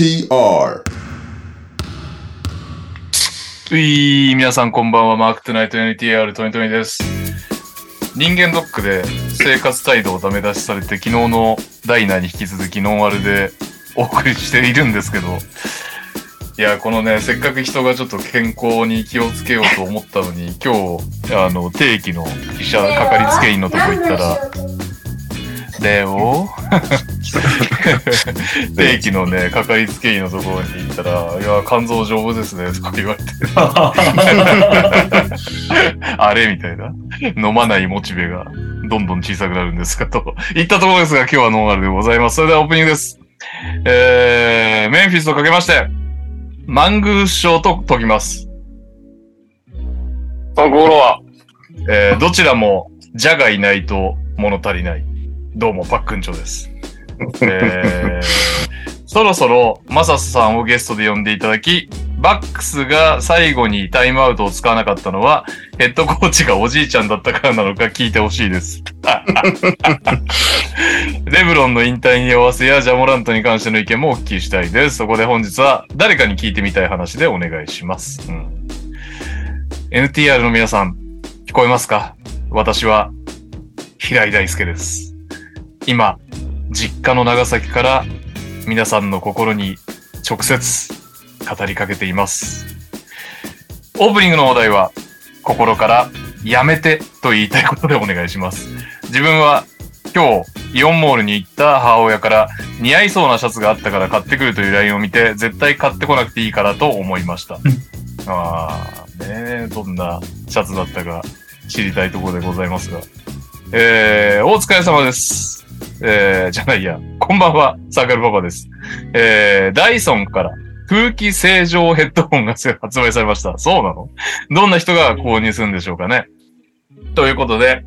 NTR うい皆さんこんばんは、マークトゥナイト NTR2020 です。人間ドックで生活態度をダメ出しされて、昨日のダイナーに引き続きノンアルでお送りしているんですけど、いや、このね、せっかく人がちょっと健康に気をつけようと思ったのに、今日、あの、定期の医者、かかりつけ医のとこ行ったら、レオ定期のね、かかりつけ医のところに行ったら、いや、肝臓丈夫ですね、とか言われて。あれみたいな。飲まないモチベがどんどん小さくなるんですかと。言ったところですが、今日はノンアルでございます。それではオープニングです。えー、メンフィスとかけまして、マングー賞と解きます。その心は、えー、どちらも、ジャがいないと物足りない。どうも、パックンチョです。そろそろ、マサスさんをゲストで呼んでいただき、バックスが最後にタイムアウトを使わなかったのは、ヘッドコーチがおじいちゃんだったからなのか聞いてほしいです。レブロンの引退に合わせやジャモラントに関しての意見もお聞きしたいです。そこで本日は誰かに聞いてみたい話でお願いします。うん、NTR の皆さん、聞こえますか？私は平井大輔です。今、実家の長崎から皆さんの心に直接語りかけています。オープニングのお題は、心からやめてと言いたいことでお願いします。自分は今日、イオンモールに行った母親から似合いそうなシャツがあったから買ってくるという LINE を見て、絶対買ってこなくていいからと思いました。ああ、ねえ、どんなシャツだったか知りたいところでございますが。えー、お疲れ様です。えー、じゃないや。こんばんは、サーカルパパです。えー、ダイソンから空気清浄ヘッドホンが発売されました。そうなの？どんな人が購入するんでしょうかね。ということで、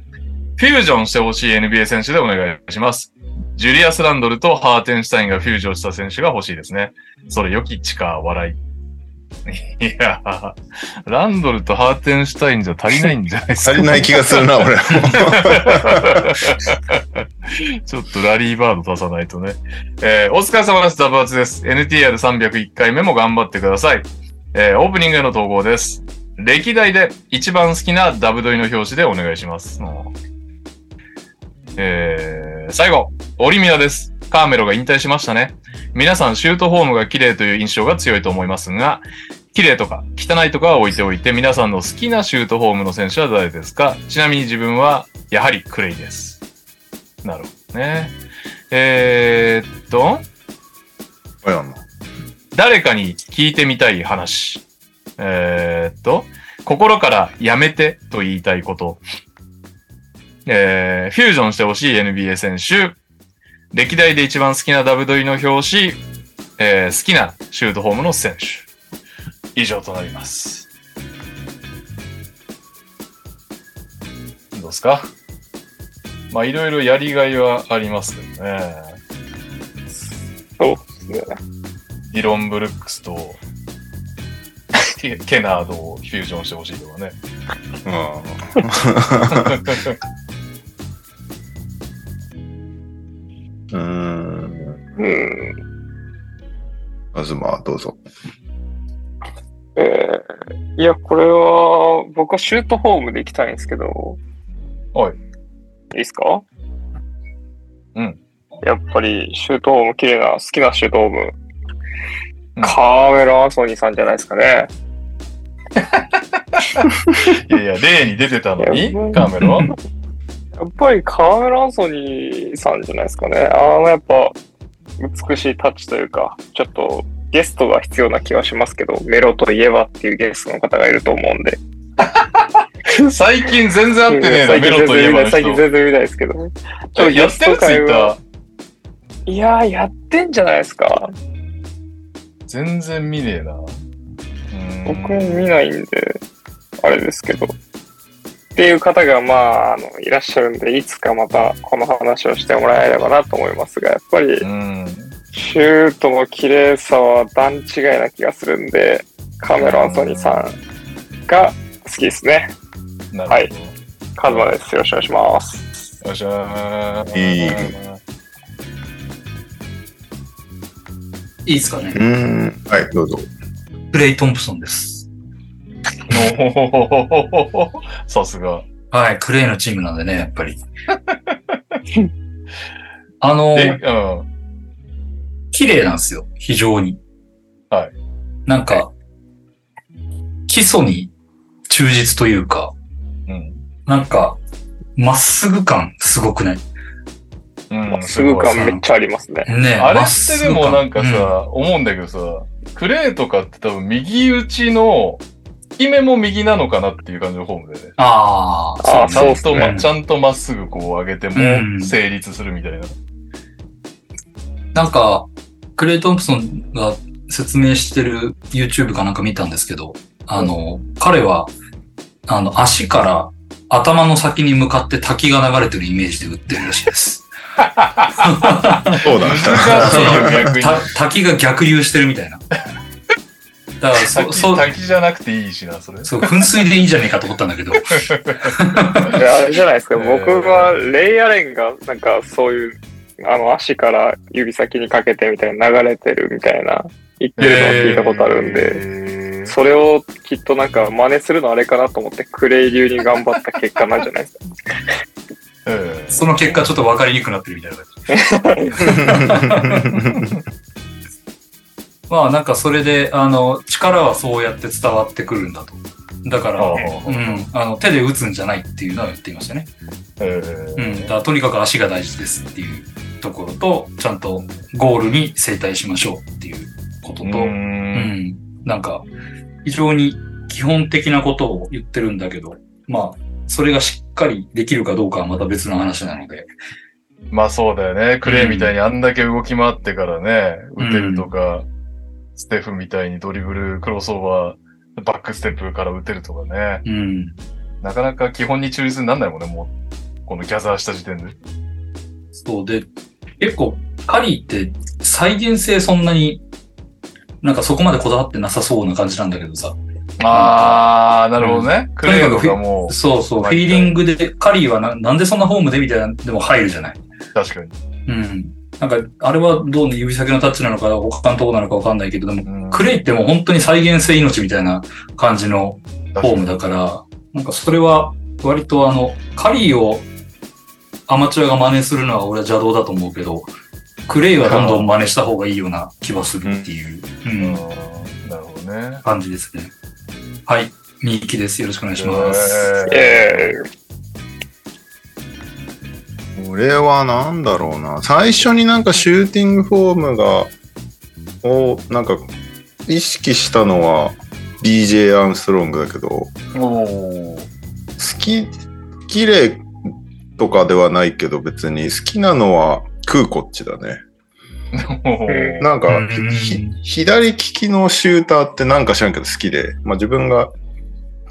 フュージョンしてほしい NBA 選手でお願いします。ジュリアス・ランドルとハーテンシュタインがフュージョンした選手が欲しいですね。それ良き地下笑い。いやーランドルとハーテンシュタインじゃ足りないんじゃないですか？足りない気がするな、俺。ちょっとラリーバード足さないとね。えーお疲れ様です。ダブアツです。NTR301 回目も頑張ってください。えーオープニングへの投稿です。歴代で一番好きなダブドリの表紙でお願いします。うんえー最後、オリミラです。カーメロが引退しましたね。皆さんシュートフォームが綺麗という印象が強いと思いますが、綺麗とか汚いとかは置いておいて、皆さんの好きなシュートフォームの選手は誰ですか？ちなみに自分は、やはりクレイです。なるほどね。えー、っと、誰かに聞いてみたい話。えー、っと、心からやめてと言いたいこと。えー、フュージョンしてほしい NBA 選手。歴代で一番好きなダブドリの表紙。えー、好きなシュートフォームの選手。以上となります。どうですか？まあ、いろいろやりがいはありますけどね。そうですね。ディロン・ブルックスとケケナードをフュージョンしてほしいとかね。うん。うーん。うん。まずまあ、どうぞ。えー、いや、これは、僕はシュートホームで行きたいんですけど。はい。いいですか？うん。やっぱり、シュートホーム、綺麗な、好きなシュートホーム。うんカーメロ・アンソニーさんじゃないですかね。いやいや、例に出てたのに？カーメロ？やっぱりカーメロ・アンソニーさんじゃないですかね。あの、やっぱ、美しいタッチというか、ちょっと、ゲストが必要な気はしますけど、メロといえばっていうゲストの方がいると思うんで。最近全然会ってねえな、最近メロといえば。最近全然見ないですけど。ちょっとやってるツイッター。いやー、やってんじゃないですか。全然見ねえな。僕も見ないんで、あれですけど。っていう方が、まあ、あの、いらっしゃるんで、いつかまたこの話をしてもらえればなと思いますが、やっぱりう、ん。シュートの綺麗さは段違いな気がするんで、カメロ・アンソニーさんが好きですね。はいカズマです。よろしくお願いします。よっしゃー。いいいいですかねう。ーん。はい、どうぞ。クレイ・トンプソンです。さすが。はい、クレイのチームなんでね、やっぱり。あの、え、うん。綺麗なんですよ、非常に。はい。なんか、基礎に忠実というか、うん。なんか、まっすぐ感すごくない？うんまっすぐ感めっちゃありますね。ねあれってでぐ感もなんかうさ、思うんだけどさ、クレーとかって多分右打ちの、効き目も右なのかなっていう感じのフォームでね。ああ、ちゃんと、まねちゃんとまっすぐこう上げてうんも成立するみたいな。なんか、クレイ・トンプソンが説明してる YouTube かなんか見たんですけど、あの、彼は、あの、足から頭の先に向かって滝が流れてるイメージで打ってるらしいです。そうだ難しいよ、逆に。た滝が逆流してるみたいな。だから、そ、滝そう、滝じゃなくていいしな、それ。そう、噴水でいいんじゃねえかと思ったんだけど。であれじゃないですか、えー僕はレイアレンがなんかそういう、あの足から指先にかけてみたいな流れてるみたいな言ってるのを聞いたことあるんで、でそれをきっとなんか真似するのあれかなと思ってクレイ流に頑張った結果なんじゃないですか。えその結果ちょっと分かりにくくなってるみたいな感じ。まあなんかそれで、あの、力はそうやって伝わってくるんだと。だから、うん、あの手で打つんじゃないっていうのは言っていましたね。えうん、だからとにかく足が大事ですっていうところと、ちゃんとゴールに正対しましょうっていうことと、ううんん、なんか非常に基本的なことを言ってるんだけど、まあ、それがしっかりできるかどうかはまた別の話なので、まあそうだよね。クレイみたいにあんだけ動き回ってからね、うん打てるとか、ステフみたいにドリブル、クロスオーバー、バックステップから打てるとかね。うん、なかなか基本に忠実になんないもんね、もう。このギャザーした時点で。そうで、結構カリーって再現性そんなになんかそこまでこだわってなさそうな感じなんだけどさ、あー、なるほどね。クレイとかもそうそう、フィーリングでカリーはななんでそんなフォームでみたいなでも入るじゃない。確かに。うん。なんか、あれはどうね、指先のタッチなのか、他のとこなのかわかんないけど、でも、うんクレイってもう本当に再現性命みたいな感じのフォームだから、なんかそれは割とあの、カリーをアマチュアが真似するのは俺は邪道だと思うけど、クレイはどんどん真似した方がいいような気はするっていう、ううんん、なるほどね。感じですね。はい。みゆきです。よろしくお願いします。ええ俺はなんだろうな。最初になんかシューティングフォームが、を、なんか、意識したのは DJ アームストロングだけど、好き、綺麗とかではないけど別に好きなのはクーコッチだね。なんかうん、ひ左利きのシューターってなんか知らんけど好きで、まあ自分が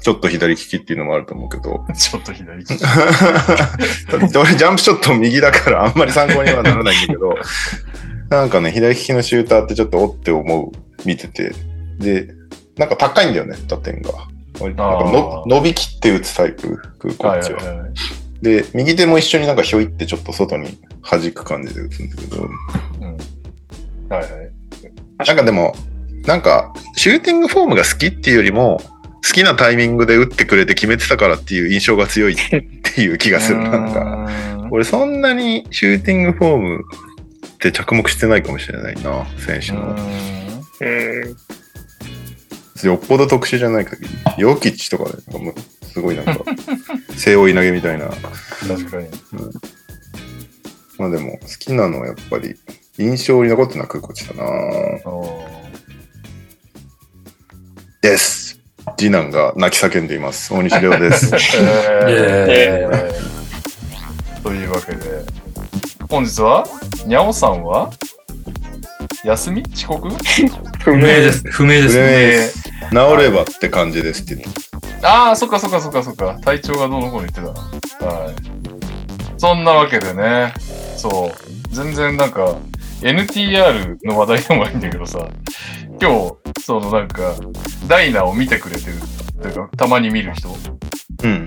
ちょっと左利きっていうのもあると思うけど、ちょっと左利き。俺ジャンプショット右だからあんまり参考にはならないんだけど、なんかね、左利きのシューターってちょっとおって思う、見てて。で、なんか高いんだよね、打点が。割となんかの伸びきって打つタイプ、空港っちは。はいはいはいで、右手も一緒になんかひょいってちょっと外に弾く感じで打つんだけど、うんはいはい。なんかでも、なんか、シューティングフォームが好きっていうよりも、好きなタイミングで打ってくれて決めてたからっていう印象が強いっていう気がする。なんか、か。俺そんなにシューティングフォームって着目してないかもしれないな、選手の。よっぽど特殊じゃない限り。ヨキッチとかね、なすごいなんか、背負い投げみたいな。確かに。まあでも、好きなのはやっぱり、印象に残ってるのは空コチだなおです。次男が泣き叫んでいます。大西亮です。ーええーというわけで、本日は、にゃおさんは休み？遅刻？不明です。不明です不明ね。です治ればって感じですって言ってああ、そっかそっかそっかそっか。体調がどうのこうの言ってたな。はい。そんなわけでね、そう、全然なんか、NTR の話題でもないんだけどさ、今日、そのなんか、ダイナを見てくれてる、というか、たまに見る人うん。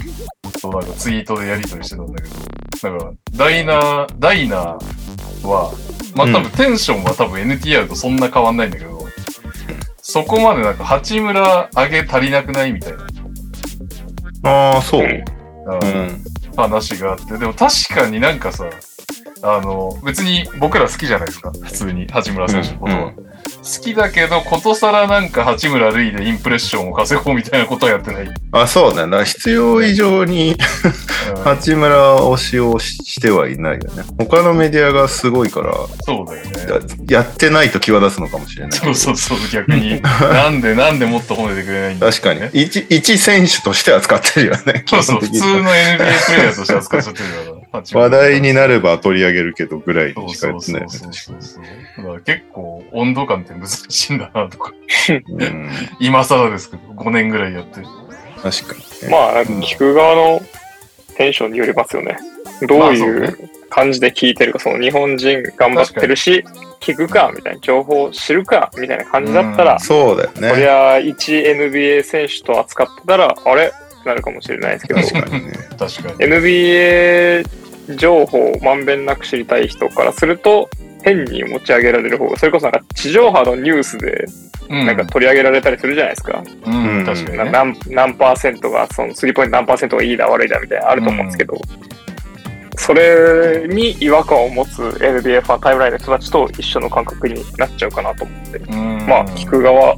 となんかツイートでやりとりしてたんだけど、なんか、ダイナ、ダイナは、まあ多分テンションは多分 NTR とそんな変わんないんだけど、そこまでなんか八村上げ足りなくないみたいな、ああ、そう。うんうん。話があって、でも確かになんかさ、あの、別に僕ら好きじゃないですか、普通に八村選手のことは。うん好きだけど、ことさらなんか八村塁でインプレッションを稼ごうみたいなことはやってない。あ、そうだよな。必要以上にうん八村推しをししてはいないよね。他のメディアがすごいから、そうだよね。ややってないと際立つのかもしれない。そうそうそう、逆に。なんで、なんでもっと褒めてくれないんだ確かにね。。一一選手として扱ってるよね。そうそう、普通の NBA プレイヤーとして扱っちゃってるから。話題になれば取り上げるけどぐらいそうにしかそうやってないよね。そうそうそう。だから結構温度感って難しいんだなとか。うん今更ですけど、5年ぐらいやって。確かにね。まあ、聞く側のテンションによりますよね。どういう感じで聞いてるか、その日本人頑張ってるし、聞くか、みたいな、情報知るか、みたいな感じだったら、そうだよね。こりゃ、一 NBA 選手と扱ってたら、あれ？なるかもしれないですけど、確かにね。確かに。NBA 情報をまんべんなく知りたい人からすると、変に持ち上げられる方が、それこそなんか地上波のニュースでうんなんか取り上げられたりするじゃないですか。うん、確かに何何パーセントが、そのスリーポイント何パーセントがいいだ悪いだみたいなのあると思うんですけど、それに違和感を持つ NBA ファンタイムラインの人たちと一緒の感覚になっちゃうかなと思って、うんまあ、聞く側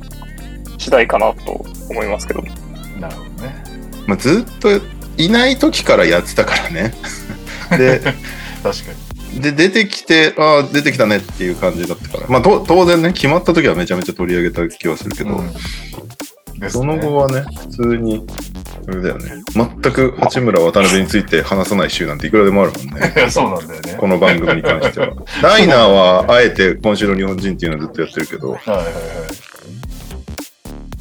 次第かなと思いますけど。なるほどね。まあ、ずっといない時からやってたからね。で、確かで、出てきて、ああ、出てきたねっていう感じだったから。まあ、と当然ね、決まった時はめちゃめちゃ取り上げた気はするけに。ど、うんですそねの後はね、普通に、あれだよね。全く八村渡辺について話さない週なんていくらでもあるもんね。そうなんだよね。この番組に関しては。ライナーはあえて今週の日本人っていうのをずっとやってるけど、はいはいはい。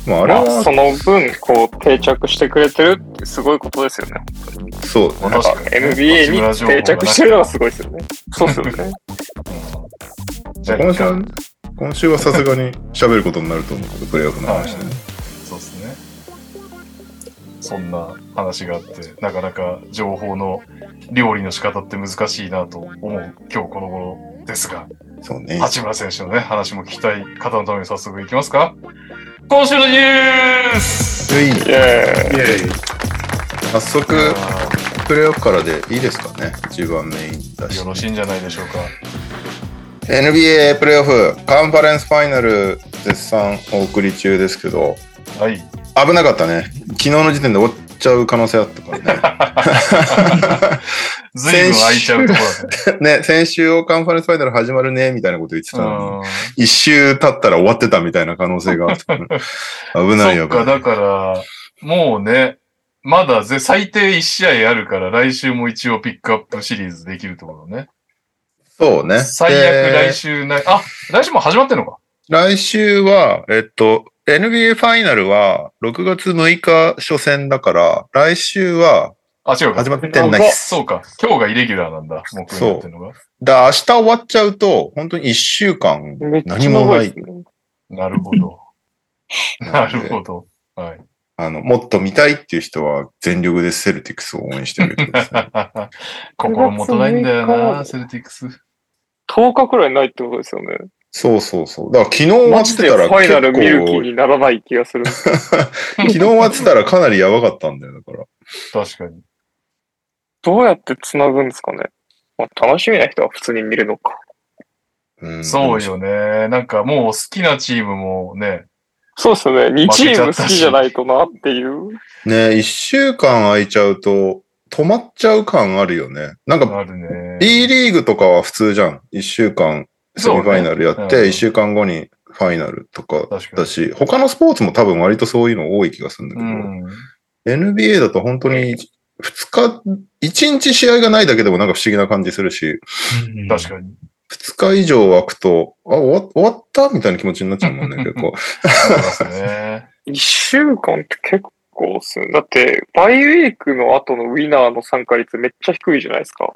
まあ、あれまあ、はその分、こう、定着してくれてるってすごいことですよね。そうだね。なんか NBA に定着してるのがすごいですよね。そうですよね。うんじゃあ、今週は、今週はさすがに喋ることになると思うけど、プレイオフの話でね。そうですね。そんな話があって、なかなか情報の料理の仕方って難しいなと思う今日この頃ですが、そうね。八村選手のね、話も聞きたい方のために早速いきますか。今週のニュースイェーイ。イェイ。早速、プレイオフからでいいですかね。一番メインだしよ。ろしいんじゃないでしょうか。NBA プレイオフカンファレンスファイナル絶賛お送り中ですけど、はい。危なかったね。昨日の時点でちゃう可能性あったからね。ずいぶん空いちゃうところだね。ね、先週カンファレンスファイナル始まるね、みたいなこと言ってたのに、う一周経ったら終わってたみたいな可能性があったから。危ん。ないよ。そっか、だから、もうね、まだぜ最低1試合あるから、来週も一応ピックアップシリーズできるところね。そうね。最で悪来週な、あ、来週も始まってんのか来週は、えっと、NBA ファイナルは6月6日初戦だから、来週はあ、違うか。始まってないっす。そうか。今日がイレギュラーなんだ。木曜日やってるのが。だ明日終わっちゃうと、本当に1週間何もない。なるほど。なるほど。はい。あの、もっと見たいっていう人は全力でセルティックスを応援してあげてください。心もとないんだよ9月6な、日セルティックス。10日くらいないってことですよね。そうそうそう。だから昨日終わマってたらジでファイナル見る気結にならない気がする。構、昨日終わってたらかなりやばかったんだよ、だから。確かに。どうやって繋ぐんですかね。まあ、楽しみな人は普通に見るのか。うんそうよね。なんかもう好きなチームもね、そうですよね。2チーム好きじゃないとなっていう。ね一週間空いちゃうと、止まっちゃう感あるよね。なんか、あるね。B リーグとかは普通じゃん。一週間、セミファイナルやって、そうねうん一週間後にファイナルとかだし、他のスポーツも多分割とそういうの多い気がするんだけうど、ん。NBA だと本当に2日、1日試合がないだけでもなんか不思議な感じするし、確かに。2日以上空くと、あ、終わ終わったみたいな気持ちになっちゃうもんね、結構。そうですね。1週間って結構っすね。だって、バイウィークの後のウィナーの参加率めっちゃ低いじゃないですか。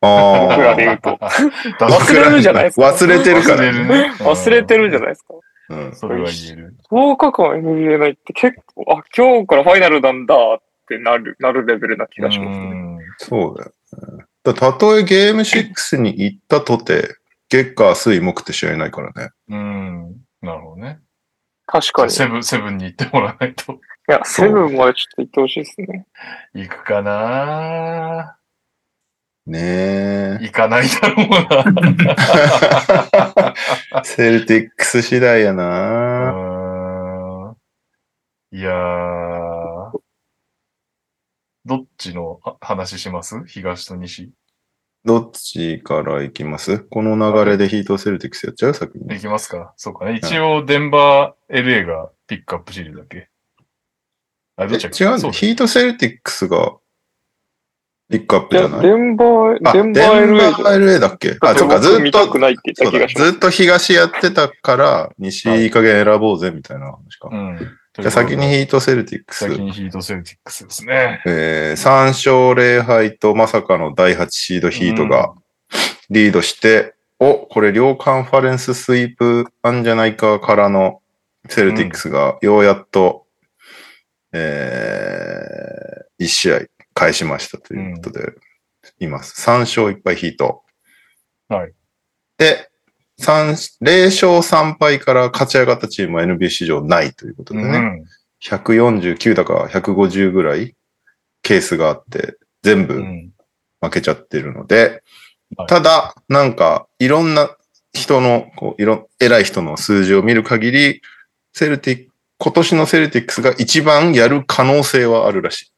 あ僕らで言うと忘忘れるじゃないですか。忘れてるから忘れるね。忘れてるじゃないですか。うん。それは言える。10日間 NBA ないって結構、あ、今日からファイナルなんだってなる、なるレベルな気がしますね。うんそうだよね。だたとえゲーム6に行ったとて、月火水木って試合ないからね。うん。なるほどね。確かに。いセブン、セブンに行ってもらわないと。や、セブンまでちょっと行ってほしいですね。行くかなねえ。行かないだろうな。セルティックス次第やうな。いやー。どっちのあ話します？東と西。どっちから行きます？この流れでヒートセルティックスやっちゃう？先に。行きますかそうかね。一応、デンバー、LA がピックアップシリーズだっけ？あ、どっち違うヒートセルティックスがピックアップじゃない？デンバー、あ、デンバー LA じゃない LA だっけ？あ、だってそっか、ずっ僕見たと、くないって言そうだった気がします。ずっと東やってたから、西いい加減選ぼうぜ、みたいな話か。うん。じゃあ先にヒートセルティックス。先にヒートセルティックスですね。えー、3勝0敗とまさかの第8シードヒートがリードして、お、これ両カンファレンススイープなんじゃないかからのセルティックスがようやっと、えー、1試合返しましたということで、います。3勝1敗ヒート。はい。で、三0勝3敗から勝ち上がったチームは NBA 史上ないということでね。うん。149だか150ぐらいケースがあって、全部うん。負けちゃってるので、はいただ、なんか、いろんな人の、こう、いろ、偉い人の数字を見る限り、セルティック、今年のセルティックスが一番やる可能性はあるらしい。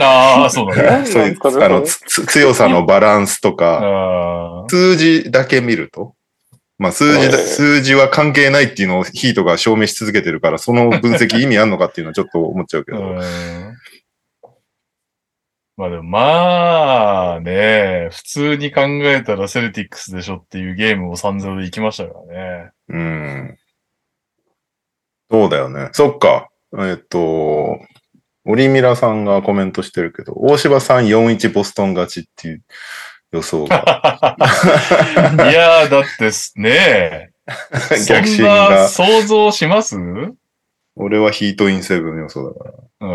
ああ、そうだね。何 そういうあの、強さのバランスとか。数字だけ見ると、まあ数字だ、えー数字は関係ないっていうのをヒートが証明し続けてるから、その分析意味あんのかっていうのはちょっと思っちゃうけど。うんまあでもまあね、普通に考えたらセルティックスでしょっていうゲームを3-0で行きましたからね。うん。そうだよね。そっか。えっと、オリミラさんがコメントしてるけど、大柴さん4-1ボストン勝ちっていう予想が。いやー、だってすね、逆進そんなが。想像します？うん。俺はヒートインセブン予想だから。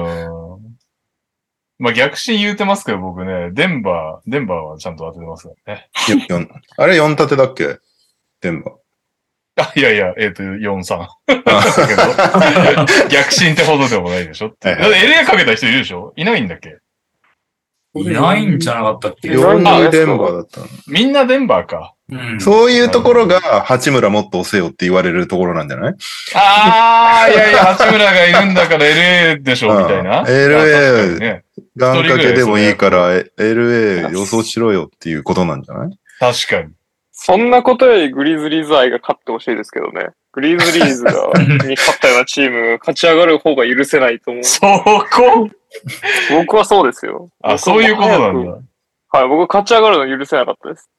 まあ逆進言うてますけど僕ね、デンバー、デンバーはちゃんと当ててますからね。あれ4立てだっけ？デンバー。あ、いやいや、えっ、と、4-3。だけど、逆進ってほどでもないでしょって。はいはいだって LA かけた人いるでしょ？いないんだっけ？いないんじゃなかったっけ？いないんだ4デンバーだったの。みんなデンバーか。うんそういうところが、八村もっと押せよって言われるところなんじゃない？ああ、いやいや、八村がいるんだから LA でしょ、みたいな。うん LA ね。願掛けでもいいから、え LA 予想しろよっていうことなんじゃない？確かに。そんなことよりグリズリーズ愛が勝ってほしいですけどね。グリズリーズが に勝ったようなチーム、勝ち上がる方が許せないと思う。そこ？僕はそうですよ。あ、そういうことなんだ。はい、僕勝ち上がるの許せなかったです。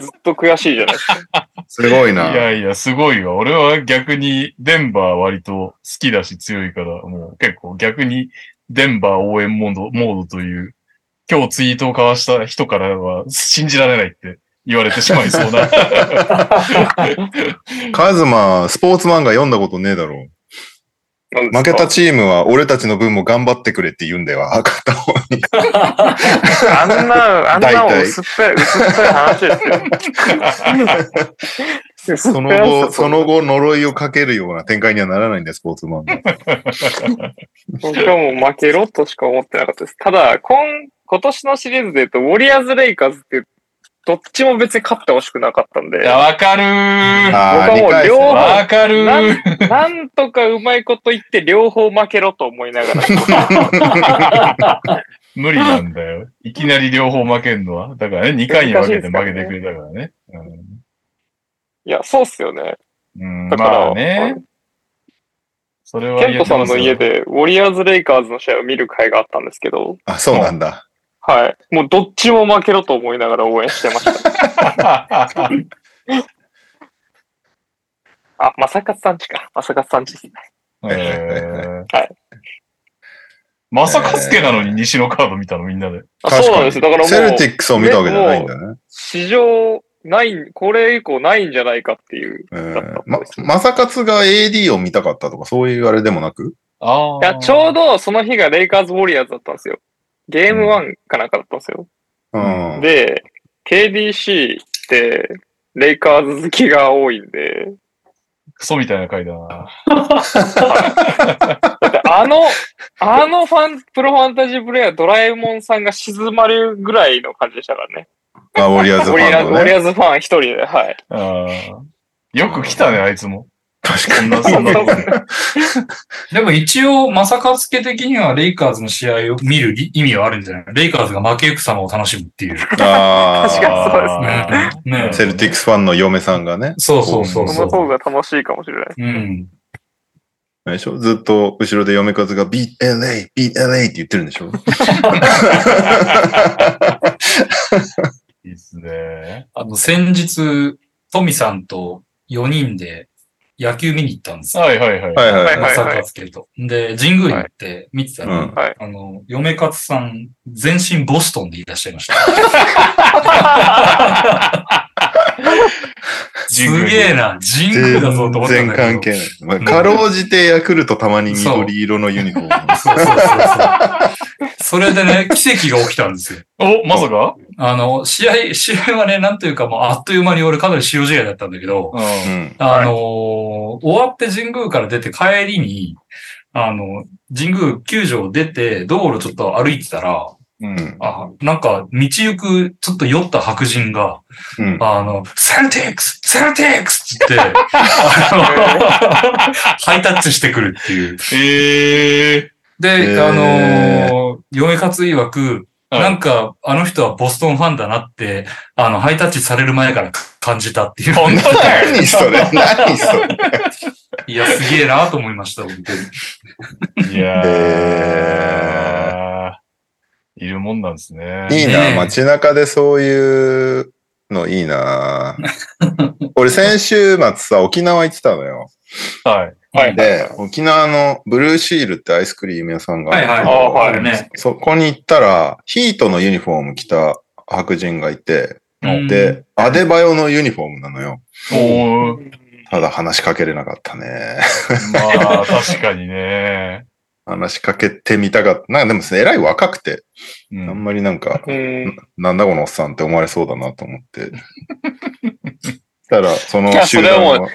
ずっと悔しいじゃないですか。すごいな。いやいや、すごいわ。俺は逆にデンバー割と好きだし強いから、もう結構逆にデンバー応援モードモードという、今日ツイートを交わした人からは信じられないって言われてしまいそうな。カズマ、スポーツ漫画読んだことねえだろ。なんですか？負けたチームは俺たちの分も頑張ってくれって言うんだよ。片方に。あんな、あんな薄っぺらい、薄っぺらい話ですよ。その後、その後呪いをかけるような展開にはならないんだよ、スポーツ漫画。僕はもう負けろとしか思ってなかったです。ただ、今、今年のシリーズで言うと、ウォリアーズ・レイカーズって、どっちも別に勝ってほしくなかったんでい、や、わかるー。僕はもう両方わかるー。なんとかうまいこと言って両方負けろと思いながら。無理なんだよ。いきなり両方負けるのは。だからね、2回に分けて負けてくれたからね。いや、そうっすよね。うん、うんだから、まあね。それはケントさんの家で、ウォリアーズ・レイカーズの試合を見る会があったんですけど、あ、そうなんだ。はい。もうどっちも負けろと思いながら応援してました。あ、まさかつさんちか。まさかつさんちですね。えーはいまさかすけなのに西のカード見たのみんなで。あそうなんですよ。だからもう、セルティックスを見たわけじゃないんだね。史上ない、これ以降ないんじゃないかっていう。えーまんです、よまさかつが AD を見たかったとか、そういうあれでもなく？ああ。いや、ちょうどその日がレイカーズ・ウォリアーズだったんですよ。ゲーム1かなんかだったんですよ。うん。で、KDC、って、レイカーズ好きが多いんで、クソみたいな回だな。だってあの、あのファン、プロファンタジープレイヤードラえもんさんが静まるぐらいの感じでしたからね。あ、ウォリアーズフウォリアーズ、ウォリ。アーズファン一人で、はい。あーよく来たね、あいつも。確かに。そんな、で。でも一応、まさかつけ的にはレイカーズの試合を見る意味はあるんじゃない？レイカーズが負けゆく様を楽しむっていう。あ確かにそうですねねあ。セルティックスファンの嫁さんがね。そうそうそうそその方う。が楽しいかもしれない。うん。でしょ？ずっと後ろで嫁数が Beat LA, Beat LA って言ってるんでしょ？いいっすね。あの、先日、トミさんと4人で野球見に行ったんですよ。はいはいはい。はいはいはい。まさかつけと。で、神宮に行って見てたら、うんはい。あの、嫁勝さん、全身ボストンでいらっしゃいました。すげえな、神宮だぞと思ったん全然だけど。関係ない。まあ、かろうじてヤクルトたまに緑色のユニフォーム。そうそうそうそう。それでね、奇跡が起きたんですよ。お、まさか？あの、試合、試合はね、なんというかもうあっという間に俺かなり塩試合だったんだけど、う。うんん。あのー終わって神宮から出て帰りに、あの、神宮球場出て道路ちょっと歩いてたら、うん。あ、なんか、道行く、ちょっと酔った白人が、うん。あの、セルティックスセルティックスって言って、ハイタッチしてくるっていう。ええで、あのー、嫁勝曰く、はいなんか、あの人はボストンファンだなって、あの、ハイタッチされる前から感じたっていう。本当かよ何それ？何それ？いや、すげえなと思いました、本当に。いやー、へいるもんなんですね。いいな、街中でそういうのいいな。俺先週末さ、沖縄行ってたのよ。はい。はい。で、沖縄のブルーシールってアイスクリーム屋さんがあるんだけどはいはい。あはいあるね。そこに行ったら、ヒートのユニフォーム着た白人がいて、うんで、アデバヨのユニフォームなのよ。ただ話しかけれなかったね。まあ、確かにね。話しかけてみたかった。なんかでも、えらい若くて、うんあんまりなんか、うん。なんだこのおっさんって思われそうだなと思って。したら、その集団それはもは、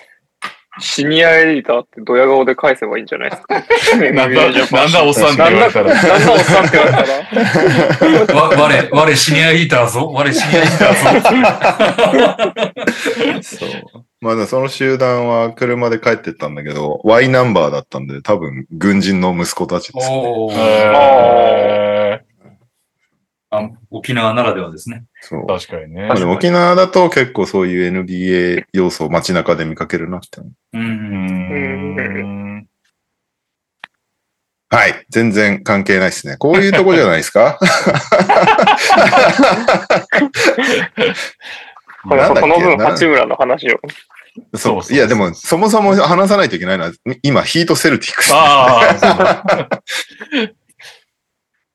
シニアエリーターってドヤ顔で返せばいいんじゃないですか？なんだ、なんだおっさんって言われたら。なんだおっさんって言われたら？わ、我、我シニアイーターぞ。我シニアイーターぞ。そう。まあ、でもその集団は車で帰ってったんだけど、Y ナンバーだったんで、多分、軍人の息子たちですね。おーえあ沖縄ならではですね。そうー、。確かにね沖縄だと結構そういう NBA 要素を街中で見かけるなって思う。んん。はい。全然関係ないですね。こういうとこじゃないですか？このなんだっけ？この分、な八村の話を。そそうそうそうう。いや、でも、そもそも話さないといけないのは、今、ヒートセルティックス。ああ、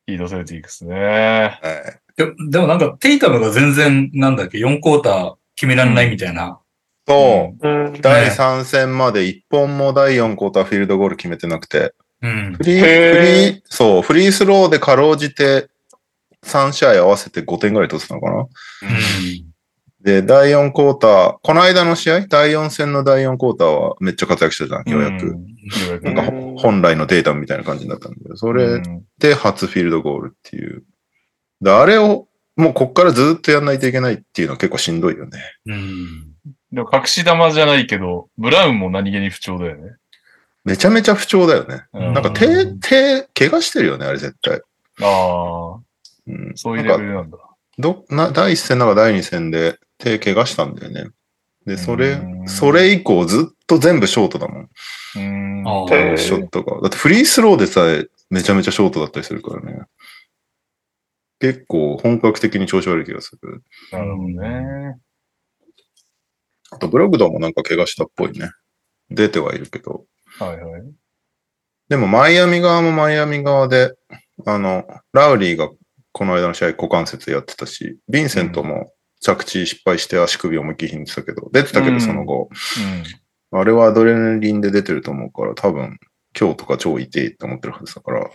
そう。ヒートセルティックスね。はいででもなんか、テイタムが全然、なんだっけ、4クォーター決められないみたいな。そう。うん。第3戦まで1本も第4クォーターフィールドゴール決めてなくて、うんフ。リー、フリー、そう、フリースローでかろうじて3試合合わせて5点ぐらい取ってたのかなで、第4クォーター、この間の試合、第4戦の第4クォーターはめっちゃ活躍してたのようやく。ん。ようやくなんかほ本来のデータみたいな感じになったんだけど、それうんで初フィールドゴールっていう。であれをもうこっからずっとやんないといけないっていうのは結構しんどいよね。うん。でも隠し玉じゃないけど、ブラウンも何気に不調だよね。めちゃめちゃ不調だよね。うんなんか手、手、怪我してるよね、あれ絶対。ああ、うん、そういうレベルなんだ。どな第1戦なんか第2戦で手怪我したんだよね。で、それう、んそれ以降ずっと全部ショートだもん。うん。ショットが。だってフリースローでさえめちゃめちゃショートだったりするからね。結構本格的に調子悪い気がする。なるほどね。あとブログドもなんか怪我したっぽいね。出てはいるけど。はいはい。でもマイアミ側もマイアミ側で、あの、ラウリーがこの間の試合股関節やってたし、ヴィンセントも着地失敗して足首思いっきりひねってたけど、出てたけうんどその後、うん。あれはアドレナリンで出てると思うから、多分今日とか超痛いって思ってるはずだから、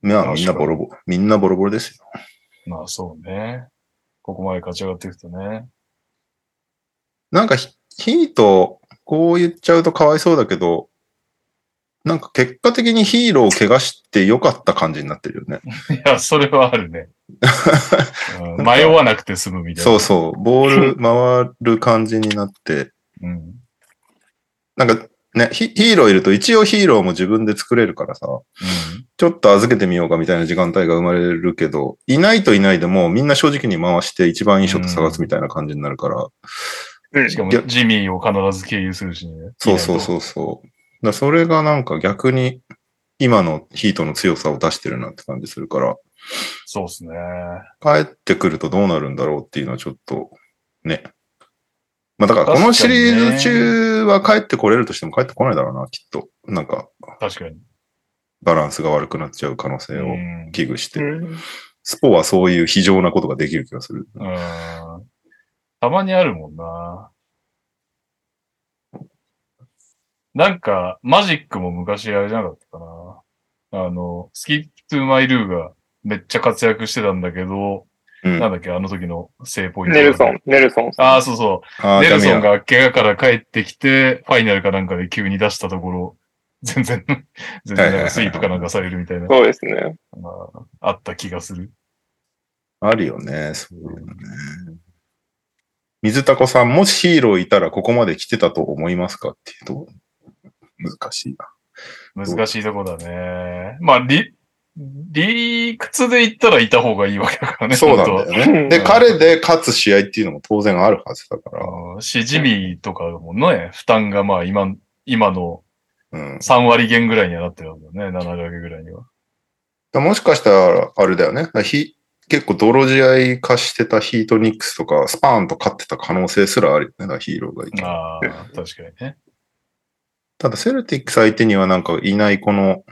まあみんなボロボロ、みんなボロボロですよ。まあそうね。ここまで勝ち上がっていくとね。なんかヒヒート、こう言っちゃうとかわいそうだけど、なんか結果的にヒーローを怪我してよかった感じになってるよね。いや、それはあるね。うん迷わなくて済むみたいな。そうそう。ボール回る感じになって、うん。なんかね、ヒヒーローいると一応ヒーローも自分で作れるからさ、うん。ちょっと預けてみようかみたいな時間帯が生まれるけど、いないといないでもみんな正直に回して一番いいショット探すみたいな感じになるから、うんしかもジミーを必ず経由するしね。そうそうそうそう。だそれがなんか逆に今のヒートの強さを出してるなって感じするから、そうですね。帰ってくるとどうなるんだろうっていうのはちょっとね。まあだからこのシリーズ中は帰ってこれるとしても帰ってこないだろうな、きっと。なんか確かに。バランスが悪くなっちゃう可能性をうん危惧して。うんスポはそういう非常なことができる気がする。うん。たまにあるもんな。なんか、マジックも昔あれじゃなかったかな。あの、スキップトゥーマイルーがめっちゃ活躍してたんだけど、うん。なんだっけ、あの時の正ポイント。ネルソン、ネルソン。ああ、そうそう。ネルソンが怪我から帰ってきて、ファイナルかなんかで急に出したところ、全然、全然スイープかなんかされるみたいな、そうですね。まああった気がする。あるよね、そういうのね。水田子さん、もしヒーローいたらここまで来てたと思いますか？っていうと、難しいな。難しいとこだね。まあ、理、理屈で言ったらいた方がいいわけだからね。そうなんだ本よね。で、うん彼で勝つ試合っていうのも当然あるはずだから。しじみとかもね、負担がまあ今、今のうん。3割減ぐらいにはなってるんだよね。7掛けぐらいには。もしかしたら、あれだよね。ひ結構泥試合化してたヒートニックスとか、スパーンと勝ってた可能性すらあるよね。ヒーローがいて。ああ、確かにね。ただ、セルティックス相手にはなんかいないこの、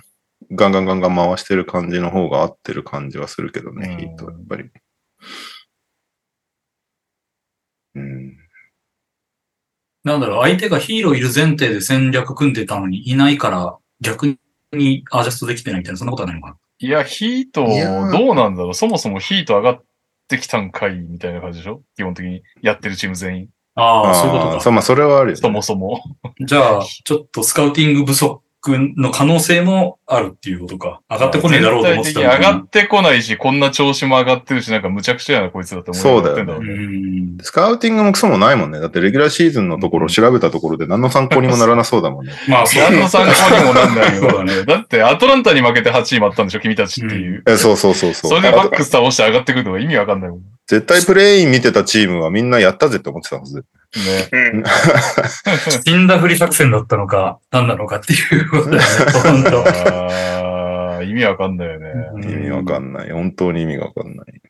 ガンガンガンガン回してる感じの方が合ってる感じはするけどね、うんヒートはやっぱり。うん。なんだろう、相手がヒーローいる前提で戦略組んでたのにいないから、逆にアジャストできてないみたいな、そんなことはないのかな？いや、ヒート、どうなんだろう？そもそもヒート上がってきたんかいみたいな感じでしょ？基本的にやってるチーム全員。ああ、そういうことか。そう、まあ、それはあるよ、ね。そもそも。じゃあ、ちょっとスカウティング不足の可能性もあるっていうことか。上がってこねえだろうと思ってた全体的に上がっってこないし、こんな調子も上がってるし、なんかむちゃくちゃやな、こいつだって思いながらやってんだろううね。ん。スカウティングもクソもないもんね。だってレギュラーシーズンのところを調べたところで何の参考にもならなそうだもんね。まあ、そう何の参考にもなんないそうだよ。ね。だって、アトランタに負けて8位もあったんでしょ君たちっていう。えそうそうそうそう。それでバックス倒して上がってくるのが意味わかんないもん。ね。絶対プレイン見てたチームはみんなやったぜって思ってたはず。うん。死んだふり作戦だったのか、何なのかっていうことだよね。本当。意味わかんないよね。うん意味わかんない。本当に意味がわかんない。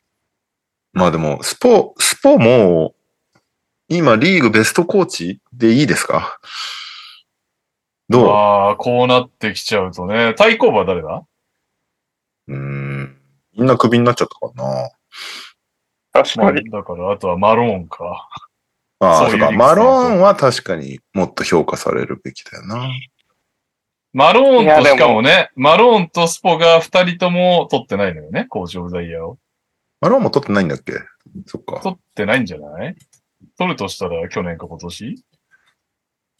まあでも、スポ、スポも、今リーグベストコーチでいいですか？どう？ああ、こうなってきちゃうとね。対抗馬は誰だ？うーん。みんなクビになっちゃったかな。まあ、確かに。だから、あとはマローンか。ああ、そうか。マローンは確かにもっと評価されるべきだよな。マローンとしかもね、マローンとスポが二人とも取ってないのよね、コーチオブザイヤーを。マローンも取ってないんだっけ？そっか。取ってないんじゃない？取るとしたら去年か今年？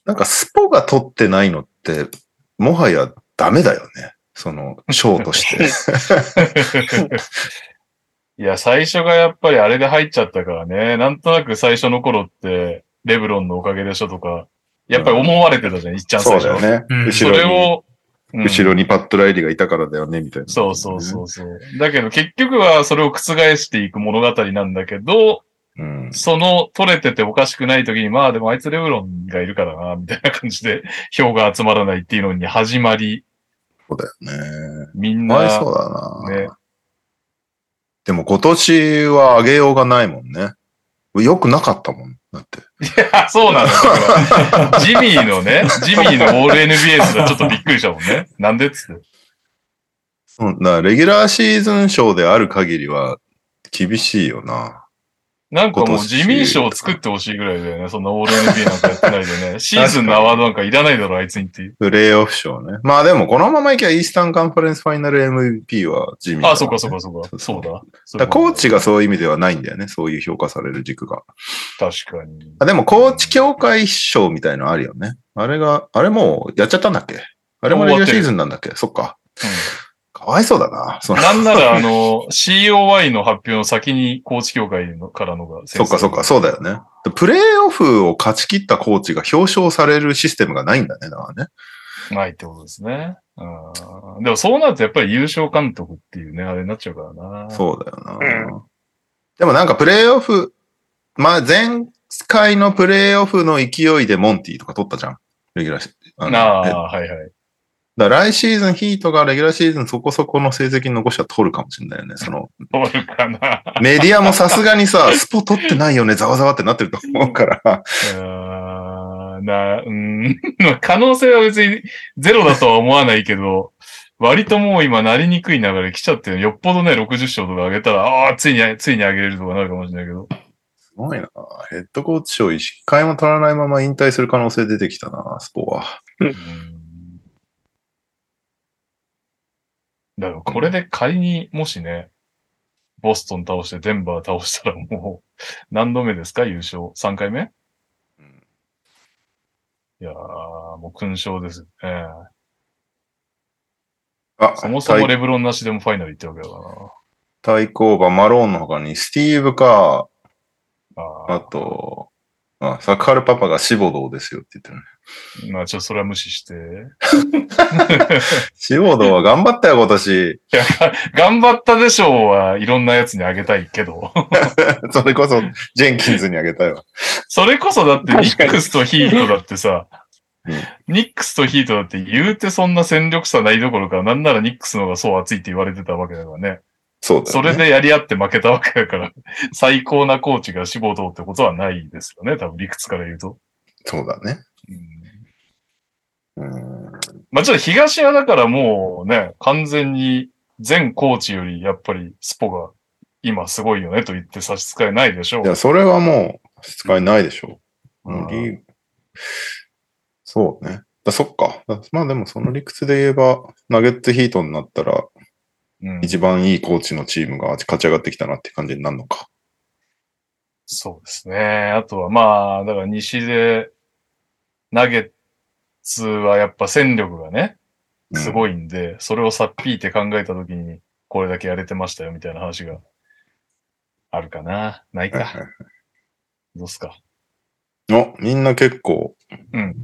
なんかスポが取ってないのって、もはやダメだよね。その、賞として。いや、最初がやっぱりあれで入っちゃったからね。なんとなく最初の頃って、レブロンのおかげでしょとか、やっぱり思われてたじゃん、いっちゃんそ最初。うだよね。うんそ後ろに、れを、うん後ろにパッドライリーがいたからだよね、みたいな。そうそうそうそう。だけど結局はそれを覆していく物語なんだけど、うん。その取れてておかしくない時に、まあでもあいつレブロンがいるからな、みたいな感じで 票が集まらないっていうのに始まり、そうだよね。みんかわいそな、うだな。ねでも今年は上げようがないもんね。よくなかったもん。だって。あ そうなんだ。ジミーのね、ジミーのオール NBS がちょっとびっくりしたもんね。なんでっつって。うんだレギュラーシーズン賞である限りは厳しいよな。なんかもう地味賞を作ってほしいぐらいだよね。そんなオール NBA なんかやってないでね。シーズンのアワードなんかいらないだろ、あいつにっていう。プレイオフ賞ね。まあでもこのままいけばイースタンカンファレンスファイナル MVP は地味だね、あ、そっかそっかそっか。そうだ。だコーチがそういう意味ではないんだよね。そういう評価される軸が。確かに。あでもコーチ協会賞みたいのあるよね。あれが、あれもうやっちゃったんだっけ？あれもレギュラーシーズンなんだっけ？そっか。かわいそうだな。なんなら、あの、COY の発表の先にコーチ協会のからのがそっかそっか、そうだよね。プレイオフを勝ち切ったコーチが表彰されるシステムがないんだね、だからね。ないってことですね。うん。でもそうなるとやっぱり優勝監督っていうね、あれになっちゃうからな。そうだよな。うんでもなんかプレイオフ、まあ前回のプレイオフの勢いでモンティとか取ったじゃん。レギュラーああ、はいはい。だ来シーズンヒートがレギュラーシーズンそこそこの成績残したら取るかもしれないよね。その、取るかな。メディアもさすがにさ、スポ取ってないよね、ざわざわってなってると思うから。な、うん。可能性は別にゼロだとは思わないけど、割ともう今なりにくい流れ来ちゃってるよっぽどね、60勝とか上げたら、ああ、ついに、ついに上げれるとかなるかもしれないけど。すごいな。ヘッドコーチ賞一回も取らないまま引退する可能性出てきたな、スポは。うんだからこれで仮にもしね、ボストン倒してデンバー倒したらもう、何度目ですか？優勝 ?3 回目？うんいやー、もう勲章ですね。あ、そもそもレブロンなしでもファイナル行ってるわけだか対抗馬マローンの他にスティーブか、らな。あと、あ、サカールパパがシボドーですよって言ってるね。まあちょっとそれは無視して。シボドーは頑張ったよ、今年。いや、頑張ったでしょうはいろんなやつにあげたいけど。それこそ、ジェンキンズにあげたよ。それこそだってニックスとヒートだってさうん、ニックスとヒートだって言うてそんな戦力差ないどころか、なんならニックスの方がそう熱いって言われてたわけだからね。そうだよ、ね。それでやり合って負けたわけだから、最高なコーチが志望どうってことはないですよね。多分理屈から言うと。そうだね。うんうん。まあちょっと東はだからもうね、完全に全コーチよりやっぱりスポが今すごいよねと言って差し支えないでしょう。いや、それはもう、使いないでしょう。うんそうね。だそっか。だまあでもその理屈で言えば、ナゲッツヒートになったら、うん一番いいコーチのチームが勝ち上がってきたなって感じになるのか。そうですね。あとはまあ、だから西で、ナゲッツはやっぱ戦力がね、すい。ごいんで、それをさっぴいて考えたときに、これだけやれてましたよみたいな話があるかな。ないはいはか。どうっすか？いお、みんな結構うん。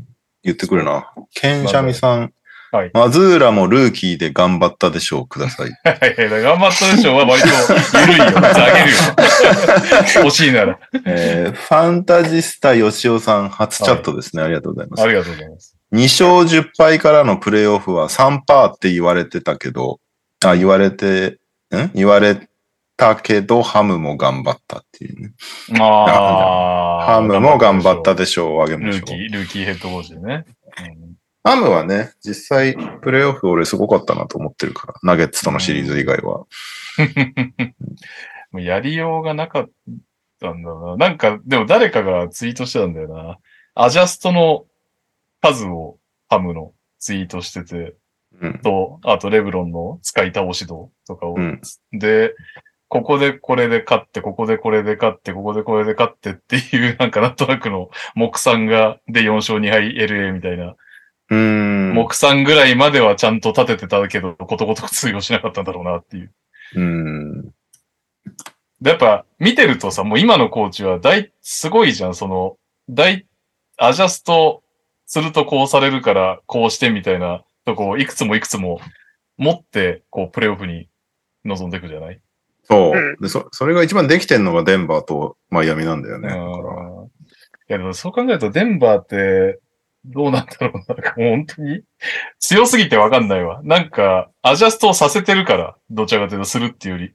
言ってくるな。ケンシャミさん。はいマズーラもルーキーで頑張ったでしょう。ください。はいはい。頑張ったでしょうは割と緩いよ。あげるよ。欲しいなら。えーファンタジスタ吉尾さん、初チャットですね。ありがとうございますあ。りがとうございます。2勝10敗からのプレイオフは3パーって言われてたけど、あ、言われて、ん？言われたけど、ハムも頑張ったっていうね。ああ。ハムも頑張ったでしょう。あげましょう。ルーキー、ルーキーヘッドコーチでね。うんハムはね、実際、プレイオフ俺すごかったなと思ってるから、ナゲッツとのシリーズ以外は。もうやりようがなかったんだな。なんか、でも誰かがツイートしてたんだよな。アジャストの数をハムのツイートしてて、うん。と、あとレブロンの使い倒し度とかを。うんで、ここでこれで勝って、ここでこれで勝って、ここでこれで勝ってっていう、なんかなんとなくの目算が、で4勝2敗 LA みたいな。うーん。目算ぐらいまではちゃんと立ててたけど、ことごとく通用しなかったんだろうなっていう。うーん。で、やっぱ、見てるとさ、もう今のコーチは大、すごいじゃん、その、大、アジャストするとこうされるから、こうしてみたいなとこをいくつもいくつも持って、こう、プレイオフに臨んでいくじゃない？そうう。で、そ、それが一番できてんのがデンバーとマイアミなんだよね。だからうんいや、でもそう考えると、デンバーって、どうなんだろうな。なんかもう本当に？強すぎてわかんないわ。なんか、アジャストをさせてるから、どちらかというとするっていうより。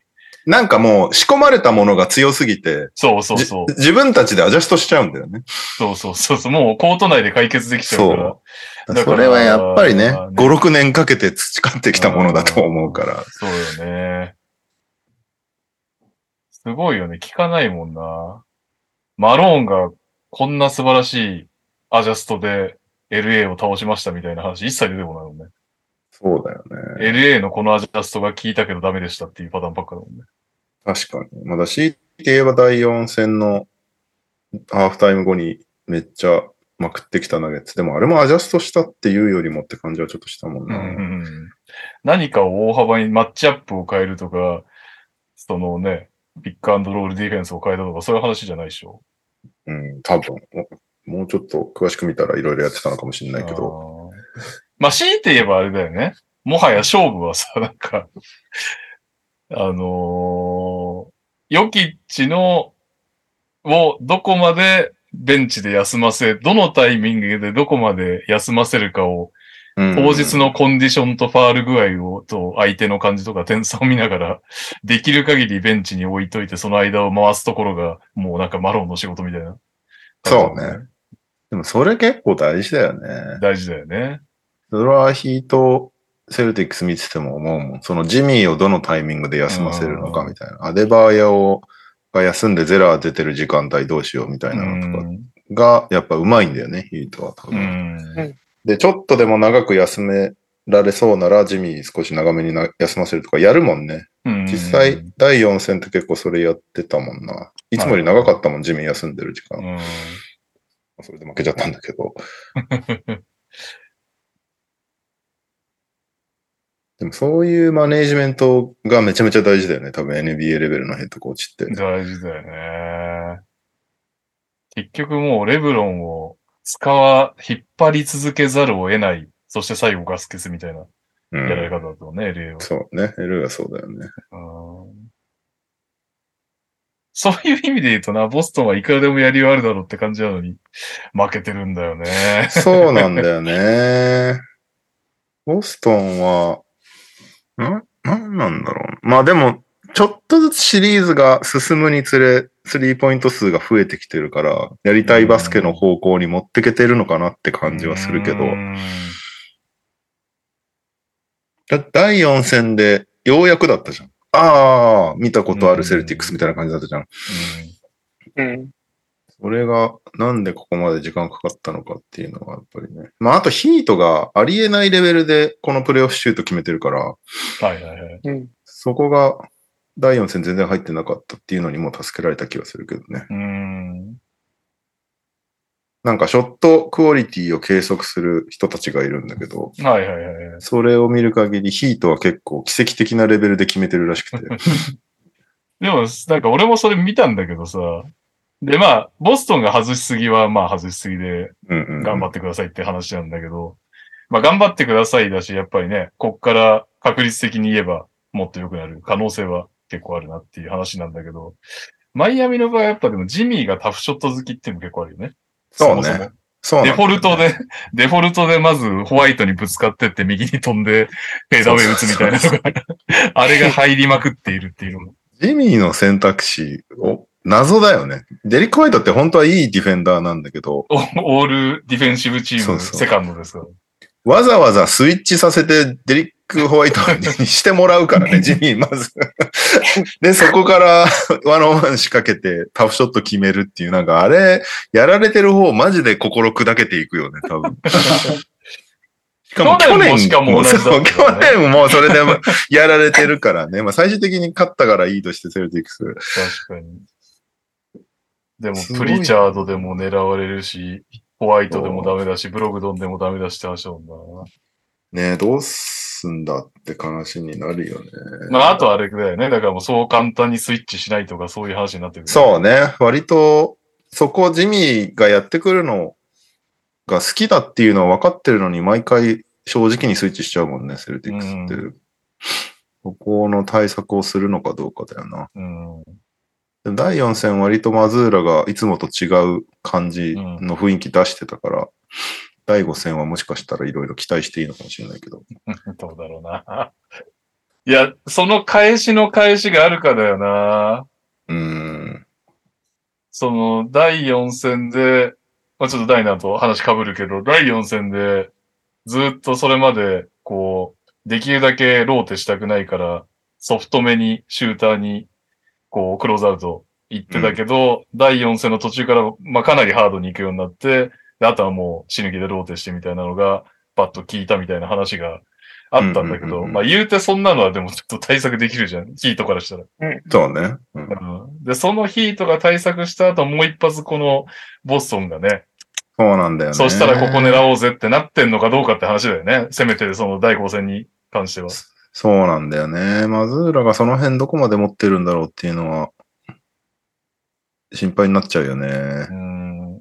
なんかもう仕込まれたものが強すぎて、そうそうそう。じ自分たちでアジャストしちゃうんだよね。そうそうそうそう。もうコート内で解決できちゃうから。だからそれはやっぱりね、ね5、6年かけて培ってきたものだと思うから。そうよね。すごいよね。聞かないもんな。マローンがこんな素晴らしいアジャストで LA を倒しましたみたいな話一切出てこないもんね。そうだよね。LA のこのアジャストが効いたけどダメでしたっていうパターンばっかだもんね。確かに。まだ CT 言えば第4戦のハーフタイム後にめっちゃまくってきたナゲッツ。でもあれもアジャストしたっていうよりもって感じはちょっとしたもんな。うん何かを大幅にマッチアップを変えるとか、そのね、ピックアンドロールディフェンスを変えたとか、そういう話じゃないでしょ？うん、多分。もうちょっと詳しく見たらいろいろやってたのかもしれないけど。あーまあ、強いて言えばあれだよね。もはや勝負はさ、なんか、あのーヨキッチの、をどこまでベンチで休ませ、どのタイミングでどこまで休ませるかを、うん当日のコンディションとファール具合を、と相手の感じとか点差を見ながら、できる限りベンチに置いといて、その間を回すところが、もうなんかマロンの仕事みたいな。そうね。でもそれ結構大事だよね。大事だよね。それはヒート、セルティックス見てても思うもん。そのジミーをどのタイミングで休ませるのかみたいな。アデバーヤをが休んでゼラー出てる時間帯どうしようみたいなのとかが、やっぱうまいんだよね、ヒートは多う分。ん。で、ちょっとでも長く休められそうなら、ジミー少し長めにな休ませるとかやるもんね。うん実際、第4戦って結構それやってたもんな。いつもより長かったもん、ジミー休んでる時間。うん。それで負けちゃったんだけど。でもそういうマネージメントがめちゃめちゃ大事だよね。多分 NBA レベルのヘッドコーチって。大事だよね。結局もうレブロンを使わ、引っ張り続けざるを得ない。そして最後ガス消すみたいなうやられん、方だとね、LA は。そうね。LA はそうだよね。うんそういう意味で言うとな、ボストンはいくらでもやりようあるだろうって感じなのに、負けてるんだよね。そうなんだよね。ボストンは、ん？なんなんだろう。まあでも、ちょっとずつシリーズが進むにつれ、スリーポイント数が増えてきてるから、やりたいバスケの方向に持ってけてるのかなって感じはするけど第4戦でようやくだったじゃん。ああ、見たことあるセルティックスみたいな感じだったじゃん。うん。それがなんでここまで時間かかったのかっていうのはやっぱりね。まああとヒートがありえないレベルでこのプレイオフシュート決めてるから、はいはいはい。うん。そこが第4戦全然入ってなかったっていうのにも助けられた気がするけどね。うん。なんかショットクオリティを計測する人たちがいるんだけど、はいはいはいはい。それを見る限りヒートは結構奇跡的なレベルで決めてるらしくて。でも、なんか俺もそれ見たんだけどさ、で、まあ、ボストンが外しすぎは、まあ外しすぎで、頑張ってくださいって話なんだけど、まあ頑張ってくださいだし、やっぱりね、こっから確率的に言えばもっと良くなる可能性は結構あるなっていう話なんだけど、マイアミの場合はやっぱでもジミーがタフショット好きっていうのも結構あるよね。そうねもそもそうねデフォルトで、デフォルトでまずホワイトにぶつかってって右に飛んでフェーダーウェイ打つみたいなのが、あれが入りまくっているっていうのも。ジミーの選択肢を謎だよね。デリック・ホワイトって本当はいいディフェンダーなんだけど、オオールディフェンシブチームそうそうセカンドですから。わざわざスイッチさせてデリック・ホワイトにしてもらうからね、ジミーまず。で、そこからワンオンワン仕掛けてタフショット決めるっていう、なんかあれ、やられてる方マジで心砕けていくよね、多分。しかも去年もしかも同じだね 去年もそれでもやられてるからね。まあ最終的に勝ったからいいとしてセルティックス。確かに。でも、プリチャードでも狙われるし、ホワイトでもダメだし、ブログドンでもダメだしって話だもんねどうすんだって話になるよね。な。まあ、あとあれだよね。だからもうそう簡単にスイッチしないとかそういう話になってる、そうね。割と、そこジミーがやってくるのが好きだっていうのは分かってるのに、毎回正直にスイッチしちゃうもんね、セルティックスって。そこの対策をするのかどうかだよな。うん。第4戦割とマズーラがいつもと違う感じの雰囲気出してたから、第5戦はもしかしたらいろいろ期待していいのかもしれないけど。どうだろうな。いや、その返しの返しがあるかだよな。うーん。その、第4戦で、まあちょっと第7と話被るけど、第4戦で、ずっとそれまで、こう、できるだけローテしたくないから、ソフトめにシューターにこう、クローズアウト行ってたけど、第4戦の途中から、まあ、かなりハードに行くようになって、であとはもう死ぬ気でローテしてみたいなのが、パッと聞いたみたいな話があったんだけど、うんうんうんうんまあ、言うてそんなのはでもちょっと対策できるじゃん。ヒートからしたら。そうね。うんうんで、そのヒートが対策した後、もう一発このボストンがね、そうなんだよね。そしたらここ狙おうぜってなってんのかどうかって話だよね。せめてその第5戦に関しては。そうなんだよね。マズーラがその辺どこまで持ってるんだろうっていうのは、心配になっちゃうよねう。ん。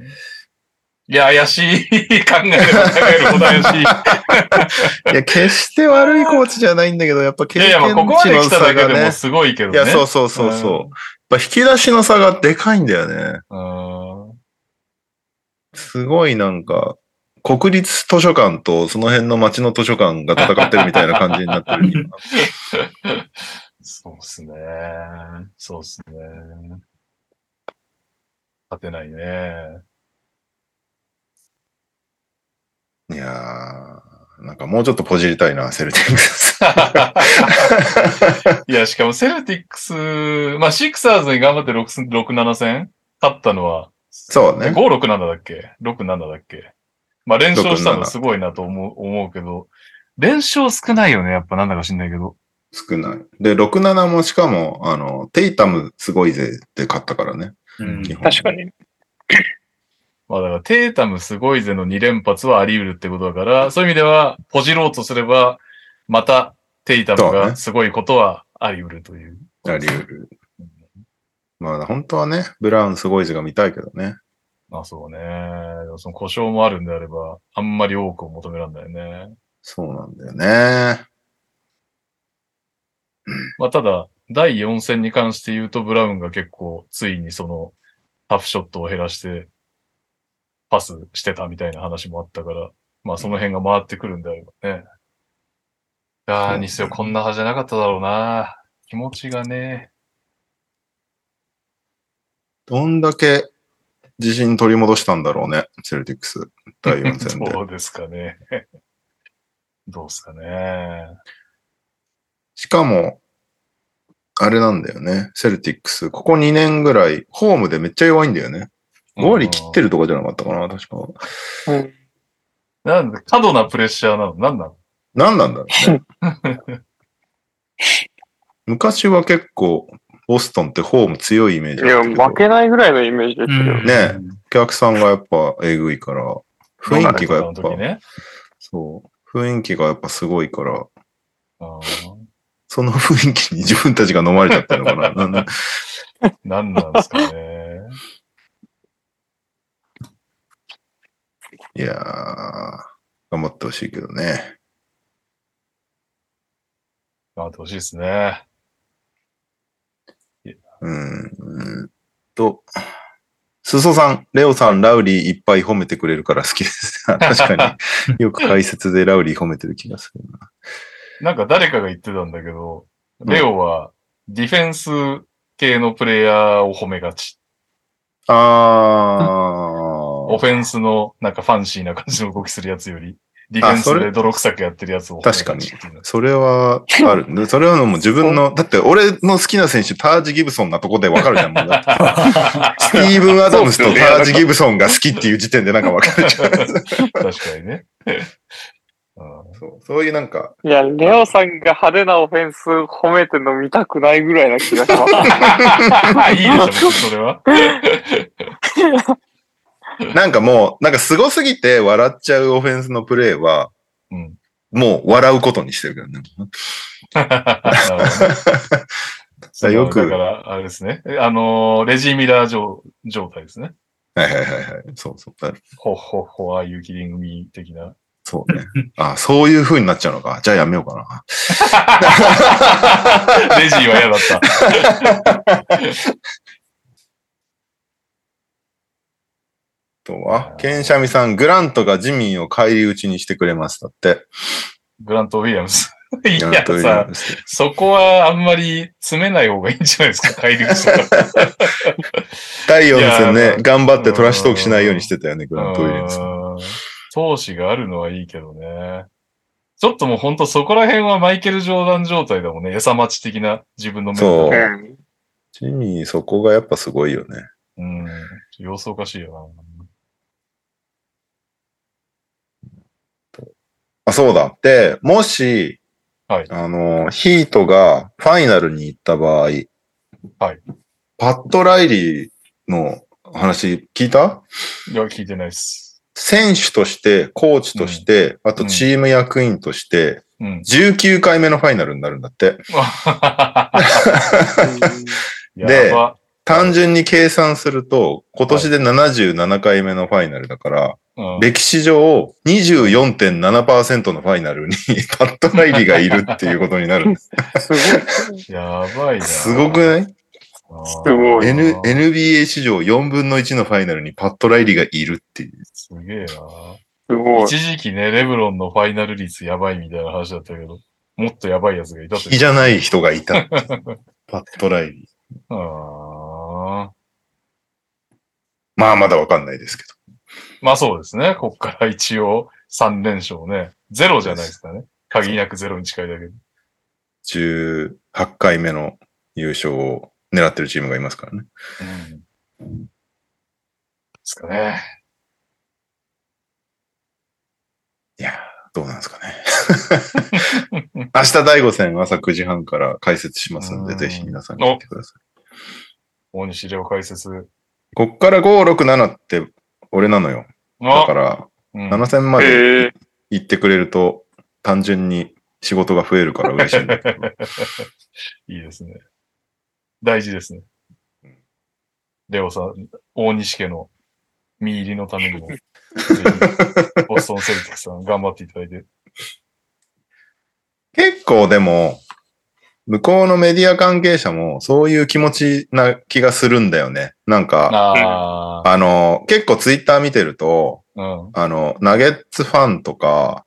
いや、怪しい。考えれば考えるほど怪しい。いや、決して悪いコーチじゃないんだけど、やっぱ経いやいや、験値まあここまでの来ただけでも差がね。すごいけどね。いや、そうそうそうそう。やっぱ引き出しの差がでかいんだよね。うん。すごいなんか、国立図書館とその辺の町の図書館が戦ってるみたいな感じになってる今。そうっすね。そうっすね。勝てないね。いやー、なんかもうちょっとポジりたいな、セルティックス。いや、しかもセルティックス、まあ、シクサーズに頑張って6、6 7戦勝ったのは、そうね5、6、7だっけ ?6、7だっけ？まあ、連勝したのすごいなと思う、思うけど、連勝少ないよね、やっぱなんだか知んないけど。少ない。で、6、7もしかも、あの、テイタムすごいぜって勝ったからね。うん確か。に。まあだから、テータムすごいぜの2連発はあり得るってことだから、そういう意味では、ポジろうとすれば、また、テイタムがすごいことはあり得るという。あり得る。まあ、本当はね、ブラウンすごいぜが見たいけどね。まあそうね。でもその故障もあるんであれば、あんまり多くを求めらんないね。そうなんだよね。まあただ、第4戦に関して言うと、ブラウンが結構、ついにその、タフショットを減らして、パスしてたみたいな話もあったから、まあその辺が回ってくるんであればね。いやー、にせよこんなはずじゃなかっただろうな。気持ちがね。どんだけ自信取り戻したんだろうね、セルティックス。第4戦で。どうですかね。どうですかね。しかも、あれなんだよね、セルティックス。ここ2年ぐらい、ホームでめっちゃ弱いんだよね。5割切ってる。るとかじゃなかったかな、確か。うん。なんで、過度なプレッシャーなの？なんなの？何なんだろうね。昔は結構、ボストンってホーム強いイメージいや、負けないぐらいのイメージですけど。うんねお客さんがやっぱえぐいから、雰囲気がやっぱ、ね。そう、雰囲気がやっぱすごいから、その雰囲気に自分たちが飲まれちゃったのかな。なんだなんなんですかね。いやー、頑張ってほしいけどね。頑張ってほしいですね。うん。うんと、すそさん、レオさん、ラウリーいっぱい褒めてくれるから好きです。確かによく解説でラウリー褒めてる気がするな。なんか誰かが言ってたんだけど、んレオはディフェンス系のプレイヤーを褒めがち。あオフェンスのなんかファンシーな感じの動きするやつより、ディフェンスで泥臭くやってるやつを確かにそれはある。でそれはもう自分の、だって俺の好きな選手、タージ・ギブソンなとこでわかるじゃん。もうだってスティーブン・アダムスとタージ・ギブソンが好きっていう時点でなんかわかるじゃん。確かにね。うんそうそういうなんか、いや、レオさんが派手なオフェンス褒めてるの見たくないぐらいな気がします。いいでしょ、それは。なんかもう、なんか凄すぎて笑っちゃうオフェンスのプレーは、うん。もう笑うことにしてるけどね。そうよくだから、あれですね。あのー、レジー・ミラー状状態ですね。はいはいはいはい。そうそう。ほっほっほ、ああいうキリングミー的な。そうね。あ、そういう風になっちゃうのか。じゃあやめようかな。レジーは嫌だった。とは、ケンシャミさん、グラントがジミーを返り討ちにしてくれます。だって。グラント・ウィリアムス。いやさ、そこはあんまり詰めない方がいいんじゃないですか、帰り口とか。第4戦いや、ね頑張ってトラッシュトークしないようにしてたよね、グラントウィリアムス。うん闘志があるのはいいけどね。ちょっともうほんとそこら辺はマイケル・ジョーダン状態だもんね。餌待ち的な自分のメンタルそううん。ジミー、そこがやっぱすごいよね。うん。様子おかしいよあ、そうだ。で、もし、はいあの、ヒートがファイナルに行った場合、はいパット・ライリーの話聞いた？な。いや、聞いてないっす。選手として、コーチとして、あとチーム役員として、うん。19回目のファイナルになるんだって。やば。単純に計算すると、今年で77回目のファイナルだから、うん歴史上24.7%のファイナルに パット・ライリーがいるっていうことになるんです。すごい。やばいな。すごくない？すすごい N ?NBA 史上4分の1のファイナルにパット・ライリーがいるっていう。すげえな。すごい。一時期ね、レブロンのファイナル率やばいみたいな話だったけど、もっとやばいやつがいたって比じゃない人がいた。パット・ライリー。ああ。まあまだわかんないですけど。まあそうですね。こっから一応3連勝ね。ゼロじゃないですかね。限りなくゼロに近いだけど。18回目の優勝を狙ってるチームがいますからね。うん。ですかね。いやー、どうなんですかね。明日第5戦朝9時半から解説しますんで、うんぜひ皆さん聞いてください。大西レオ解説。こっから5、6、7って俺なのよ。だかあ、ら、うん7戦まで。行ってくれると、単純に仕事が増えるから嬉しいんだけど。いいですね。大事ですね。レオさん、大西家の見入りのためにも、ぜひボストンセルティックさん頑張っていただいて。結構でも、向こうのメディア関係者もそういう気持ちな気がするんだよね。なんか、あの、結構ツイッター見てると、うん。あの、ナゲッツファンとか、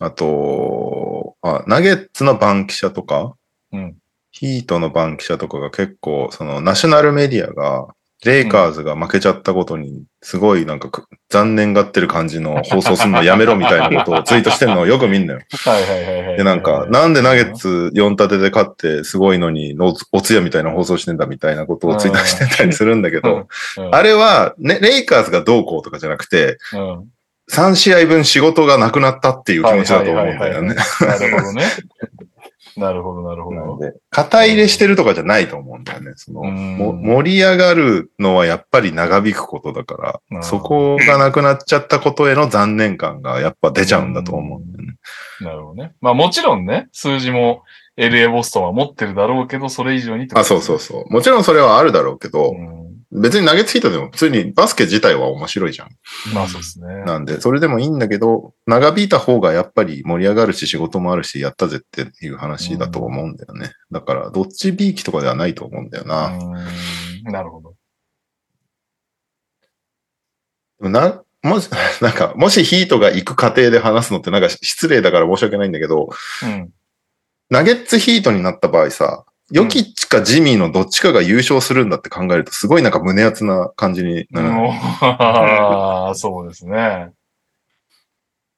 あと、あナゲッツの番記者とか、うんヒートの番記者とかが結構、そのナショナルメディアが、レイカーズが負けちゃったことに、すごいなんかく残念がってる感じの放送するのやめろみたいなことをツイートしてるのをよく見んのよ。はいはいはいはい。で、なんか、なんでナゲッツ4立てで勝ってすごいのに、おおつやみたいな放送してんだみたいなことをツイーしてたりするんだけど、うん、あれは、ね、レイカーズがどうこうとかじゃなくて、うん。3試合分仕事がなくなったっていう気持ちだと思うんだよね。なるほどね。なるほど、なるほど。なので、肩入れしてるとかじゃないと思うんだよね。その盛り上がるのはやっぱり長引くことだかうんら、そこがなくなっちゃったことへの残念感がやっぱ出ちゃうんだと思うんだよね。なるほどね。まあもちろんね、数字も LA ボストンは持ってるだろうけど、それ以上にあ、そうそうそう。もちろんそれはあるだろうけど、うん別に投げついたでも普通にバスケ自体は面白いじゃん。まあそうですね。なんで、それでもいいんだけど、長引いた方がやっぱり盛り上がるし仕事もあるし、やったぜっていう話だと思うんだよね。だから、どっちびいきとかではないと思うんだよな。うんなるほど。な、もし、なんか、もしヒートが行く過程で話すのってなんか失礼だから申し訳ないんだけど、うん。ナゲッツヒートになった場合さ、ヨキッチかジミーのどっちかが優勝するんだって考えると、すごいなんか胸熱な感じになる。ああ、そうですね。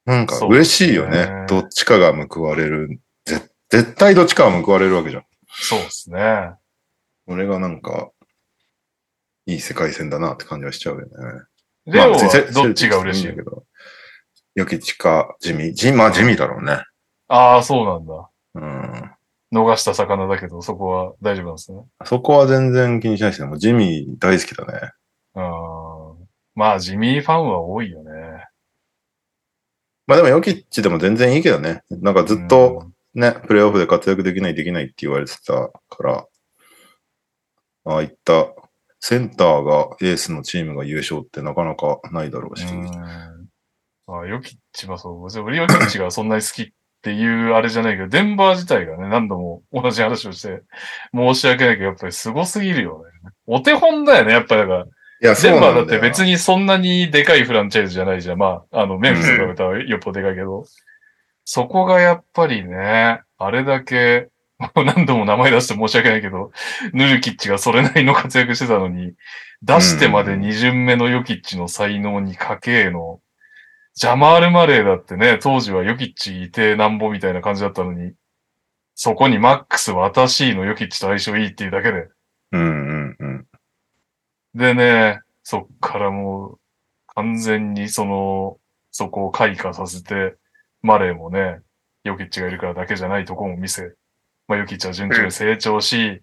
なんか嬉しいよね。ねどっちかが報われる。ぜ絶対どっちかは報われるわけじゃん。そうですね。これがなんか、いい世界線だなって感じはしちゃうよね。レオは別にどっちが嬉しい？けど。ヨキッチかジミー。ジまあジミーだろうね。ああ、そうなんだ。うん。逃した魚だけど、そこは大丈夫なんですね？そこは全然気にしないですね。もうジミー大好きだね。うん。まあ、ジミーファンは多いよね。まあでもヨキッチでも全然いいけどね。なんかずっとね、プレイオフで活躍できないできないって言われてたから、ああいったセンターがエースのチームが優勝ってなかなかないだろうし。うん。まあ、ヨキッチはそう。別に俺ヨキッチがそんなに好きっていうあれじゃないけど、デンバー自体がね、何度も同じ話をして、申し訳ないけど、やっぱり凄すぎるよね。お手本だよね、やっぱりだから。いや、そうデンバーだ。って別にそんなにでかいフランチャイズじゃないじゃん。まあ、あの、メンフィスと比べたらよっぽどでかいけど、そこがやっぱりね、あれだけ、何度も名前出して申し訳ないけど、ヌルキッチがそれなりの活躍してたのに、出してまで2巡目のヨキッチの才能に家計の、ジャマール・マレーだってね、当時はヨキッチいてなんぼみたいな感じだったのに、そこにマックス私のヨキッチと相性いいっていうだけで、うんうんうん。でね、そっからもう、完全にその、そこを開花させて、マレーもね、ヨキッチがいるからだけじゃないとこも見せ、まあ、ヨキッチは順調に成長し、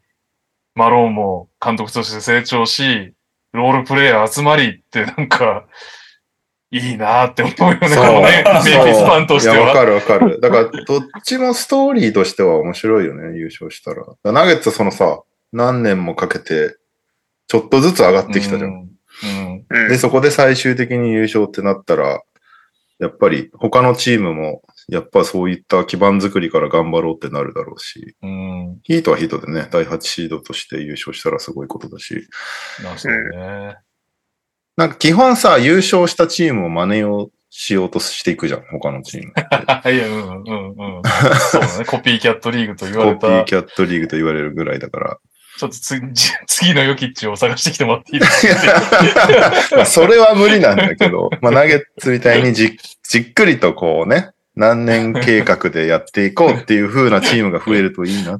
マローンも監督として成長し、ロールプレイヤー集まりってなんか、いいなって思うよね、このね、メイフィスファンとしていや、わは。かるわかる。だから、どっちもストーリーとしては面白いよね、優勝したら。らナゲッツはそのさ、何年もかけて、ちょっとずつ上がってきたじゃん。うん。で、そこで最終的に優勝ってなったら、やっぱり他のチームも、やっぱそういった基盤作りから頑張ろうってなるだろうし、うん。ヒートはヒートでね、第8シードとして優勝したらすごいことだし、なんかそうね。なんか基本さ、優勝したチームを真似をしようとしていくじゃん、他のチーム。いや、うんうんうん。そうだね。コピーキャットリーグと言わコれた。ピーキャットリーグと言われるぐらいだから。ちょっとつ次のヨキッチを探してきてもらっていいですか？まあそれは無理なんだけど、まあ、ナゲッツみたいにじじっくりとこうね、何年計画でやっていこうっていう風なチームが増えるといいなと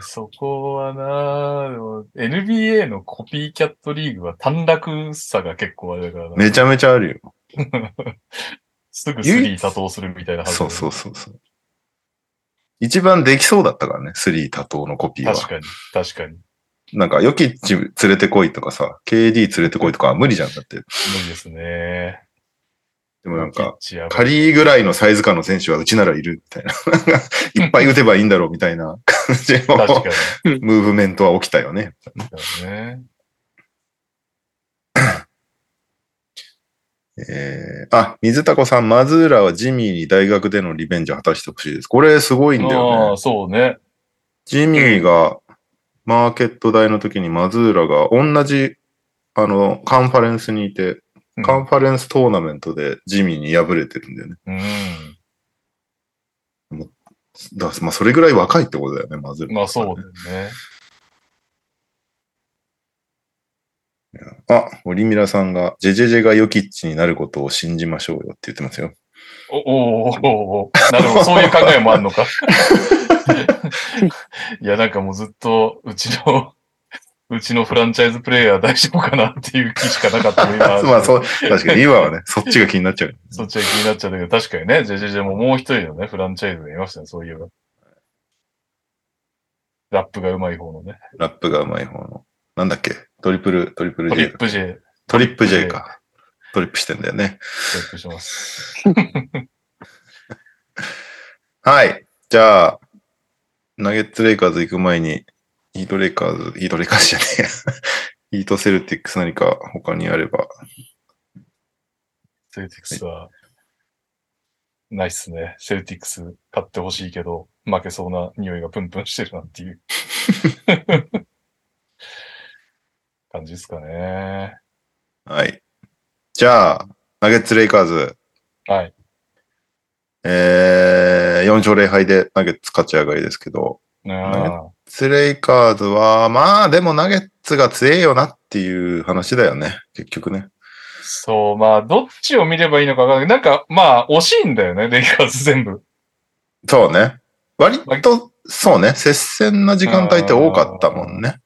そこはな NBA のコピーキャットリーグは短絡さが結構あれだからなめちゃめちゃあるよ。すぐスリー多投するみたいな話そうそうそうそう。一番できそうだったからね、スリー多頭のコピーは。確かに、確かに。なんか、ヨキッチ連れてこいとかさ、KD 連れてこいとかは無理じゃんだって。無理ですね。でもなんか、チやばいカリーぐらいのサイズ感の選手はうちならいるみたいな。いっぱい打てばいいんだろうみたいな感じのムーブメントは起きたよね。えー、あ、水田子さん、マズーラはジミーに大学でのリベンジを果たしてほしいです。これすごいんだああ、よね。そうね。ジミーがマーケット代の時にマズーラが同じ、あの、カンファレンスにいて、うんカンファレンストーナメントでジミーに敗れてるんだよね。うん。だからまあ、それぐらい若いってことだよね、マズーラ。まあそうだよね。あ、オリミラさんが、ジェジェジェがヨキッチになることを信じましょうよって言ってますよ。おおおおおなるほど、そういう考えもあるのか。いや、なんかもうずっと、うちの、うちのフランチャイズプレイヤー大丈夫かなっていう気しかなかったの今 まあ、そう、確かに今は ね、そっちが気になっちゃう。そっちが気になっちゃったけど、確かにね、ジェジェジェももう一人のね、フランチャイズがいましたね、そういえば。ラップが上手い方のね。ラップが上手い方の。なんだっけ？トリプル、トリプルト J リップ J、トリップ J か。トリップしてんだよね。トリップしてます。はい。じゃあ、ナゲッツレイカーズ行く前に、ヒートレイカーズ、ヒートレイカーズじゃねえや。ヒートセルティックス何か他にあれば。セルティックスは、ないっすね。セルティックス勝ってほしいけど、負けそうな匂いがプンプンしてるなっていう 感じですかね。はい。じゃあ、ナゲッツレイカーズ、はい。えー、4勝0敗でナゲッツ勝ち上がりですけど、あツレイカーズは、まあでもナゲッツが強えよなっていう話だよね。結局ね。そう、まあ、どっちを見ればいいのかわからない。なんか、まあ、惜しいんだよね、レイカーズ全部。そうね。割と、そうね。接戦な時間帯って多かったもんね。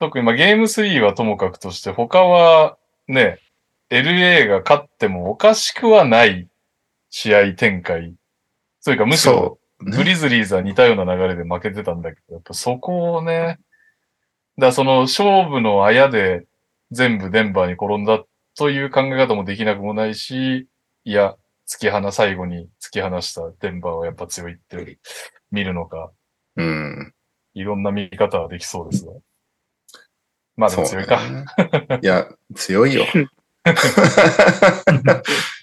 特に、まあ、ゲーム3はともかくとして、他は、ね、LA が勝ってもおかしくはない試合展開。それか、むしろ。グリズリーズは似たような流れで負けてたんだけど、やっぱそこをね、だその勝負のあやで全部デンバーに転んだという考え方もできなくもないし、いや、突き放、最後に突き放したデンバーはやっぱ強いって見るのか、うん。いろんな見方はできそうですが。まあでも強いか。ねいや、強いよ。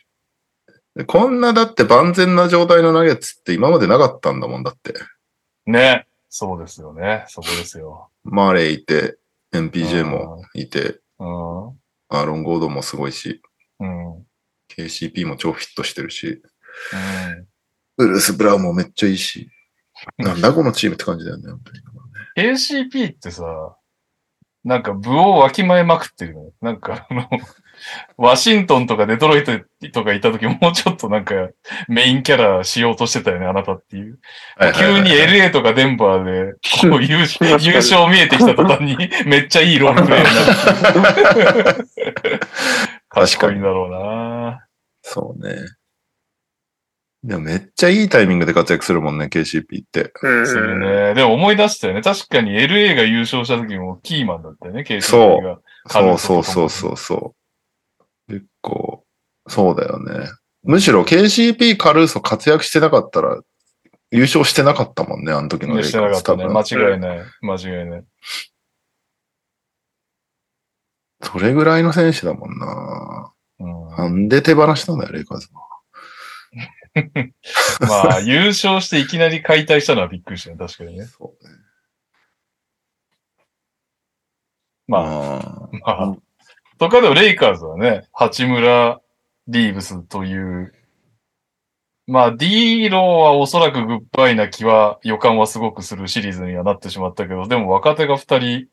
こんなだって万全な状態のナゲッツって今までなかったんだもんだって。ね。そうですよね。そこですよ。マーレーいて、MPJ もいて、うん。アーロン・ゴードンもすごいし、うん。うん。KCP も超フィットしてるし、ウルース・ブラウンもめっちゃいいし、なんだこのチームって感じだよね、本当に。KCP ってさ、なんか部をわきまえまくってるのよ。なんかあの、ワシントンとかデトロイトとかいた時もうちょっとなんかメインキャラしようとしてたよね、あなたっていう。急に LA とかデンバーでこう優 優勝見えてきた途端にめっちゃいいロールプレイになる。確 かにいいんだろうなそうね。でもめっちゃいいタイミングで活躍するもんね、KCP って。うんするね。でも思い出したよね。確かに LA が優勝した時もキーマンだったよね、KCP が。そうそうそうそうそう。結構、そうだよね。むしろ KCP カルーソ活躍してなかったら、優勝してなかったもんね、あの時のレイしてカーズ多なかったね。分。間違いない。間違いない。それぐらいの選手だもんな。うんなんで手放したんだよ、レイカーズは。まあ、優勝していきなり解体したのはびっくりしたね、確かにね。そうね。まあ、あまあ、とかでもレイカーズはね、八村リーブスという、まあ、ディーローはおそらくグッバイな気は、予感はすごくするシリーズにはなってしまったけど、でも若手が二人、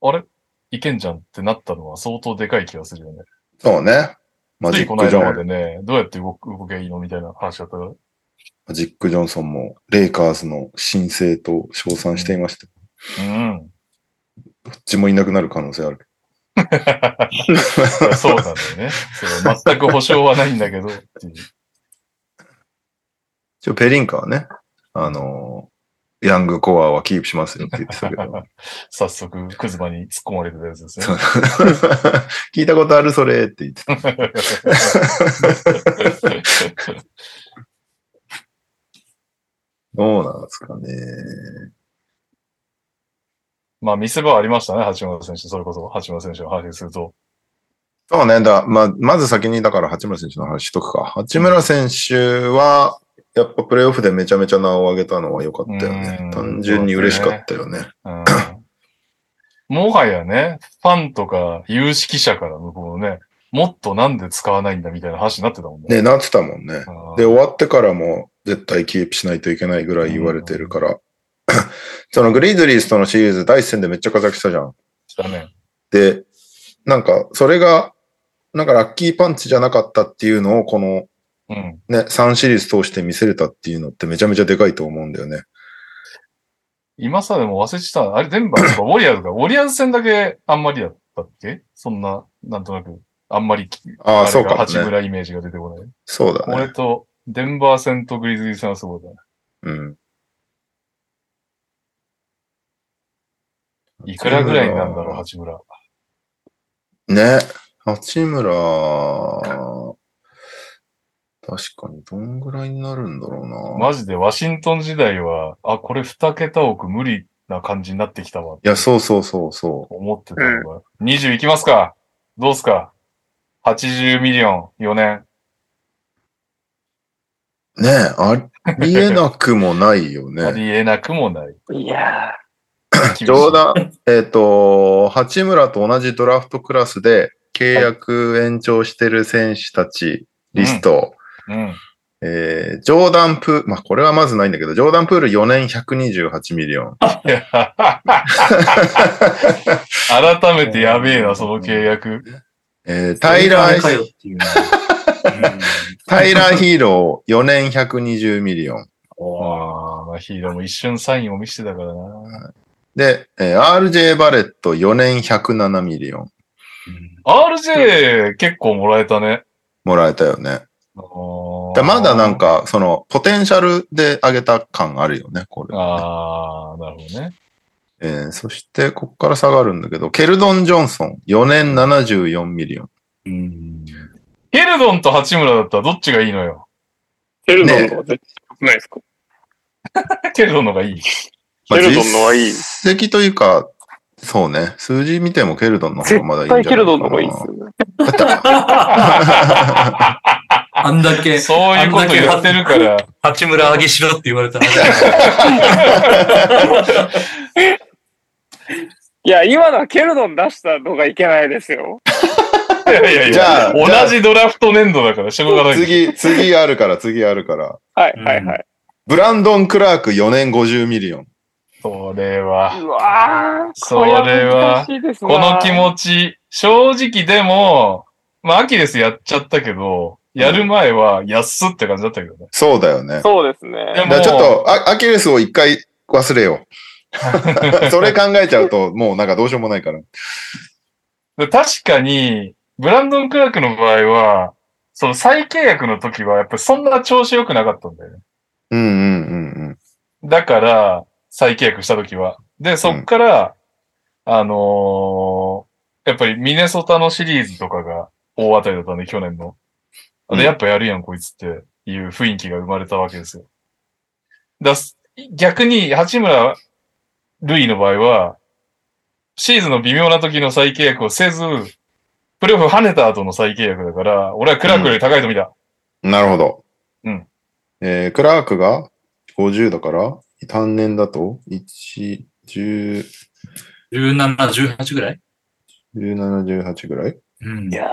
あれ？いけんじゃんってなったのは相当でかい気がするよね。そうね。マつジッいこの間まク・ジョン、でね、どうやって動く動けばいいのみたいな話だったから。マジック・ジョンソンも、レイカーズの新星と称賛していました。うん。どっちもいなくなる可能性ある。そうなんだよね。そう全く保証はないんだけどっていう。一応、ペリンカはね、あのーヤングコアはキープしますよって言ってたけど。早速、クズマに突っ込まれてたやつですね。聞いたことあるそれって言ってた。どうなんですかね。まあ、見せ場ありましたね、八村選手。それこそ、八村選手の話すると。そうね。だまあ、まず先に、だから八村選手の話しとくか。八村選手は、やっぱプレイオフでめちゃめちゃ名を上げたのは良かったよねうん。単純に嬉しかったよね。うん、もはやね、ファンとか有識者から向こうのね、もっとなんで使わないんだみたいな話になってたもんね。ね、なってたもんね。うんで、終わってからも絶対キープしないといけないぐらい言われてるから。そのグリーズリーズとのシリーズ第一戦でめっちゃ活躍したじゃん。したね。で、なんか、それが、なんかラッキーパンチじゃなかったっていうのを、このうん。ね、3シリーズ通して見せれたっていうのってめちゃめちゃでかいと思うんだよね。今さでも忘れてた。あれ、デンバーとかウォリアーズか。ウォリアーズ戦だけあんまりだったっけ？そんな、なんとなく、あんまりき、ああ、そうか。八村イメージが出てこない。そうだね。俺と、デンバー戦とグリズリー戦はすごいだね。うん。いくらぐらいになるんだろう、八村。ね。八村、確かにどんぐらいになるんだろうな。マジでワシントン時代は、あ、これ二桁億無理な感じになってきたわ。いや、そうそうそうそ思ってたのが。20いきますかどうすか ?80 million、4年。う。ねありえなくもないよあね。りえなくもない。いや 冗談、えっ、と、八村と同じドラフトクラスで契約延長してる選手たちリスト、うん。えージョーダンプー、まあこれはまずないんだけど、ジョーダンプール4年128 million。改めてやべえな、その契約。えータイラー、タイラーヒーロー4年120 million。ああ、まあヒーローも一瞬サインを見せてたからな。で、えー RJ バレット4年107 million。RJ 結構もらえたね。もらえたよね。だまだなん。か、その、ポテンシャルで上げた感あるよね、これ。ああ、なるほどね。えーそして、こっから下がるんだけど、ケルドン・ジョンソン4年74 million。うんケルドンと八村だったらどっちがいいのよ？ー、ケルドンのは絶対ないですか、ケルドンのがいい。ケルドンのはいい実績というか、そうね。数字見てもケルドンの方がまだいいんじゃないかな。絶対ケルドンの方がいいですよね。あんだけ、そういうこと言ってるから。八村上げしろって言われたら。いや、今のはケルドン出したのがいけないですよ。いやいやいじゃや、あじゃあ同じドラフト年度だからしょうがない。次、次あるから、次あるから。はい、うんはい、はい。ブランドン・クラーク4年50ミリオン。それは、うわー、それはこの気持ち、正直でも、まあ、アキレスやっちゃったけど、やる前は安っって感じだったけどね。そうだよね。そうですでね。もだからちょっとア、アキレスを一回忘れよう。それ考えちゃうと、もうなんかどうしようもないから。で確かに、ブランドン・クラークの場合は、その再契約の時はやっぱりそんな調子良くなかったんだよね。うんうんうんだから、再契約した時は。で、そっから、あのーやっぱりミネソタのシリーズとかが大当たりだったんで、去年の。うんで、やっぱやるやん、こいつっていう雰囲気が生まれたわけですよ。だす逆に、八村塁の場合は、シーズンの微妙な時の再契約をせず、プレーオフ跳ねた後の再契約だから、俺はクラークより高いと見た。うん。なるほど。うん。えークラークが50だから、単年だと、1、10、17、18ぐらい？17、18ぐらい？うんい。や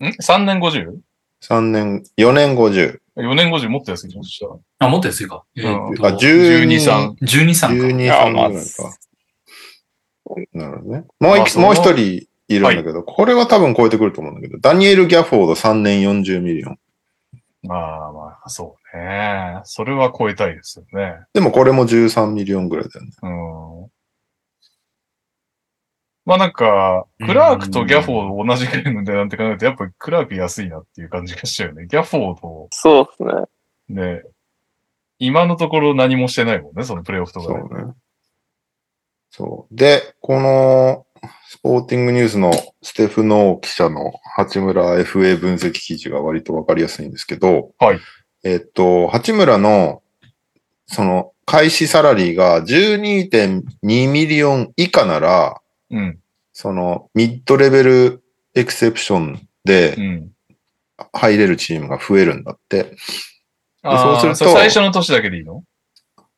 ん ?3 年 50?4 3年、4年50。年50もっと安いじゃん、そしたら。あ、もっと安いか。えーあ、12、12 3 12、3か。12、ー、あ3まあぐらいか。なるほどね。もう一、もう一人いるんだけど、これは多分超えてくると思うんだけど、ダニエル・ギャフォード3年40ミリオン。まあまあ、そうね。それは超えたいですよね。でもこれも13ミリオンぐらいだよね。うん。まあなんか、クラークとギャフォード同じぐらいの値段って考えると、やっぱりクラーク安いなっていう感じがしちゃうよね。ギャフォード、そうですね。ね、今のところ何もしてないもんね、そのプレイオフとかで。そうね。そう。で、この、スポーティングニュースのステフ・ノー記者の八村 FA 分析記事が割とわかりやすいんですけど、はい。えっと、八村の、その、開始サラリーが12.2ミリオン以下なら、うん。その、ミッドレベルエクセプションでうん。入れるチームが増えるんだって。あそうするとあ、最初の年だけでいいの？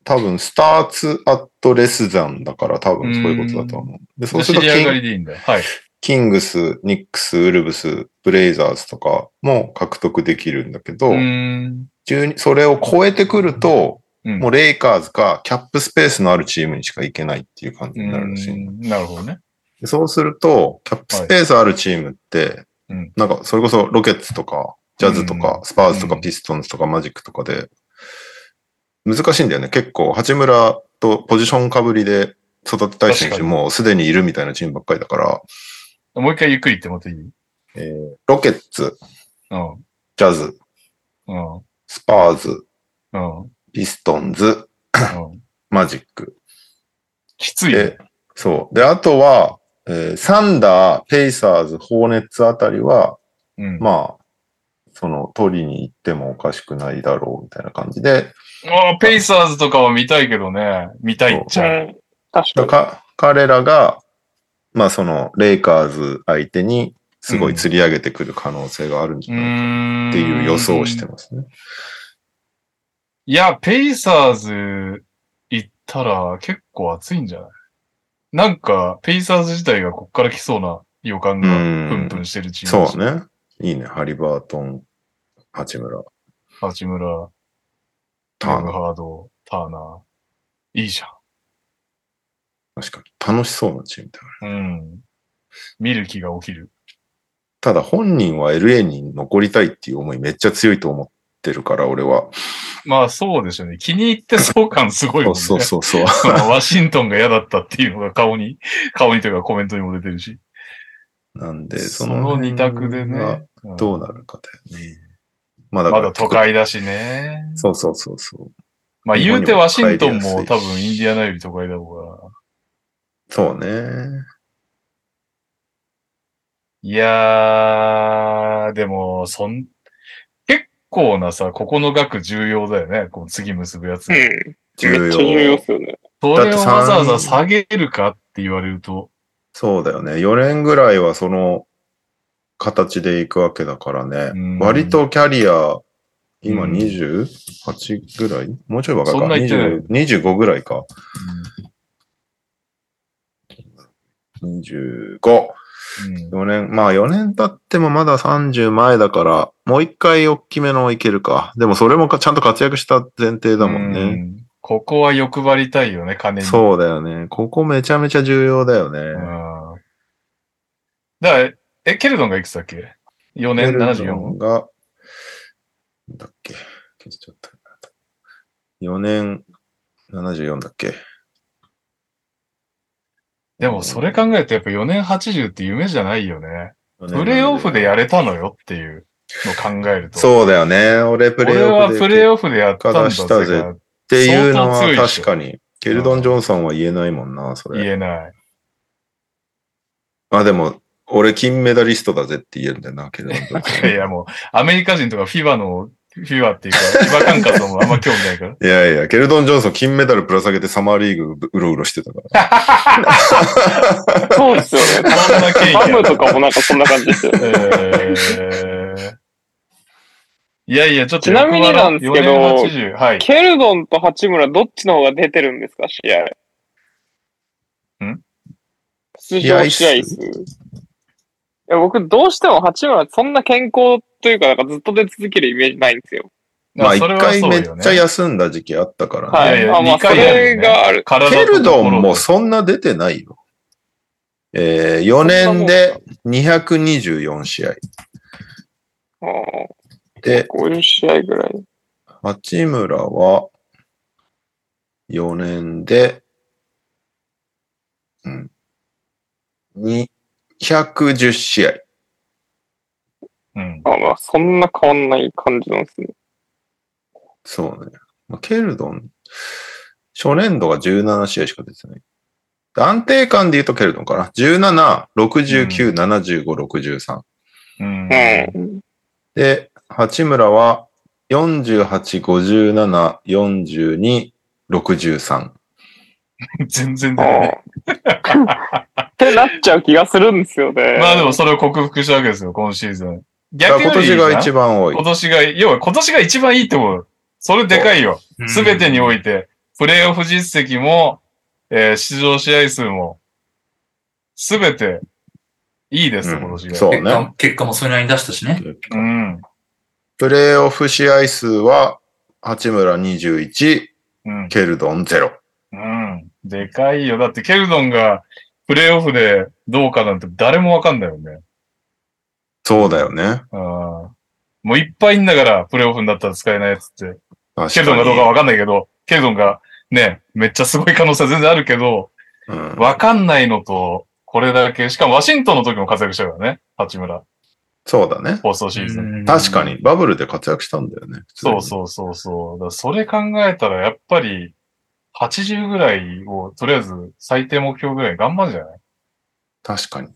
多分、スターツアットレスザンだから多分そういうことだと思う。で、そうするとキン知り上がりでいいんだ。はい。キングス、ニックス、ウルブス、ブレイザーズとかも獲得できるんだけど、うーん。12それを超えてくると、うんもうレイカーズかキャップスペースのあるチームにしか行けないっていう感じになるらしい。うんなるほどね。でそうすると、キャップスペースあるチームって、うんなんかそれこそロケッツとか、ジャズとかう、んスパーズとかうんピストンズとかマジックとかで、難しいんだよね。結構、八村とポジションかぶりで育てたい選手もうすでにいるみたいなチームばっかりだから、もう一回ゆっくり言ってもらっていい？えーロケッツ、うん。ジャズ、うん。スパーズ、うん。ピストンズ、うん。マジック。きついねで。、そう。で、あとは、えーサンダー、ペイサーズ、ホーネッツあたりは、うん。まあ、その、取りに行ってもおかしくないだろうみたいな感じで、ああ、ペイサーズとかは見たいけどね。見たいっちゃ。確かに。か彼らが、まあその、レイカーズ相手にすごい釣り上げてくる可能性があるんじうゃないか。っていう予想をしてますね。いや、ペイサーズ行ったら結構熱いんじゃない？なんか、ペイサーズ自体がこっから来そうな予感がうんプンプンしてるチームそうね。いいね。ハリバートン、八村、八村、ターナー。ターナハード、ターナー。いいじゃ確かに。楽しそうなチームだよね。ん。うん。見る気が起きる。ただ本人は LA に残りたいっていう思いめっちゃ強いと思ってるから、俺は。まあそうでしょうね。気に入ってそう感すごいもんね。そうそうそう ワシントンが嫌だったっていうのが顔に、顔にというかコメントにも出てるし。なんで、そそのの二択でね。どうなるかだよね。まあだまだ都会だしね。そうそうそうそう。まあ言うてワシントンも多分インディアナより都会だろうから。そうね。いやー、でも、そん、結構なさ、ここの額重要だよね。こう次結ぶやつ。うん。めっ重ちゃ重要要っ。すよね。それをだってさんわざわざ下げるかって言われると、そうだよね。4年ぐらいはその形でいくわけだからね。うん割とキャリア、今うん 28? ぐらい？もうちょい若いか。そんな言ってない20 25ぐらいか。25。うん4年、まあ4年経ってもまだ30前だから、もう一回大きめのいけるか。でもそれもかちゃんと活躍した前提だもんうね。んここは欲張りたいよね、金に。そうだよね。ここめちゃめちゃ重要だよね。うんだから、え、ケルドンがいくつだっけ ?4 年ケルドン 74? が、だっけ？消しちゃった。4年74だっけ？でもそれ考えるとやっぱ4年80って夢じゃないよね。プレイオフでやれたのよっていうのを考えると。そうだよね。俺プレイ俺はオフでプレイオフでやったんだしたぜぜっていうのは確かに。ケルドン・ジョンソンは言えないもんな、それ。言えない。まあでも、俺金メダリストだぜって言えるんだよな、ケルドン・ジョンソン。いやもう、アメリカ人とかフィバの、フィバっていうか、フィバ感覚もあんま興味ないから。いやいや、ケルドン・ジョンソン金メダルぶら下げてサマーリーグうろうろしてたから。そうですよね。そんな経緯ハムとかもなんかそんな感じですよね。えーいやいや、ちょっとちなみになんですけど4年80はい。ケルドンと八村どっちの方が出てるんですか、試合。ん？出場試合数？いや僕、どうしても八村そんな健康というか、なんかずっと出続けるイメージないんですよ。まあ一回めっちゃ休んだ時期あったからね。はいあまあ、二それがある。ケルドンもそんな出てないよ。えー、4年で224試合。あーで、50試合ぐらい。八村は4年で、うん、210試合。うん。あまあ、そんな変わんない感じなんですね。そうね。まあケルドン、初年度が17試合しか出てない。安定感で言うとケルドンかな。17、69、75、63。うん。うん。で、八村は48、57、42、63。全然出あない。あ。ってなっちゃう気がするんですよね。まあでもそれを克服したわけですよ、今シーズン。逆に今年が一番多い今。年が、要は今年が一番いいってこと。それでかいよ。すべてにおいて。プレイオフ実績も、えー出場試合数も、すべていいです、うん今年が。そう結果結果もそれなりに出したしね。うん。プレイオフ試合数は、八村21、うん。ケルドン0。うん。でかいよ。だってケルドンがプレイオフでどうかなんて誰もわかんないよね。そうだよね。うん。もういっぱいいんだから、プレイオフになったら使えないやつって。確ケルドン。がどうかわかんないけど、ケルドンがね、めっちゃすごい可能性は全然あるけど、うんわかんないのと、これだけ、しかもワシントンの時も活躍したからね、八村、そうだね。放送シーズン。確かに、バブルで活躍したんだよね。そうそうそうそう。だからそれ考えたら、やっぱり、80ぐらいを、とりあえず最低目標ぐらい頑張るんじゃない？確かに。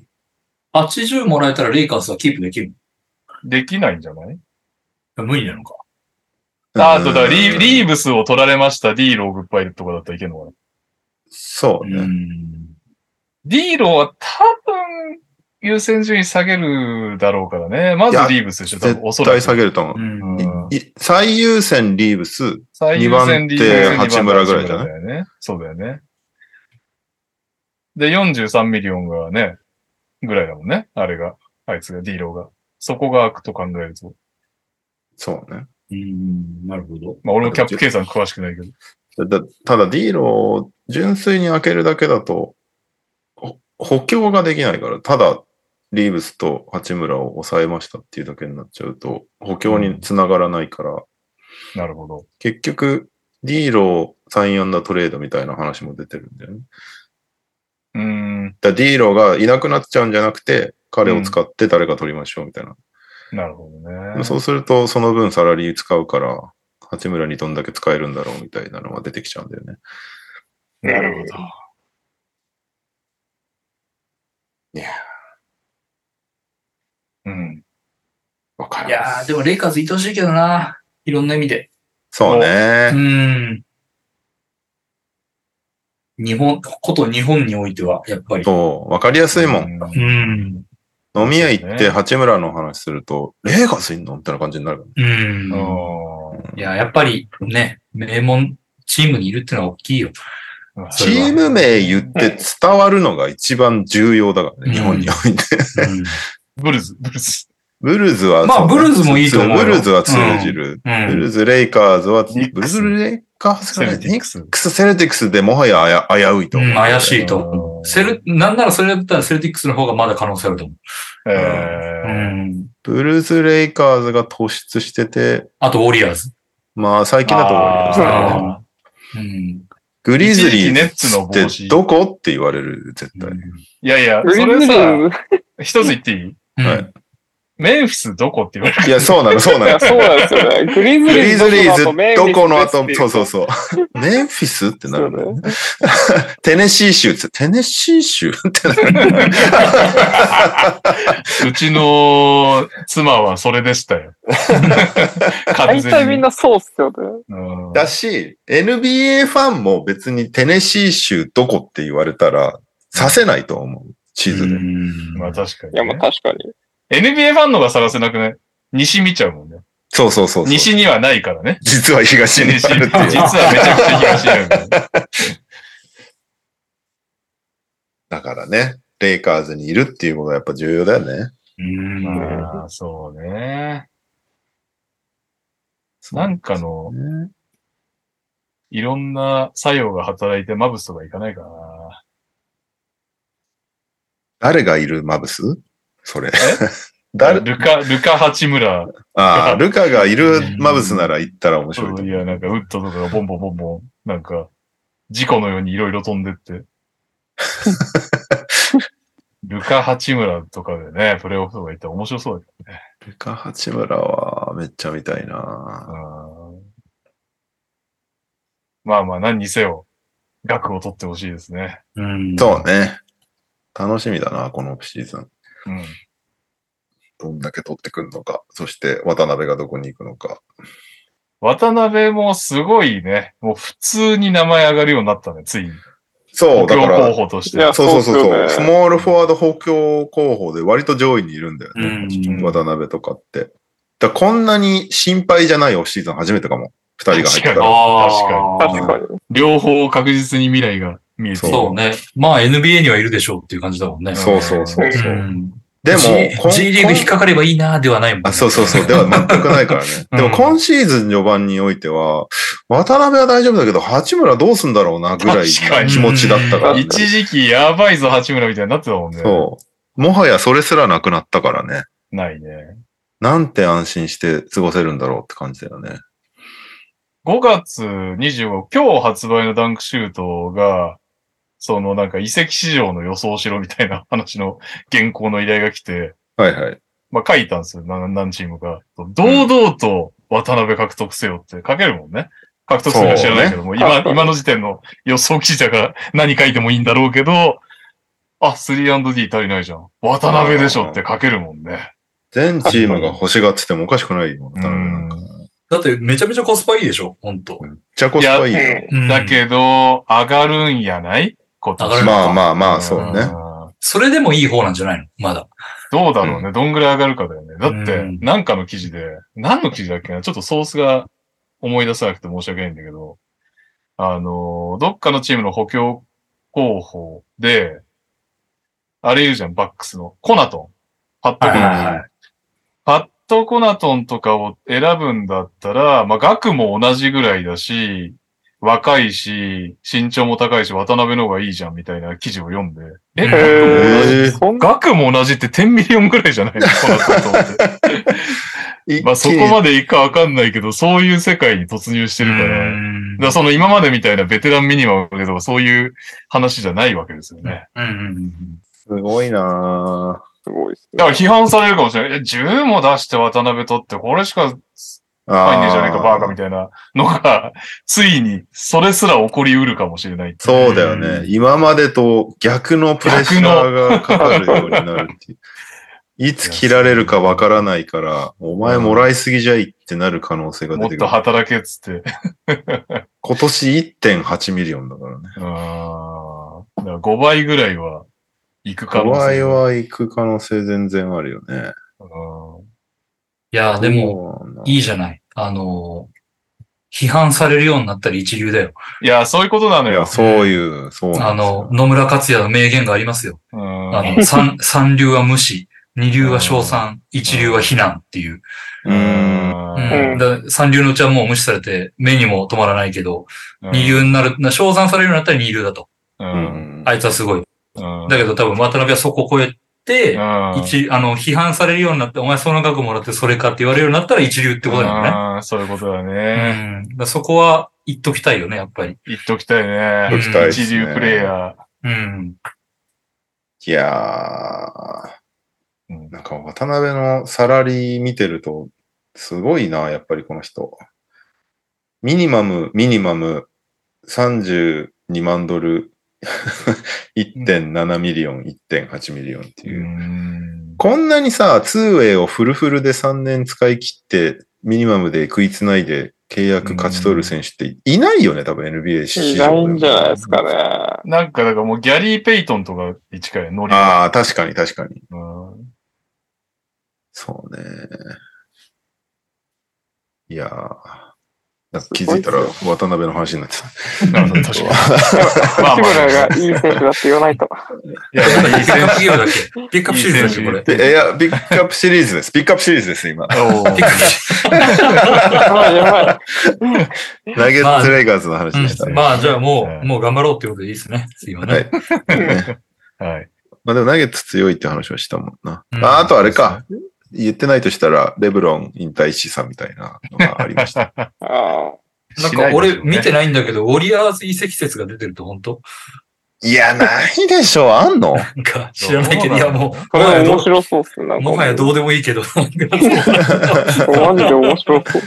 80もらえたらレイカーズはキープできるできないんじゃない？の無理なのか。ああと、だリうんーリーブスを取られました、ディーローグッバイとかだったらいけるのかな？そうね。ん。ディーローは多分、優先順位下げるだろうからね。まずリーブスでしょ、多絶分、おそらく。対下げると思う。うん最優先リーブス、最優先リーブス二番手八村ぐらいじゃない？だよね。そうだよね。で、43ミリオンがね、ぐらいだもんね。あれが。あいつが、ディーローが。そこが開くと考えると。そうね。うん、なるほど。まあ、俺もキャップ計算詳しくないけど。だただ、ディーロを純粋に開けるだけだと、ほ補強ができないから、ただ、リーブスと八村を抑えましたっていうだけになっちゃうと、補強につながらないから、なるほど。結局、ディーロをサインアンダートレードみたいな話も出てるんだよね。うーん。だディーロがいなくなっちゃうんじゃなくて、彼を使って誰か取りましょうみたいな。なるほどね。そうすると、その分サラリー使うから、八村にどんだけ使えるんだろうみたいなのが出てきちゃうんだよね。なるほど。いやうん。わかる。いやー、でもレイカーズいてほしいけどな。いろんな意味で。そうねう。ん。日本、こと日本においては、やっぱり。そう、わかりやすいもん。ん。うん。飲み屋行ってね八村の話すると、レーガスいんの？みたいな感じになるからね。うん。いや、やっぱりね、名門チームにいるってのは大きいよ。うんチーム名言って伝わるのが一番重要だからね、うん日本において。ブルズ、ブルズ。ブルーズは、まあブルーズもいいと思うよブルーズは通じる。うんブルーズ、レイカーズは、ブルズ、レイカーズセルティックス。クス、セルティックスでもはやあや危ういと思う。うん怪しいとうんセル、なんならそれだったらセルティックスの方がまだ可能性あると思えう。ーうん。ブルーズ・レイカーズが突出してて、あと、ウォリアーズ。まあ最近だと終わりですね。あうん。グリズリ一時期ネッツのってどこ？って言われる、絶対。ーいやいや、グリズリそれさ、ーズ一つ言っていい？うんはいメンフィスどこって言われる。いや、そうなの、そういや、なの。そうなんですよね。グリズグリリーズズリーズどこの後、後そうそうそう。メンフィスってなるね。テネシー州って、テネシー州ってなる。うちの妻はそれでしたよ。完大。体みんなそうっすよね。うんだし、NBA ファンも別にテネシー州どこって言われたら、させないと思う。地図で。まあ確かに、いや、まあね。確かに。NBA ファンのが探せなくない？西見ちゃうもんね。そうそうそうそう。西にはないからね。実は東に西あるっていう。実はめちゃくちゃ東にあるからね。だからね、レイカーズにいるっていうことはやっぱ重要だよね。うん。まあ、そうね。なんかの、ねいろんな作用が働いてマブスとかいかないかな。誰がいるマブス？それ。誰？ルカ、ルカ八村。ああ、ルカがいるマブスなら行ったら面白いう。いや、なんかウッドとかがボンボンボンボン、なんか、事故のようにいろいろ飛んでって。ルカ八村とかでね、プレイオフとか行ったら面白そうだけルカ八村はめっちゃ見たいなまあまあ、何にせよ、額を取ってほしいですね。うん。そうね。楽しみだな、このオフシーズン。うん。どんだけ取ってくるのか。そして渡辺がどこに行くのか。渡辺もすごいね、もう普通に名前上がるようになったね、ついに。そう、だか補強候ら、補として。いやそうそうそうそう、ねスモールフォワード補強候補で割と上位にいるんだようね。ん。渡辺とかって。だからこんなに心配じゃないオフシーズン初めてかも。二人が入った確ら。ああ。確かに。両方確実に未来が見えてそうそうね。まあ NBA にはいるでしょうっていう感じだもんね。そうそうそうそう。ん。でも G, リーグ引っかかればいいなではないもんね。あ、そうそうそう。では全くないからね。うんでも今シーズン序盤においては、渡辺は大丈夫だけど、八村どうすんだろうなぐらい気持ちだったから、ね。一時期やばいぞ、八村みたいになってたもんね。そう。もはやそれすらなくなったからね。ないね。なんて安心して過ごせるんだろうって感じだよね。5月25、今日発売のダンクシュートが、そのなんか移籍市場の予想しろみたいな話の原稿の依頼が来て、はいはい。まあ書いたんですよ、何何チームか。堂々と渡辺獲得せよって書けるもんね。獲得するか知らないけども、今、今の時点の予想記事だから何書いてもいいんだろうけど、あ、3&D 足りないじゃん。渡辺でしょって書けるもんね。全チームが欲しがっててもおかしくないよ。だってめちゃめちゃコスパいいでしょ本当めっちゃコスパいいよ。うんだけど、上がるんやない？上がるまあまあまあ、そうね。んそれでもいい方なんじゃないの？まだ。どうだろうね。どんぐらい上がるかだよね。だってうん、なんかの記事で、何の記事だっけな？ちょっとソースが思い出さなくて申し訳ないんだけど、あの、どっかのチームの補強候補で、あれいるじゃん、バックスの。コナトン。パッドコナトン。はいはいはいパッドコナトンとかを選ぶんだったら、まあ、額も同じぐらいだし、若いし、身長も高いし、渡辺の方がいいじゃんみたいな記事を読んで、え、へー額も同じも同じって10ミリオンぐらいじゃないのコナトンと思って。まあそこまでいくかわかんないけど、そういう世界に突入してるから。だからその今までみたいなベテランミニマムとかそういう話じゃないわけですよね。うんうんうんすごいなすごいですね。だから批判されるかもしれない。え、10も出して渡辺取って、これしかぁ。入んねえじゃねえか、バーカみたいなのが、ついにそれすら起こりうるかもしれない。そうだよね。今までと逆のプレッシャーがかかるようになるっていう。いつ切られるかわからないから、お前もらいすぎじゃいってなる可能性がもってと出くる。働けっつって。今年1.8ミリオンだからね。うーん。だから5倍ぐらいは行く可能性5倍。は行く可能性全然あるよね。うんや、でも、もいいじゃない。あの、批判されるようになったら一流だよ。いや、そういうことなのよ。そういう、そうあの、野村克也の名言がありますよ。うんあの、三、三流は無視、二流は称賛、一流は非難っていう。うーん。うんうんだ三流のうちはもう無視されて、目にも止まらないけど、うん二流になる、な称賛されるようになったら二流だと。う。うんんあいつはすごい。うんだけど多分渡辺はそこを超え一、あの、批判されるようになって、お前その額もらってそれかって言われるようになったら一流ってことだよね。あーそういうことだうね。ん。だそこは言っときたいよね、やっぱり。言っときたいね。言っときたいね一流プレイヤうん。いやー、なんか渡辺のサラリー見てると、すごいな、やっぱりこの人。ミニマム、ミニマム、32万ドル、1.7ミリオン、1.8ミリオンっていう。うんこんなにさ、ツーウェイをフルフルで3年使い切って、ミニマムで食いつないで契約勝ち取る選手っていないよね、多分 NBA 市いないんじゃないですかね。なんか、だからもうギャリー・ペイトンとかに近いよノリが。ああ、確かに確かに。うんそうね。いやー気づいたら渡辺の話になってた。なるほど、確かに。まあ八村がいい選手だって言わないと。いや、ピックアッいい選プゲームだっけピックアップシリーズいや、ピックアップシリーズです。ピックアップシリーズです、今。ピックアッやばいやばい。ナゲッツ・レイカーズの話でしたまあ、じゃあもうもう頑張ろうってことでいいですね。次はね。はい。ね はい。まあでもナゲッツ強いって話はしたもんな。あとあれか。言ってないとしたら、レブロン引退資産みたいなのがありました。ああ。なんか俺見てないんだけど、ウォリアーズ移籍説が出てると本当いや、ないでしょ。あんの？なんか知らないけど、いやもう、それは面もはやど白そうっすね。なんかもはやどうでもいいけど、なんかマジで面白そう。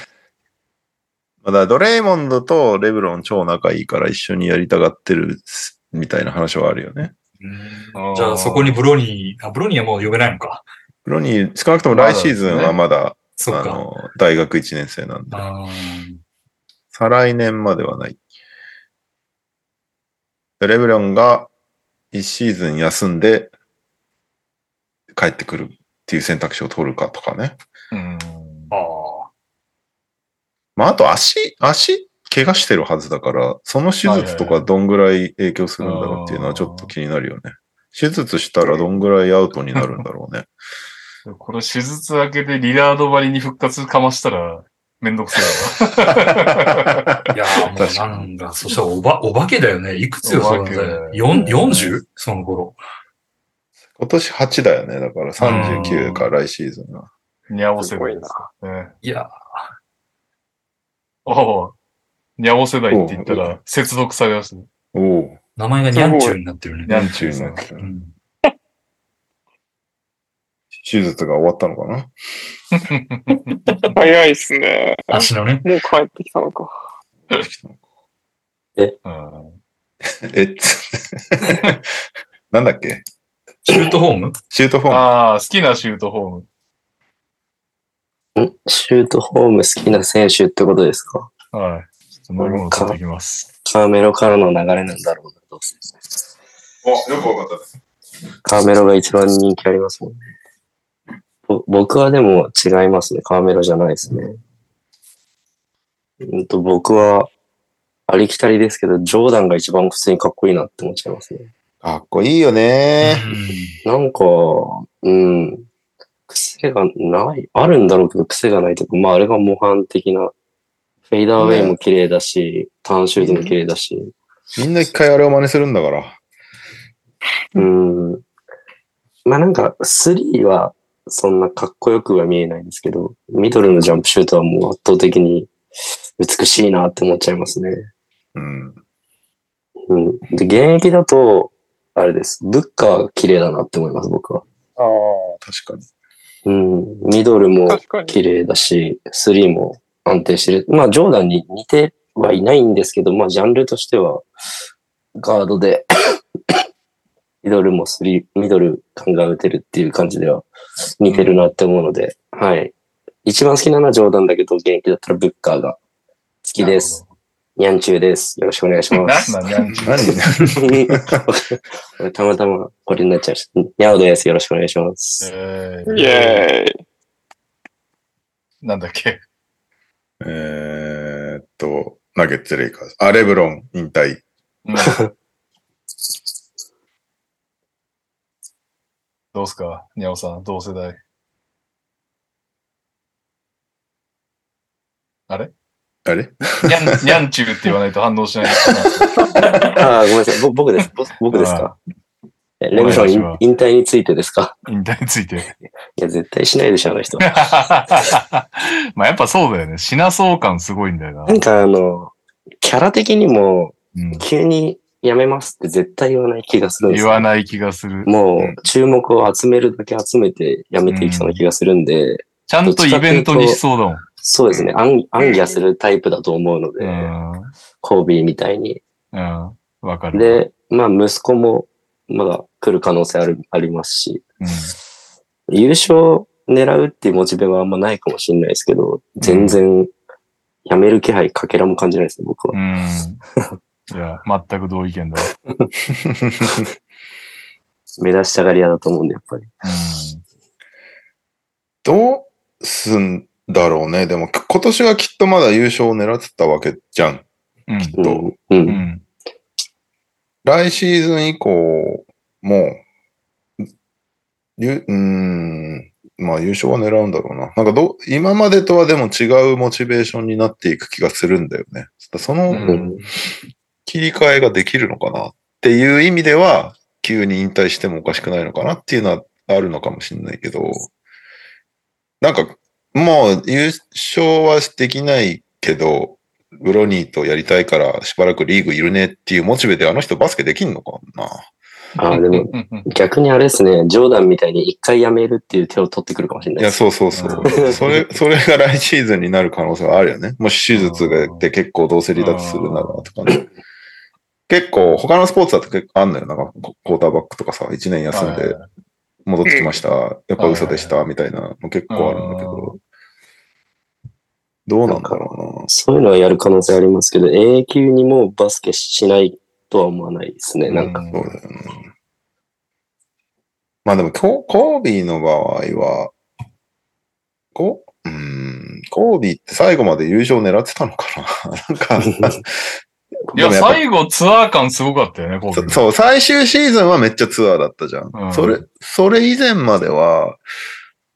まだドレイモンドとレブロン超仲いいから一緒にやりたがってるみたいな話はあるよね。うんじゃあそこにブロニー、あ、ブロニーはもう呼べないのか。ブロニー、少なくとも来シーズンはまだ、そっか。あの、大学1年生なんで、再来年まではない。でレブロンが1シーズン休んで帰ってくるっていう選択肢を取るかとかね。うん。あまあ、あと足、足、怪我してるはずだから、その手術とかどんぐらい影響するんだろうっていうのはちょっと気になるよね。手術したらどんぐらいアウトになるんだろうね。これ手術明けでリラード張りに復活かましたら、めんどくせえわ。あ。いやーもうなんか、そしたらおば、お化けだよね。いくつよ、そのね。4 40? その頃。今年8だよね。だから39か来シーズンは。にゃお世代ですか。ね。いやああ、にゃお世代って言ったら、接続されますね。おお。名前がニャンチューになってるね。ニャンチューになってるうん手術が終わったのかな？早いっすね。足のね。もう帰ってきたのか。うんえ、つ なんだっけ？シュートホーム？シュートフォーム。ああ、好きなシュートフォーム。んシュートホーム好きな選手ってことですか？はい。ちょっと飲み物取ってきます。カーメロからの流れなんだろうな、どうせ。お、よくわかったです。カーメロが一番人気ありますもんね。ぼ僕はでも違いますね。カーメロじゃないですね。うんと僕は、ありきたりですけど、ジョーダンが一番普通にかっこいいなって思っちゃいますね。かっこいいよね。なんか、うん、癖がない、あるんだろうけど癖がないというか、まああれが模範的な、フェイダーウェイも綺麗だし、ターンシュートも綺麗だし、みんな一回あれを真似するんだから。うん。まあなんか、スリーはそんなかっこよくは見えないんですけど、ミドルのジャンプシュートはもう圧倒的に美しいなって思っちゃいますね。うん。うん。で、現役だと、あれです。ブッカーが綺麗だなって思います、僕は。ああ。確かに。うん。ミドルも。綺麗だし、スリーも安定してる。まあ、ジョーダンに似てはいないんですけど、まあ、ジャンルとしては、ガードで、ミドルもスリー、ミドル感が打てるっていう感じでは似てるなって思うので、はい。一番好きなのはジョーダンだけど、現役だったらブッカーが好きです。ニャンチューです。よろしくお願いします。なんなん、ニャンチュ何？たまたまこれになっちゃいました。ニャオです。よろしくお願いします。えイェーイ。ー、なんだっけ。えーっと、ナゲッツ・レイカーズ。あ、レブロン引退。うんどうすか、にゃおさん、同世代。あれ？あれ？にゃん、にゃんちゅうって言わないと反応しない。ああ、ごめんなさい。ぼ僕です。ぼ僕ですか？えレブロン引お願いします引退についてですか？引退について？いや、絶対しないでしょ、あの人。まあやっぱそうだよね。しなそう感すごいんだよな。なんかあの、キャラ的にも、うん急にやめますって絶対言わない気がするんですよ。言わない気がする。もう、注目を集めるだけ集めてやめていきそうな気がするんで、ちゃんとイベントにしそうだもん。そうですね、暗暗夜するタイプだと思うので、うん。コービーみたいに。うん。わかる。で、まあ、息子もまだ来る可能性あるありますし、うん。優勝狙うっていうモチベはあんまないかもしれないですけど、全然、やめる気配かけらも感じないですね、僕は。うん。いや、全く同意見だ。目指したがり屋だと思うんで、やっぱり。どうすんだろうね。でも、今年はきっとまだ優勝を狙ってたわけじゃん。うん。うん。う。とうん。うん。来シーズン以降も、ゆうーん、まあ優勝は狙うんだろうな。なんかど、今までとはでも違うモチベーションになっていく気がするんだよね。そのうんうん。切り替えができるのかなっていう意味では、急に引退してもおかしくないのかなっていうのはあるのかもしれないけど、なんか、もう優勝はできないけど、ブロニーとやりたいからしばらくリーグいるねっていうモチベであの人バスケできんのかなああ、でも、逆にあれですね、ジョーダンみたいに一回やめるっていう手を取ってくるかもしれないいや。そうそうそう。それ、それが来シーズンになる可能性はあるよね。もし手術がで結構どうせ離脱するならとかね。結構、他のスポーツだと結構あんのよ。なんか、クォーターバックとかさ、1年休んで戻ってきました。やっぱ嘘でした、みたいなの結構あるんだけど。どうなんだろそういうのはやる可能性ありますけど、永久にもうバスケしないとは思わないですね。なんか、うな。そうだよね。まあでも、ココービーの場合は、こうーん、コービーって最後まで優勝狙ってたのかな なんか、いや、最後ツアー感すごかったよね、コービーそそう、最終シーズンはめっちゃツアーだったじゃん。うんそれ、それ以前までは、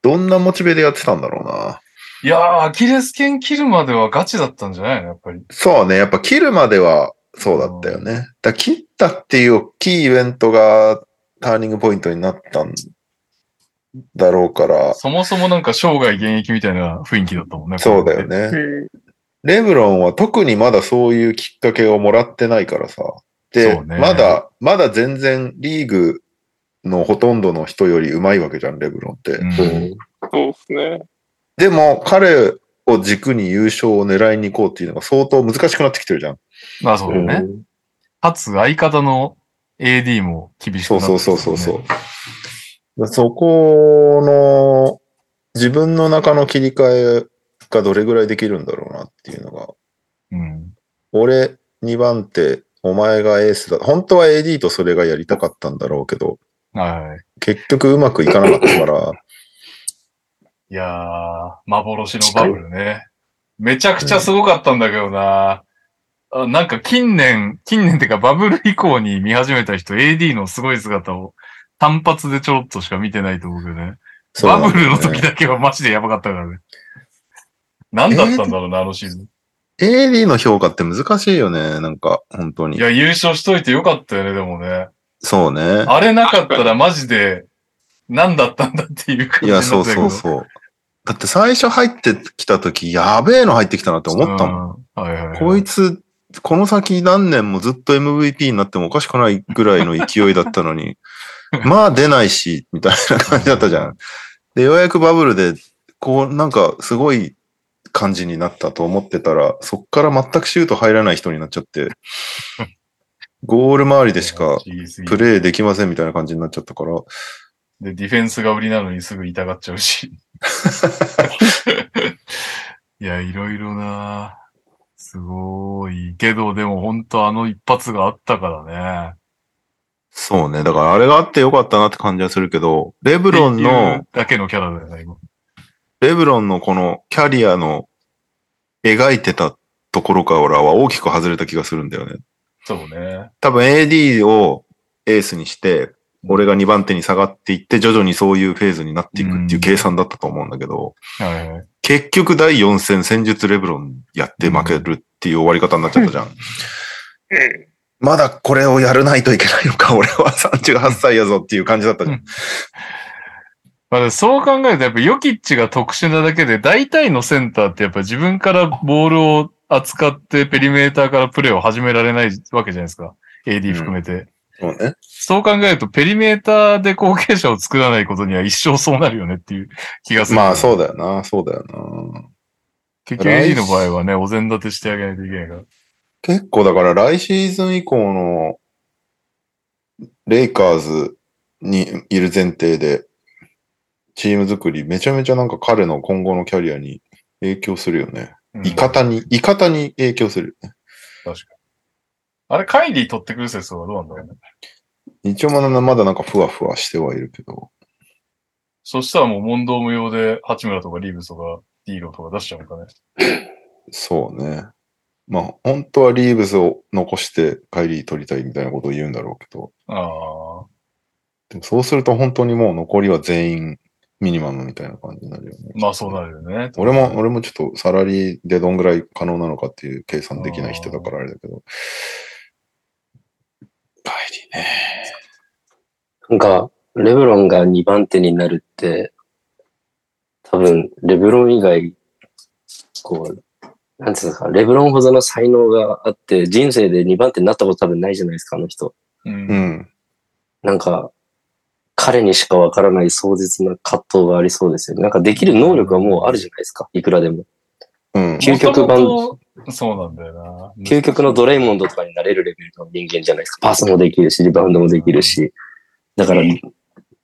どんなモチベでやってたんだろうな。いやー、アキレス腱切るまではガチだったんじゃないのやっぱり。そうね、やっぱ切るまではそうだったよね。だから切ったっていう大きいイベントがターニングポイントになったんだろうから、そもそもなんか生涯現役みたいな雰囲気だったもんね。そうだよね。レブロンは特にまだそういうきっかけをもらってないからさ。で、ねまだ、まだ全然リーグのほとんどの人より上手いわけじゃん、レブロンって。うんうんそうですね。でも、彼を軸に優勝を狙いに行こうっていうのが相当難しくなってきてるじゃん。まあそうだね。うんかつ相方の AD も厳しくなってそうそうそうそうねそう。そこの自分の中の切り替えがどれぐらいできるんだろうなっていうのが、うん。俺2番手、お前がエースだ。本当は AD とそれがやりたかったんだろうけど、はい。結局うまくいかなかったから、いやー、幻のバブルね。めちゃくちゃすごかったんだけどな。あなんか近年、近年っていうかバブル以降に見始めた人、AD のすごい姿を単発でちょろっとしか見てないと思うけどね。ねブルの時だけはマジでやばかったからね。何だったんだろうな、あのシーズン。AD の評価って難しいよね、なんか、本当に。いや、優勝しといてよかったよね、でもね。そうね。あれなかったらマジで何だったんだっていう感じいや。そうそうそう。だって最初入ってきた時、やべえの入ってきたなって思ったもん。ん。はいはいはい。こいつ、この先何年もずっと MVP になってもおかしくないぐらいの勢いだったのに、まあ出ないし、みたいな感じだったじゃん。で、ようやくバブルで、こう、なんかすごい感じになったと思ってたら、そっから全くシュート入らない人になっちゃって、ゴール周りでしかプレーできませんみたいな感じになっちゃったから、で、ディフェンスが売りなのにすぐ痛がっちゃうし。いや、いろいろなすごい。けど、でも本当あの一発があったからね。そうね。だからあれがあってよかったなって感じはするけど、レブロンのう、だけのキャラだよね、今。レブロンのこのキャリアの描いてたところからは大きく外れた気がするんだよね。そうね。多分 AD をエースにして、俺が2番手に下がっていって、徐々にそういうフェーズになっていくっていう計算だったと思うんだけど、はいはい。結局第4戦戦術レブロンやって負けるっていう終わり方になっちゃったじゃん。うん。まだこれをやらないといけないのか、俺は38歳やぞっていう感じだったじゃん。まあ、そう考えると、やっぱヨキッチが特殊なだけで、大体のセンターってやっぱ自分からボールを扱ってペリメーターからプレーを始められないわけじゃないですか。AD 含めて。そうね。そう考えると、ペリメーターで後継者を作らないことには一生そうなるよねっていう 気がする。まあそうだよな、そうだよな。結局 AD の場合はね、お膳立てしてあげないといけないから。結構だから来シーズン以降のレイカーズにいる前提でチーム作りめちゃめちゃなんか彼の今後のキャリアに影響するよね。うんい方に、い方に影響するよね。あれ、カイリー取ってくる説はどうなんだろうね。一応まだまだなんかふわふわしてはいるけど。そしたらもう問答無用で、八村とかリーブスとか、ディーロとか出しちゃうのかね。そうね。まあ本当はリーブスを残してカイリー取りたいみたいなことを言うんだろうけど。ああ。でもそうすると本当にもう残りは全員ミニマムみたいな感じになるよね。まあそうなるよね。俺も、俺もちょっとサラリーでどんぐらい可能なのかっていう計算できない人だからあれだけど。帰りね。なんか、レブロンが2番手になるって、多分、レブロン以外、こう、なんつうんですか、レブロンほどの才能があって、人生で2番手になったこと多分ないじゃないですか、あの人。う。うんん。なんか、彼にしかわからない壮絶な葛藤がありそうですよね。なんかできる能力はもうあるじゃないですか、いくらでも。うん。究極版、そうなんだよな。究極のドレイモンドとかになれるレベルの人間じゃないですか。パスもできるし、リバウンドもできるし。だから、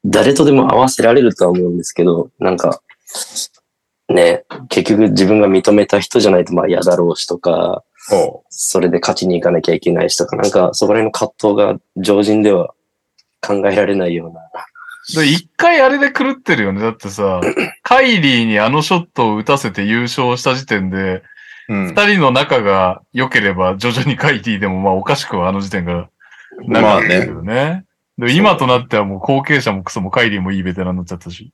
誰とでも合わせられるとは思うんですけど、なんか、ね、結局自分が認めた人じゃないとまあ嫌だろうしとか、そそれで勝ちに行かなきゃいけないしとか、なんかそこら辺の葛藤が常人では考えられないような。で一回あれで狂ってるよね。だってさ、カイリーにあのショットを打たせて優勝した時点で、う。うん。二人の仲が良ければ徐々にカイリーでもまあおかしくはあの時点からなまあねるんだけどね。で今となってはもう後継者もクソもカイリーもいいベテランになっちゃったし。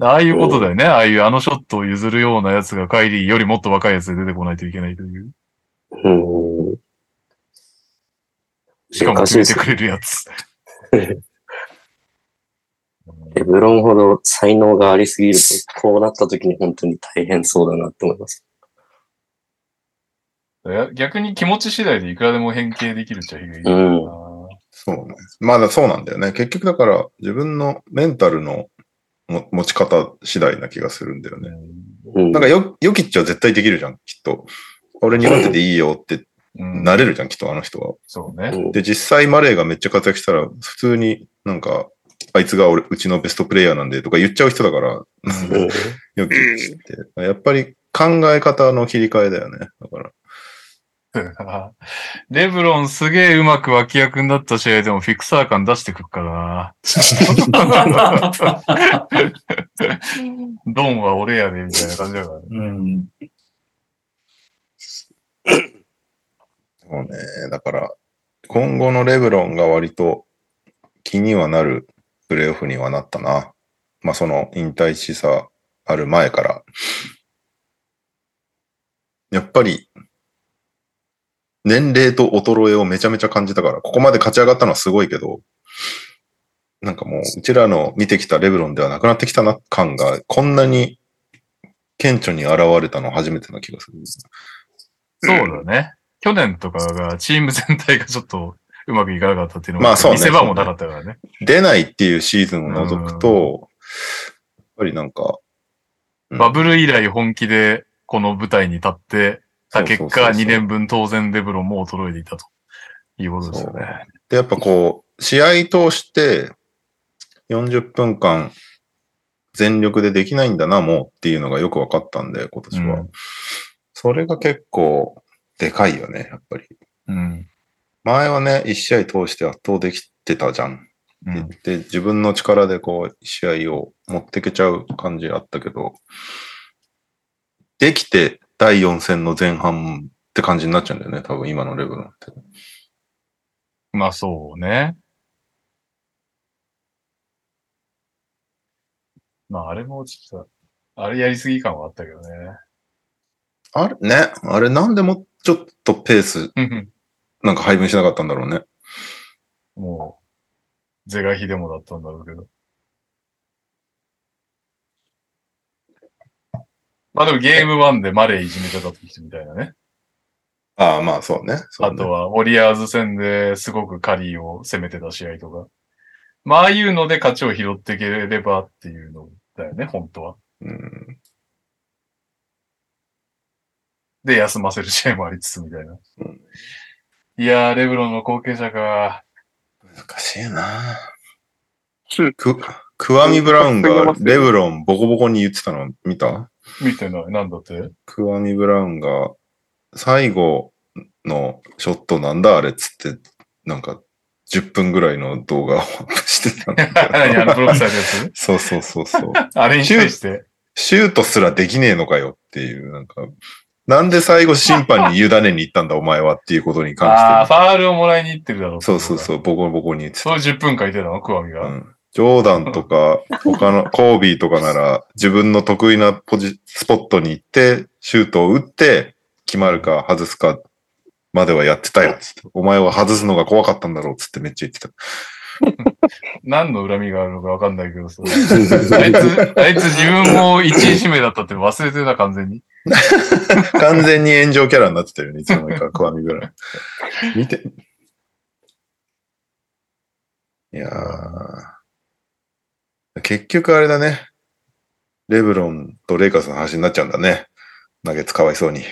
ああいうことだよね。ああいうあのショットを譲るようなやつがカイリーよりもっと若いやつで出てこないといけないという。うん。しかも決めてくれるやつ。レブロンほど才能がありすぎると、こうなった時に本当に大変そうだなって思います。や逆に気持ち次第でいくらでも変形できるっちゃいいな。そうね。まだそうなんだよね。結局だから自分のメンタルのも持ち方次第な気がするんだよね。うん。なんかよ、ヨキッチは絶対できるじゃん、きっと。俺2番手でいいよってうんなれるじゃん、きっとあの人は。そうね。うんで、実際マレーがめっちゃ活躍したら、普通になんか、あいつが俺、うちのベストプレイヤーなんでとか言っちゃう人だから、うんヨキッチって。やっぱり考え方の切り替えだよね。だから。レブロンすげえうまく脇役になった試合でもフィクサー感出してくるからな。ドンは俺やで、みたいな感じだからね。うん。そうね。だから、今後のレブロンが割と気にはなるプレイオフにはなったな。まあその引退しさある前から。やっぱり、年齢と衰えをめちゃめちゃ感じたから、ここまで勝ち上がったのはすごいけど、なんかもう、うちらの見てきたレブロンではなくなってきたな感が、こんなに顕著に現れたの初めてな気がする。そうだね。去年とかがチーム全体がちょっとうまくいかなかったっていうのも、まあそうね見せ場もなかったからね。出ないっていうシーズンを除くと、やっぱりなんか、うんバブル以来本気でこの舞台に立ってた結果、そうそうそうそう2年分当然レブロンも衰えていたということですよね。で、やっぱこう、試合通して40分間全力でできないんだな、もうっていうのがよく分かったんで、今年は。うんそれが結構でかいよね、やっぱり。うん。前はね、1試合通して圧倒できてたじゃん。うん。で、自分の力でこう、試合を持ってけちゃう感じあったけど、できて第4戦の前半って感じになっちゃうんだよね、多分今のレベルなんて。まあそうね。まああれもちょっと、あれやりすぎ感はあったけどね。あれね、あれなんでもちょっとペースうんなんか配分しなかったんだろうね。もう、是が非でもだったんだろうけど。まあでもゲーム1でマレーいじめてた時みたいなね。ああ、まあそうね。そうねあとは、ウォリアーズ戦ですごくカリーを攻めてた試合とか。まあ、ああいうので勝ちを拾っていければっていうのだよね、本当は。うん。で、休ませる試合もありつつみたいな。うんいやー、レブロンの後継者か。難しいなうんく、クワミ・ブラウンがレブロンボコボコに言ってたの見た？見てない。なんだって？クワミ・ブラウンが最後のショットなんだあれっつって、なんか10分ぐらいの動画をアップしてたんだけど何あのブロックされたやつ？そうそうそうそう。あれに対して？シュートすらできねえのかよっていう、なんか、なんで最後審判に委ねに行ったんだお前はっていうことに関ああ、しファールをもらいに行ってるだろう。て。そうそうそうう、ボコボコに言ってそれ10分間いてたの？クワミた。が。うん。ジョーダンとか、他の、コービーとかなら、自分の得意なポジ、スポットに行って、シュートを打って、決まるか外すかまではやってたよ、つって。お前は外すのが怖かったんだろう、つってめっちゃ言ってた。何の恨みがあるのかわかんないけどさ。あいつ、あいつ自分も1位指名だったって忘れてた、完全に。完全に炎上キャラになってたよね、いつの間にか、クワミぐらい。見て。いやー。結局あれだね。レブロンとレイカーズの話になっちゃうんだね。ナゲッツかわいそうに。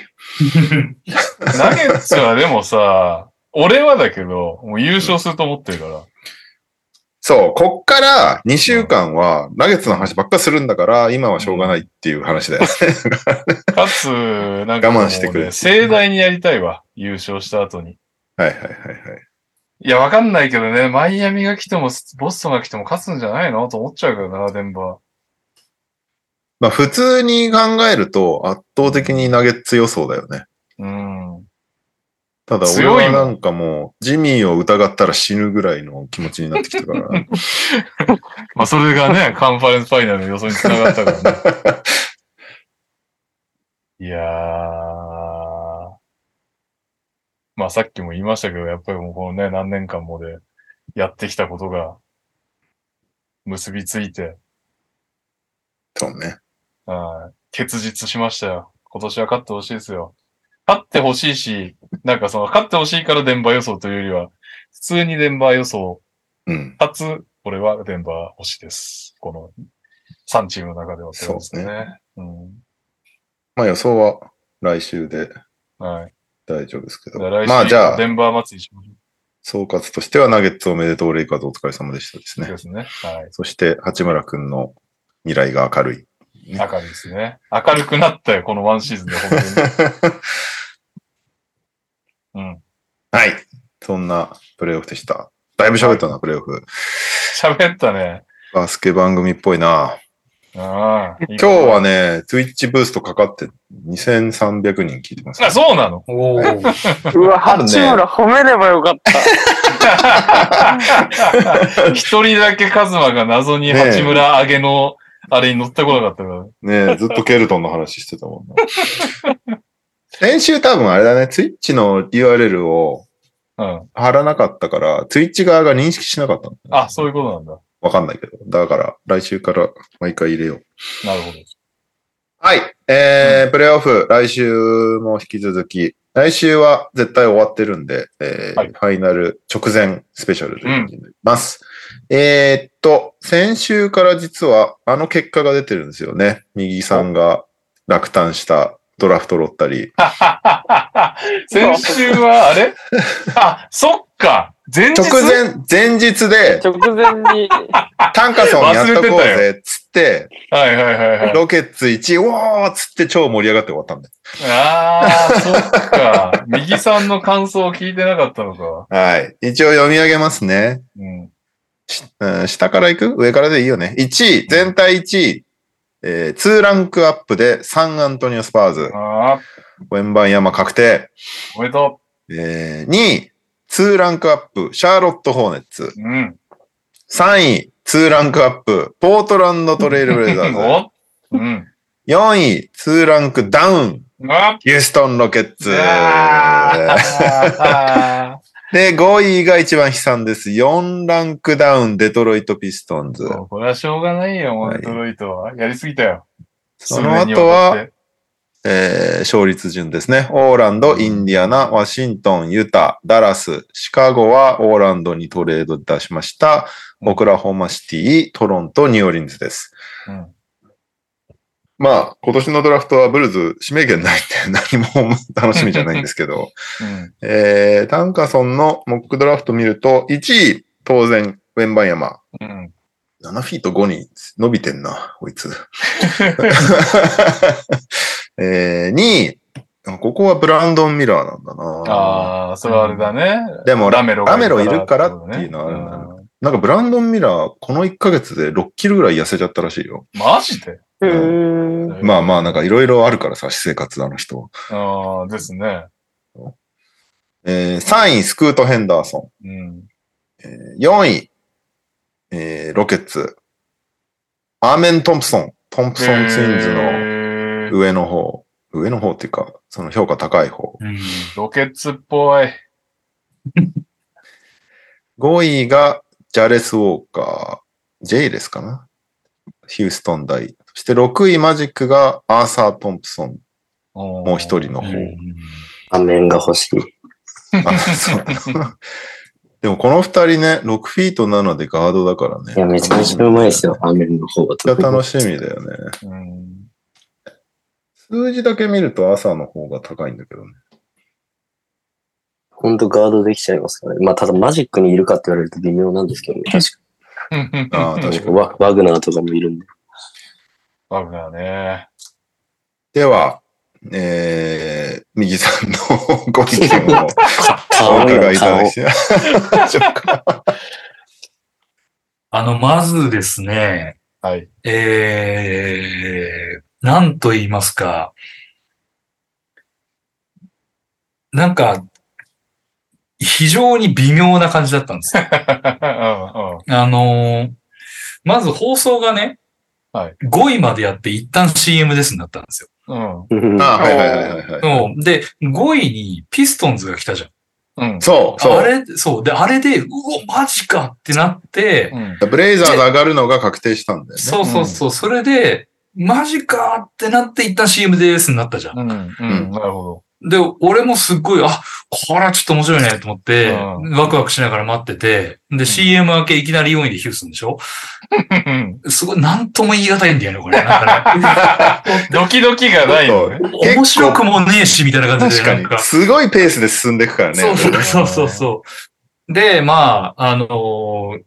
ナゲッツはでもさ、俺はだけど、もう優勝すると思ってるから。そう、こっから2週間はナゲッツの話ばっかするんだから、今はしょうがないっていう話だよね。かつ、なんか我慢してくれ盛大にやりたいわ。優勝した後に。はいはいはいはい。いや、わかんないけどね、マイアミが来ても、ボストンが来ても勝つんじゃないのと思っちゃうけどな、デンバまあ普通に考えると圧倒的にナゲッツ予想だよね。ただ俺はなんかもう、ジミーを疑ったら死ぬぐらいの気持ちになってきたから。まあ、それがね、カンファレンスファイナルの予想につながったからね。いやー。まあ、さっきも言いましたけど、やっぱりもうこのね、何年間もでやってきたことが結びついて、そうね。はい結実しましたよ。今年は勝ってほしいですよ。勝ってほしいし、なんかその、勝ってほしいからデンバー予想というよりは、普通にデンバー予想うん。かつ、俺はデンバー推しです。この3チームの中ではそうですね。うん。まあ予想は来週ではい。大丈夫ですけど。じゃあ来週、まあじゃあデ、ンバー祭りしましょ総括としてはナゲッツおめでとうレイカーズお疲れ様でしたですね。うですね。はい。そして、八村くんの未来が明るい。明るいですね。明るくなったよ、このワンシーズンで、本当に。うん。はい。そんなプレイオフでした。だいぶ喋ったな、プレイオフ。喋ったね。バスケ番組っぽいな。ああ。今日はね、Twitch ブーストかかって2300人聞いてます、あ、そうなの？おお。うわ、八村褒めればよかった。一人だけカズマが謎に八村上げの、あれに乗ってこなかったから。ねずっとケルトンの話してたもんな。先週多分あれだね、Twitch の URL をうん。貼らなかったから、Twitch 側が認識しなかったの。あ、そういうことなんだ。わかんないけど。だから、来週から毎回入れよう。なるほど。はい。えー、プレイオフ、来週も引き続き、来週は絶対終わってるんで、えーはいファイナル直前スペシャルというになります。えーっと、先週から実はあの結果が出てるんですよね。右さんが落胆したドラフトロッタリー。先週は、あれ？あ、そっか前日？直前、前日で、直前に、タンカソンやっとこうぜ、つって、はいはいはいはい。ロケッツ1、おーっつって超盛り上がって終わったんだよ。ああ、そっか。右さんの感想を聞いてなかったのか。はい。一応読み上げますね。うん。うん、下から行く？上からでいいよね。1位、全体1位、えー、2ランクアップでサンアントニオスパーズ、ああ、ウェンバンヤマ確定。おめでとえー、2位、2ランクアップ、シャーロット・ホーネッツ。う。うん。3位、2ランクアップ、ポートランド・トレイル・ブレイザーズ。おうん。4位、2ランクダウン、あヒューストン・ロケッツ。あで、5位が一番悲惨です。4ランクダウン、デトロイトピストンズ。これはしょうがないよ、デトロイトは。やりすぎたよ。その後は、えー勝率順ですね。オーランド、インディアナ、ワシントン、ユタ、ダラス、シカゴはオーランドにトレード出しました。オクラホマシティ、トロント、ニューオリンズです。うんまあ、今年のドラフトはブルズ指名権ないんで何も楽しみじゃないんですけど、うん。えー、タンカソンのモックドラフト見ると、1位、当然、ウェンバンヤマ。うん。7フィート5に伸びてんな、こいつ。えー、2位、あここはブランドン・ミラーなんだな。ああ、それはあれだね。でもラメロラメロいるからっていうのはあるんだねなんかブランドン・ミラー、この1ヶ月で6キロぐらい痩せちゃったらしいよ。うんマジで？へーまあまあ、なんかいろいろあるからさ、私生活あの人。ああ、ですね。えー、3位、スクート・ヘンダーソうん。ン。えー4位、えー、ロケッツ。アーメン・トンプソン。トンプソン・ツインズのの上の方。上の方っていうか、その評価高い方。うん。ロケッツっぽい。5位がジャレス・ウォーカー。ジェイレスかな？ヒューストン大。そして6位マジックがアーサー・トンプソン。ももう一人の方。画面が欲しい。あそう でもこの2人ね、6フィート7でガードだからね。いや、めちゃめちゃうまいですよ、画面の方が。めっちゃ楽しみだよね。うん。数字だけ見ると朝の方が高いんだけどね。ほんとガードできちゃいますからね。まあ、ただマジックにいるかって言われると微妙なんですけどね。確ああ、確かに。かに。ワワグナーとかもいるんで。バグだね。では、えー、右さんのご意見をお顔伺いいただ顔きましょうか。あの、まずですね、はい。えー、なんと言いますか、なんか、非常に微妙な感じだったんですよ。うんうんあのーまず放送がね、はい5位までやって一旦 CM ですになったんですよ。うん。うんあはいはいはいはいで、5位にピストンズが来たじゃん。うん。そう、そう。あれ、そう。で、あれで、うお、マジかってなって、うん。ブレイザーズ上がるのが確定したんだよね。そうそうそう。それで、マジかってなって一旦 CM ですになったじゃん。うん。うん。なるほで、俺もすっごい、あ、これはちょっと面白いねと思って、うんワクワクしながら待ってて、で、CM 明けいきなり4位でヒュースンでしょ？ど。すごい、なんとも言い難いんだよね、これ。なんかね ドキドキがないよね。面白くもねえし、みたいな感じで。確かになん。すごいペースで進んでいくからね。そうそうそうそうそう。で、まあ、あのー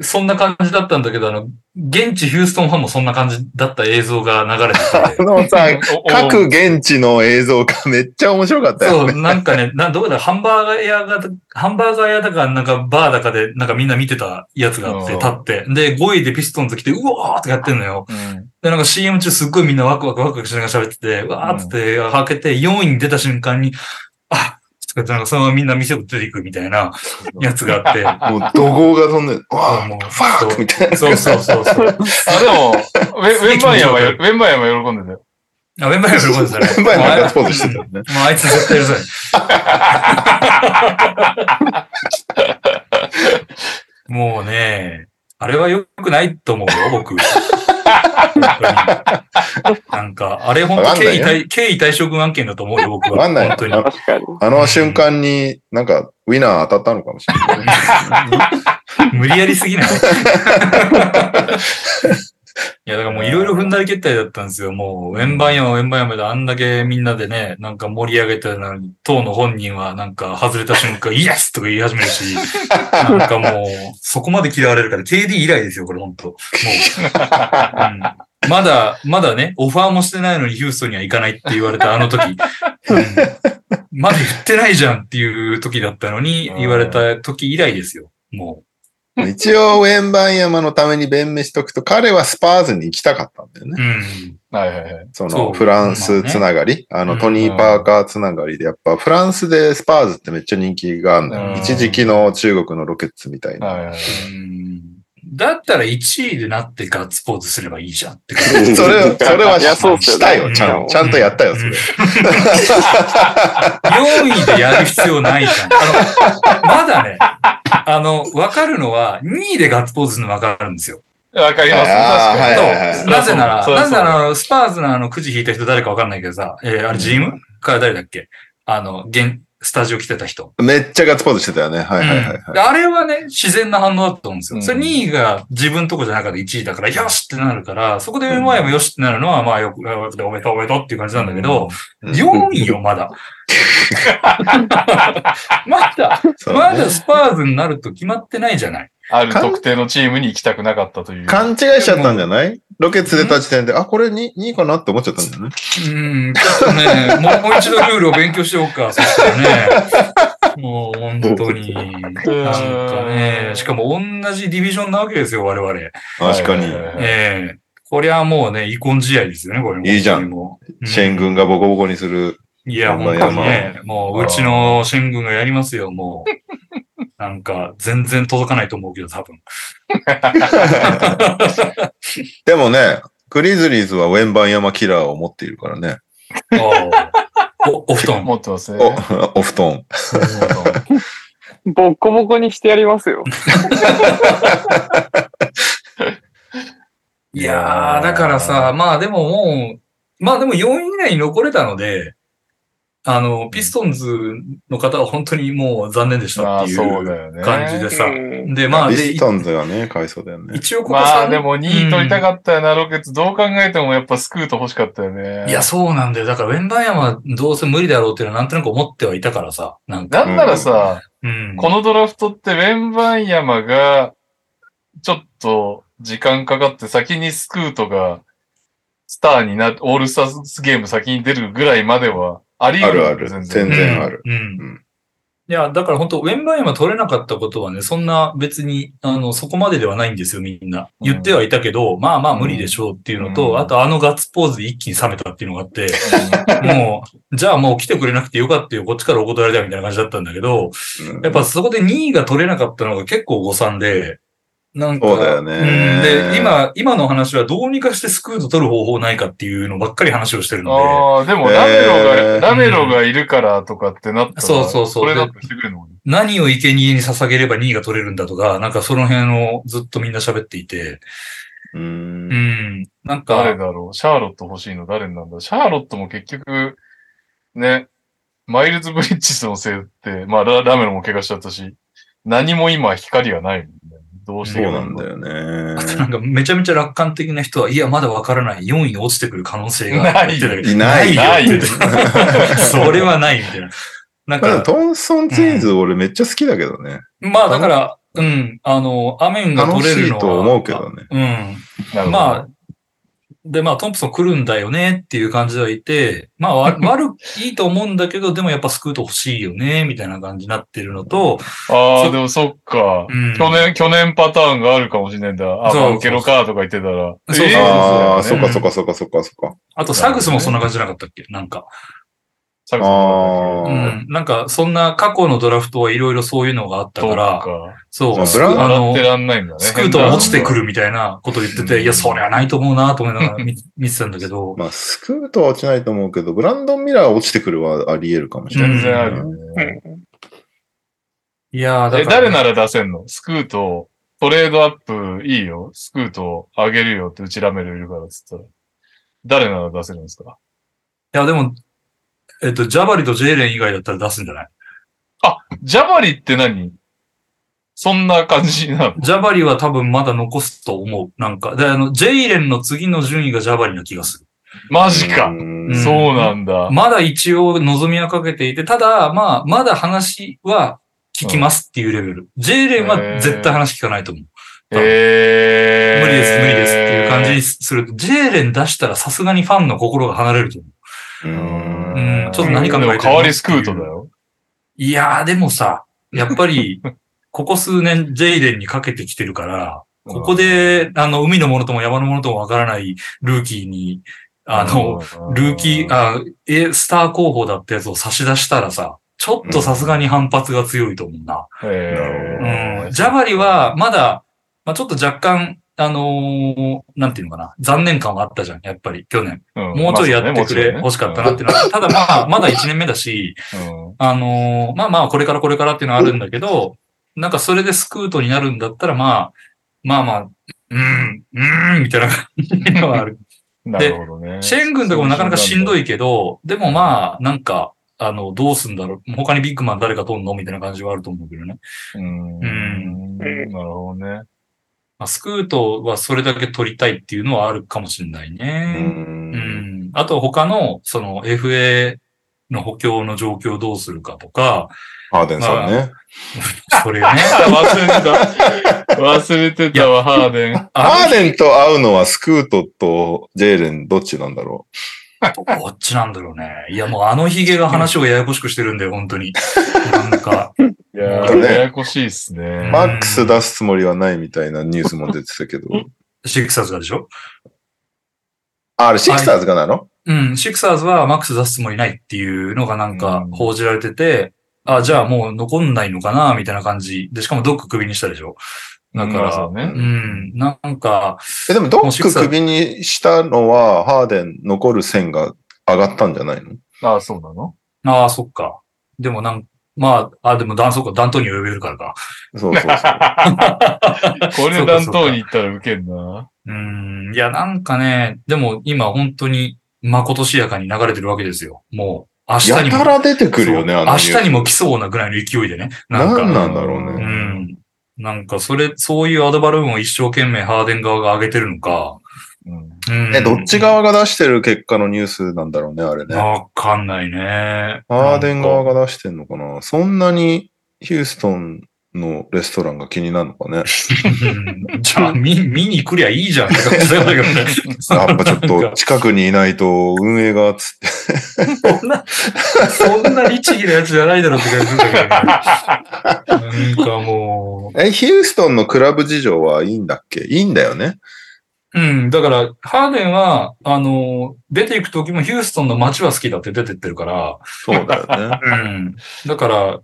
そんな感じだったんだけど、あの、現地ヒューストンファンもそんな感じだった映像が流れてあて。のさ、各現地の映像がめっちゃ面白かったよね。そう、なんかね、な、どこだ、ハンバーガー屋が、ハンバーガー屋だか、なんかバーだかで、なんかみんな見てたやつがあって、うん立って。で、5位でピストンズ来て、うわーってやってんのよ。うん。で、なんか CM 中すっごいみんなワクワクワクワクしながら喋ってて、うわーって開けて、4位に出た瞬間に、あってなんかそのままみんな店を出ていくみたいなやつがあって。もう怒号が飛んで、わもうあ、ファークみたいな。そうそうそうそう。あ、でも、ウェウェンバイヤーはよ、ウェンバイヤーも喜んでたよ。あ、ウェンバイヤー喜んでたね。先輩もガッツポーズしてたよね。もうあいつ絶対許さない。もうね、あれは良くないと思うよ、僕。なんか、あれ本当経緯対、経緯対象軍案件だと思うよ、僕は。わかんない本当に。あ確かに。あの瞬間になんかウィナー当たったのかもしれないね。無理やりすぎない？いや、だからもういろいろ踏んだり決体だったんですよ。もう、ウェンバンヤマ、ウェンバンヤマであんだけみんなでね、なんか盛り上げてたのに、当の本人はなんか外れた瞬間、イエスとか言い始めるし、なんかもう、そこまで嫌われるから、KD 以来ですよ、これ本当もう。うん。まだ、まだね、オファーもしてないのにヒューストンには行かないって言われたあの時、うん。まだ言ってないじゃんっていう時だったのに、言われた時以来ですよ、もう。一応、ウェンバンヤマのために弁明しとくと、彼はスパーズに行きたかったんだよう。ね。うん。はいはいはい。そのフランスつながり、あのうんトニー・パーカーつながりで、やっぱフランスでスパーズってめっちゃ人気があるのよ。うん一時期の中国のロケッツみたいな。はいはいだったら1位でなってガッツポーズすればいいじゃんって感じ。それ、それはそうっすよねしたよ、ちゃん。ちゃんとやったよ、それ。4位でやる必要ないじゃん。あの、まだね、あの、わかるのは、2位でガッツポーズするのわかるんですよ。わかります。確かに。はいはいなぜなら、そりゃそうなぜなら、スパーズのあの、くじ引いた人誰かわかんないけどさ、えーあれ、ジーム？から誰だっけ？あの、現、スタジオ来てた人。めっちゃガッツポーズしてたよね。はいはいはいはいうん。であれはね、自然な反応だと思うんですよ。うんそれ2位が自分とこじゃなかった1位だから、よしってなるから、そこで MY もよしってなるのは、まあよく、よくおめでとうおめでとうっていう感じなんだけど、4位よ、まだ。まだ、まだスパーズになると決まってないじゃない。ある特定のチームに行きたくなかったという。勘違いしちゃったんじゃない？ロケッツ出た時点で、あ、これ 2, 2位かなって思っちゃったんだよね。うん、ちょっとね、もうもう一度ルールを勉強しようか、そしたらね。もう本当に。なんかね、しかも同じディビジョンなわけですよ、我々。確かに。ええこりゃもうね、遺恨試合ですよね、これも。いいじゃんもう。シェン軍がボコボコにする。いや、山本当にね、もう、うちのシェン軍がやりますよ、もう。なんか、全然届かないと思うけど、多分。でもね、グリズリーズはウェンバン山キラーを持っているからね。お、お布団。持ってますね。お、お布団。ボッコボコにしてやりますよ。いやー、だからさ、まあでももう、まあでも4位以内に残れたので、あの、ピストンズの方は本当にもう残念でしたまあ、っていそうだうよね。感じでさ。うんで、まあ、ビでス、トンズがね、かわいそうだよね。一応ここまさあ、でも2位取りたかったよな、ロケッツ。どう考えてもやっぱスクート欲しかったよね。いや、そうなんだよ。だから、ウェンバーヤンはどうせ無理だろうっていうのはなんとなく思ってはいたからさ。なんか。なんならさ、うん。このドラフトってウェンバンヤマが、ちょっと時間かかって先にスクートがスターになって、オールスターゲーム先に出るぐらいまではあり得るあるある。全然。ある。うん。うん。いや、だから本当ウェンバーヤンは取れなかったことはね、そんな別に、あの、そこまでではないんですよ、みんな。うん。言ってはいたけど、まあまあ無理でしょうっていうのと、うん。あとあのガッツポーズで一気に冷めたっていうのがあって、もう、じゃあもう来てくれなくてよかったよ、こっちからお断りだよみたいな感じだったんだけど、うん。やっぱそこで2位が取れなかったのが結構誤算で、なんか、そうだよね。うん。で、今、今の話はどうにかしてスクート取る方法ないかっていうのばっかり話をしてるのああ、でもえー。ラメロが、ラメロがいるからとかってなったら、そうそうそう。それだってしてくれるので、何を生贄に捧げれば2位が取れるんだとか、なんかその辺をずっとみんな喋っていて、う。うん。ん、なんか、誰だろう？シャーロット欲しいの誰なんだシャーロットも結局、ね、マイルズ・ブリッジスのせいって、まあララメロも怪我しちゃったし、何も今光がないもんね。どうしてそうなんだよね。あとなんかめちゃめちゃ楽観的な人は、いや、まだわからない。4位に落ちてくる可能性が。ないって言ってたけどいないよない それはないみたいな。なんか、トンソンツインズ俺めっちゃ好きだけどね。まあだから、うん、あの、アメンが楽し取れるのは。いと思うけどね。うん。まあ、で、まあ、トンプソン来るんだよねっていう感じではいて、まあ、わ 悪いいと思うんだけど、でもやっぱスクート欲しいよね、みたいな感じになってるのと、ああ、そでもそっか、うん去年、去年パターンがあるかもしれないんだ。あ、そう受けろかとか言ってたら。そうそうえーああ、そっかそっかそっかそっかそっか。あとサグスもそんな感じじゃなかったっけ？なんか。サグさんあうーん。なんか、そんな過去のドラフトはいろいろそういうのがあったから、か。そう、そうブラウンあの。スクートは落ちてくる。るみたいなこと言ってうんて、いや、それはないと思うなと思いながら見 見てたんだけど、まあ、スクートは落ちないと思うけど、ブランドン・ミラーは落ちてくるはあり得るかもしれない。全然あるね。んいやー、だえ、から、誰なら出せんの？スクート、トレードアップいいよ。スクートあげるよってうちラメルいるからっつったら。誰なら出せるんですか？いや、でも、えっと、ジャバリとジェイレン以外だったら出すんじゃない？ジャバリって何？そんな感じなの？ジャバリは多分まだ残すと思う。なんか。で、あの、ジェイレンの次の順位がジャバリな気がする。マジか。うんそうなんだ。まだ一応望みはかけていて、ただ、まあ、まだ話は聞きますっていうレベル。ジェイレンは絶対話聞かないと思う。えー。無理です、無理ですっていう感じにすると、ジェイレン出したらさすがにファンの心が離れると思う。うん。うん。ちょっと何考えてるの？でも代わりスクートだよ。いやー、でもさ、やっぱり、ここ数年ジェイレンにかけてきてるから、ここで、あの、海のものとも山のものともわからないルーキーに、あの、ルーキー、あ、え、スター候補だったやつを差し出したらさ、ちょっとさすがに反発が強いと思うな。えうん。ジャバリは、まだ、まあちょっと若干、あのーなんていうのかな、残念感はあったじゃん、やっぱり去年。うんもうちょいやってくれ、まあ欲しかったなっていうのは、ただまあ、まだ1年目だし、そうねもちあのーまあまあ、これからこれからっていうのはあるんだけど、なんかそれでスクートになるんだったら、まあ、まあまあ、うーん、うーん、みたいな感じのはある。うん。なるほどね。シェン軍とかもなかなかしんどいけど、でもまあ、なんか、あの、どうすんだろう。他にビッグマン誰か取んの？みたいな感じはあると思うけどね。うん。うんなるほどね。まあ、スクートはそれだけ取りたいっていうのはあるかもしれないね。ううんん。あと他の、その FA の補強の状況をどうするかとか、ハーデンさんね。それね。忘れてた。忘れてたわ、ハーデン。ハーデンと会うのはスクートとジェーレンどっちなんだろこっちなんだろうね。いや、もうあのヒゲが話をややこしくしてるんだよ、本当に。なんか、いやー、ねややこしいっすう。ね。マックス出すつもりはないみたいなニュースも出てたけど。シクサーズがでしょ？ああれ、シクサーズがなの？うん、シクサーズはマックス出すつもりないっていうのがなんかうん報じられてて、あ、じゃあもう残んないのかなみたいな感じ。で、しかもドック首にしたでしょ？だから、そうね。うん、なんか、え、でもドック首にしたのは、ハーデン残る線が上がったんじゃないの？ああ、そうなの？ああ、そっか。でもなんまあ、あ、でもダン、そうか、ダントニーを呼べるからか。そうそうそう。これ暖冬に行ったらウケんな。うん、いや、なんかね、でも今本当に、まことしやかに流れてるわけですよ。もう、明日やにも。たら出てくるよね、そうあ明日にも来そうなぐらいの勢いでね。なんか。何なんだろううね。ん。なんか、それ、そういうアドバルーンを一生懸命ハーデン側が上げてるのか。うん。うん。え、どっち側が出してる結果のニュースなんだろうね、あれね。わかんないね。ハーデン側が。が出してんのかなそんなにヒューストンのレストランが気になるのかねうん じゃあ、見、見に来りゃいいじゃん。やっぱちょっと近くにいないと運営がつって。そんな、そんな律儀なやつじゃないだろうって感じだけどね。なんかもえ、ヒューストンのクラブ事情はいいんだっけ？いいんだよね。う。うん。だから、ハーデンは、あの、出ていく時もヒューストンの街は好きだって出てってるから、そうだよね。うん。だから、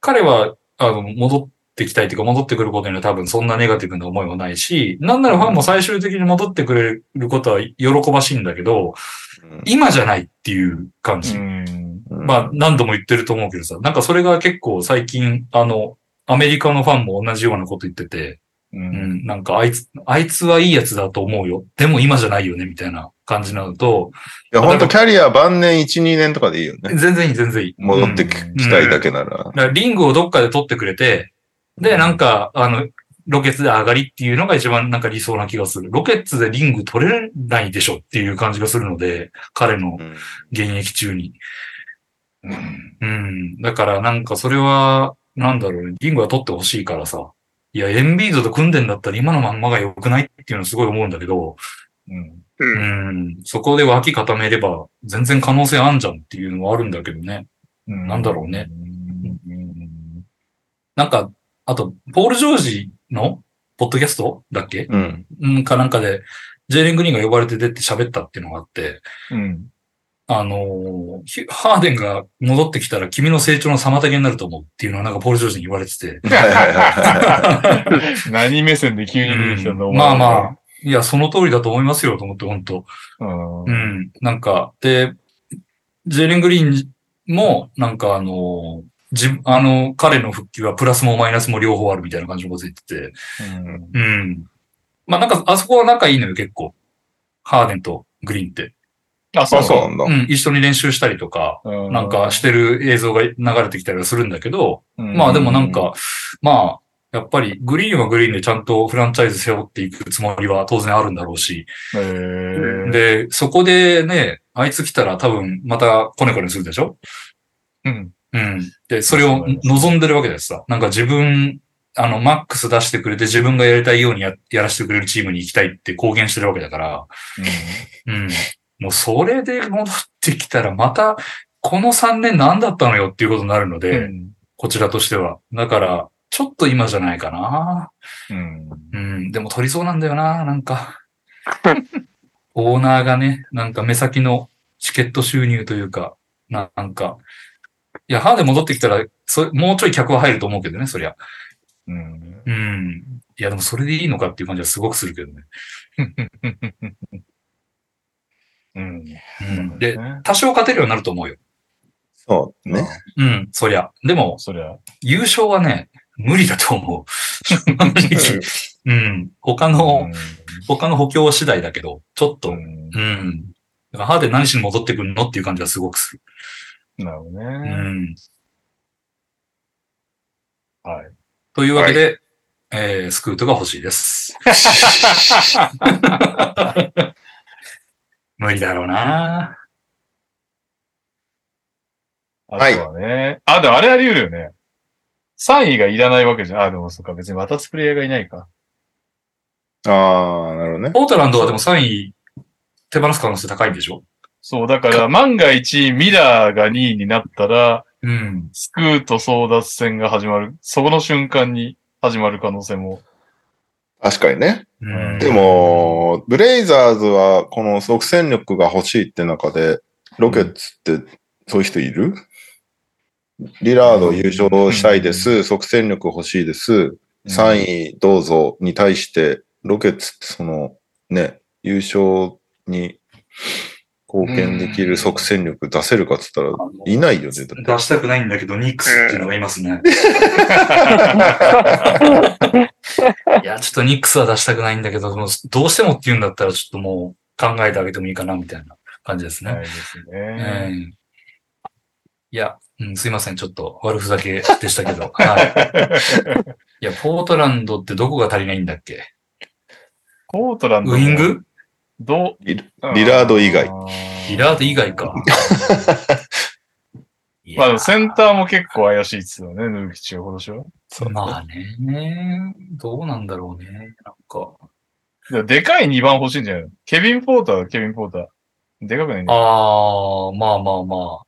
彼は、あの、戻ってきたいというか、戻ってくることには多分そんなネガティブな思いもないし、なんならファンも最終的に戻ってくれることは喜ばしいんだけど、今じゃないっていう感じ。うん。うんまあ、何度も言ってると思うけどさ、なんかそれが結構最近、あの、アメリカのファンも同じようなこと言ってて、う。うんん、なんかあいつ、あいつはいいやつだと思うよ。でも今じゃないよね、みたいな感じなのと、いや、本当キャリア晩年1、2年とかでいいよね。全然いい、全然いい。戻ってきたいだけなら。だからリングをどっかで取ってくれて、で、なんか、あの、ロケッツで上がりっていうのが一番なんか理想な気がする。ロケッツでリング取れないでしょっていう感じがするので、彼のうん現役中に。うんうん。だからなんかそれは、なんだろうね、リングは取ってほしいからさ。いや、エンビードと組んでんだったら今のまんまが良くないっていうのはすごい思うんだけど、うん。う。うんん。そこで脇固めれば全然可能性あんじゃんっていうのはあるんだけどね。なんだろうねうん。なんか、あと、ポール・ジョージのポッドキャスト？だっけ？うん。うん、かなんかで、ジェイレン・グリーンが呼ばれて出て喋ったっていうのがあって、うん。あのハーデンが戻ってきたら君の成長の妨げになると思うっていうのはなんかポール・ジョージに言われてて。何目線で急に出てきたんだ、うんまあまあ、いや、その通りだと思いますよと思って、本当うん。うん。なんか、で、ジェイレン・グリーンも、なんかあのー自分、あの、彼の復帰はプラスもマイナスも両方あるみたいな感じのこと言ってて、うんうん。まあなんか、あそこは仲いいのよ、結構。ハーデンとグリーンって。あ、そうあ、そうなんだ。うん、一緒に練習したりとか、うなんかしてる映像が流れてきたりはするんだけど、うんまあでもなんか、まあ、やっぱりグリーンはグリーンでちゃんとフランチャイズ背負っていくつもりは当然あるんだろうし、で、そこでね、あいつ来たら多分またコネコネするでしょ？うん。うん。で、それを望んでるわけですさ。なんか自分、あの、マックス出してくれて自分がやりたいようにややらせてくれるチームに行きたいって公言してるわけだから、うん。もうそれで戻ってきたらまた、この3年何だったのよっていうことになるので、うん。こちらとしては。だから、ちょっと今じゃないかな。うん。うん。でも取りそうなんだよな、なんか。オーナーがね、なんか目先のチケット収入というか、ななんか、いや、ハーで戻ってきたら、そもうちょい客は入ると思うけどね、そりゃ。うん。うん。いや、でもそれでいいのかっていう感じはすごくするけどね。うん。うん、で、多少勝てるようになると思うよ。そうね。うん、そりゃ。でも、そりゃ、優勝はね、無理だと思う。うん。他の、他の補強次第だけど、ちょっと、ううん。ん。だから、歯で何しに戻ってくるのっていう感じはすごくすなるほどる。うね。ん。はい。というわけで、えー、スクートが欲しいです。無理だろうなあとはね。あ、でもあれあり得るよね。3位がいらないわけじゃん。あ、でもそっか、別に渡すプレイヤーがいないか。ああ、なるほどね。ポートランドはでも3位手放す可能性高いんでしょ？そう、だから、万が一、ミラーが2位になったら、うん。スクーと争奪戦が始まる。そこの瞬間に始まる可能性も。確かにね。うんで、も、ブレイザーズはこの即戦力が欲しいって中で、ロケッツってそういう人いる？リラード優勝したいです。即戦力欲しいです。3位どうぞに対して、ロケッツってそのね、優勝に貢献できる即戦力出せるかって言ったら、いないよね。だって出したくないんだけど、ニックスっていうのがいますね。いや、ちょっとニックスは出したくないんだけど、どうしてもって言うんだったら、ちょっともう考えてあげてもいいかな、みたいな感じですね。ですえね。えいや、うん、すいません。ちょっと悪ふざけでしたけど。はい。いや、ポートランドってどこが足りないんだっけ？ポートランドもウイング？どう？リリラード以外。リラード以外か。いまあでやもセンターも結構怪しいっすよね、ヌーキチは今年は。まあね、どうなんだろうね。なんか。ででかい2番欲しいんじゃないの？ケビン・ポーター、ケビン・ポーター。でかくないんだよああ、まあまあまあ。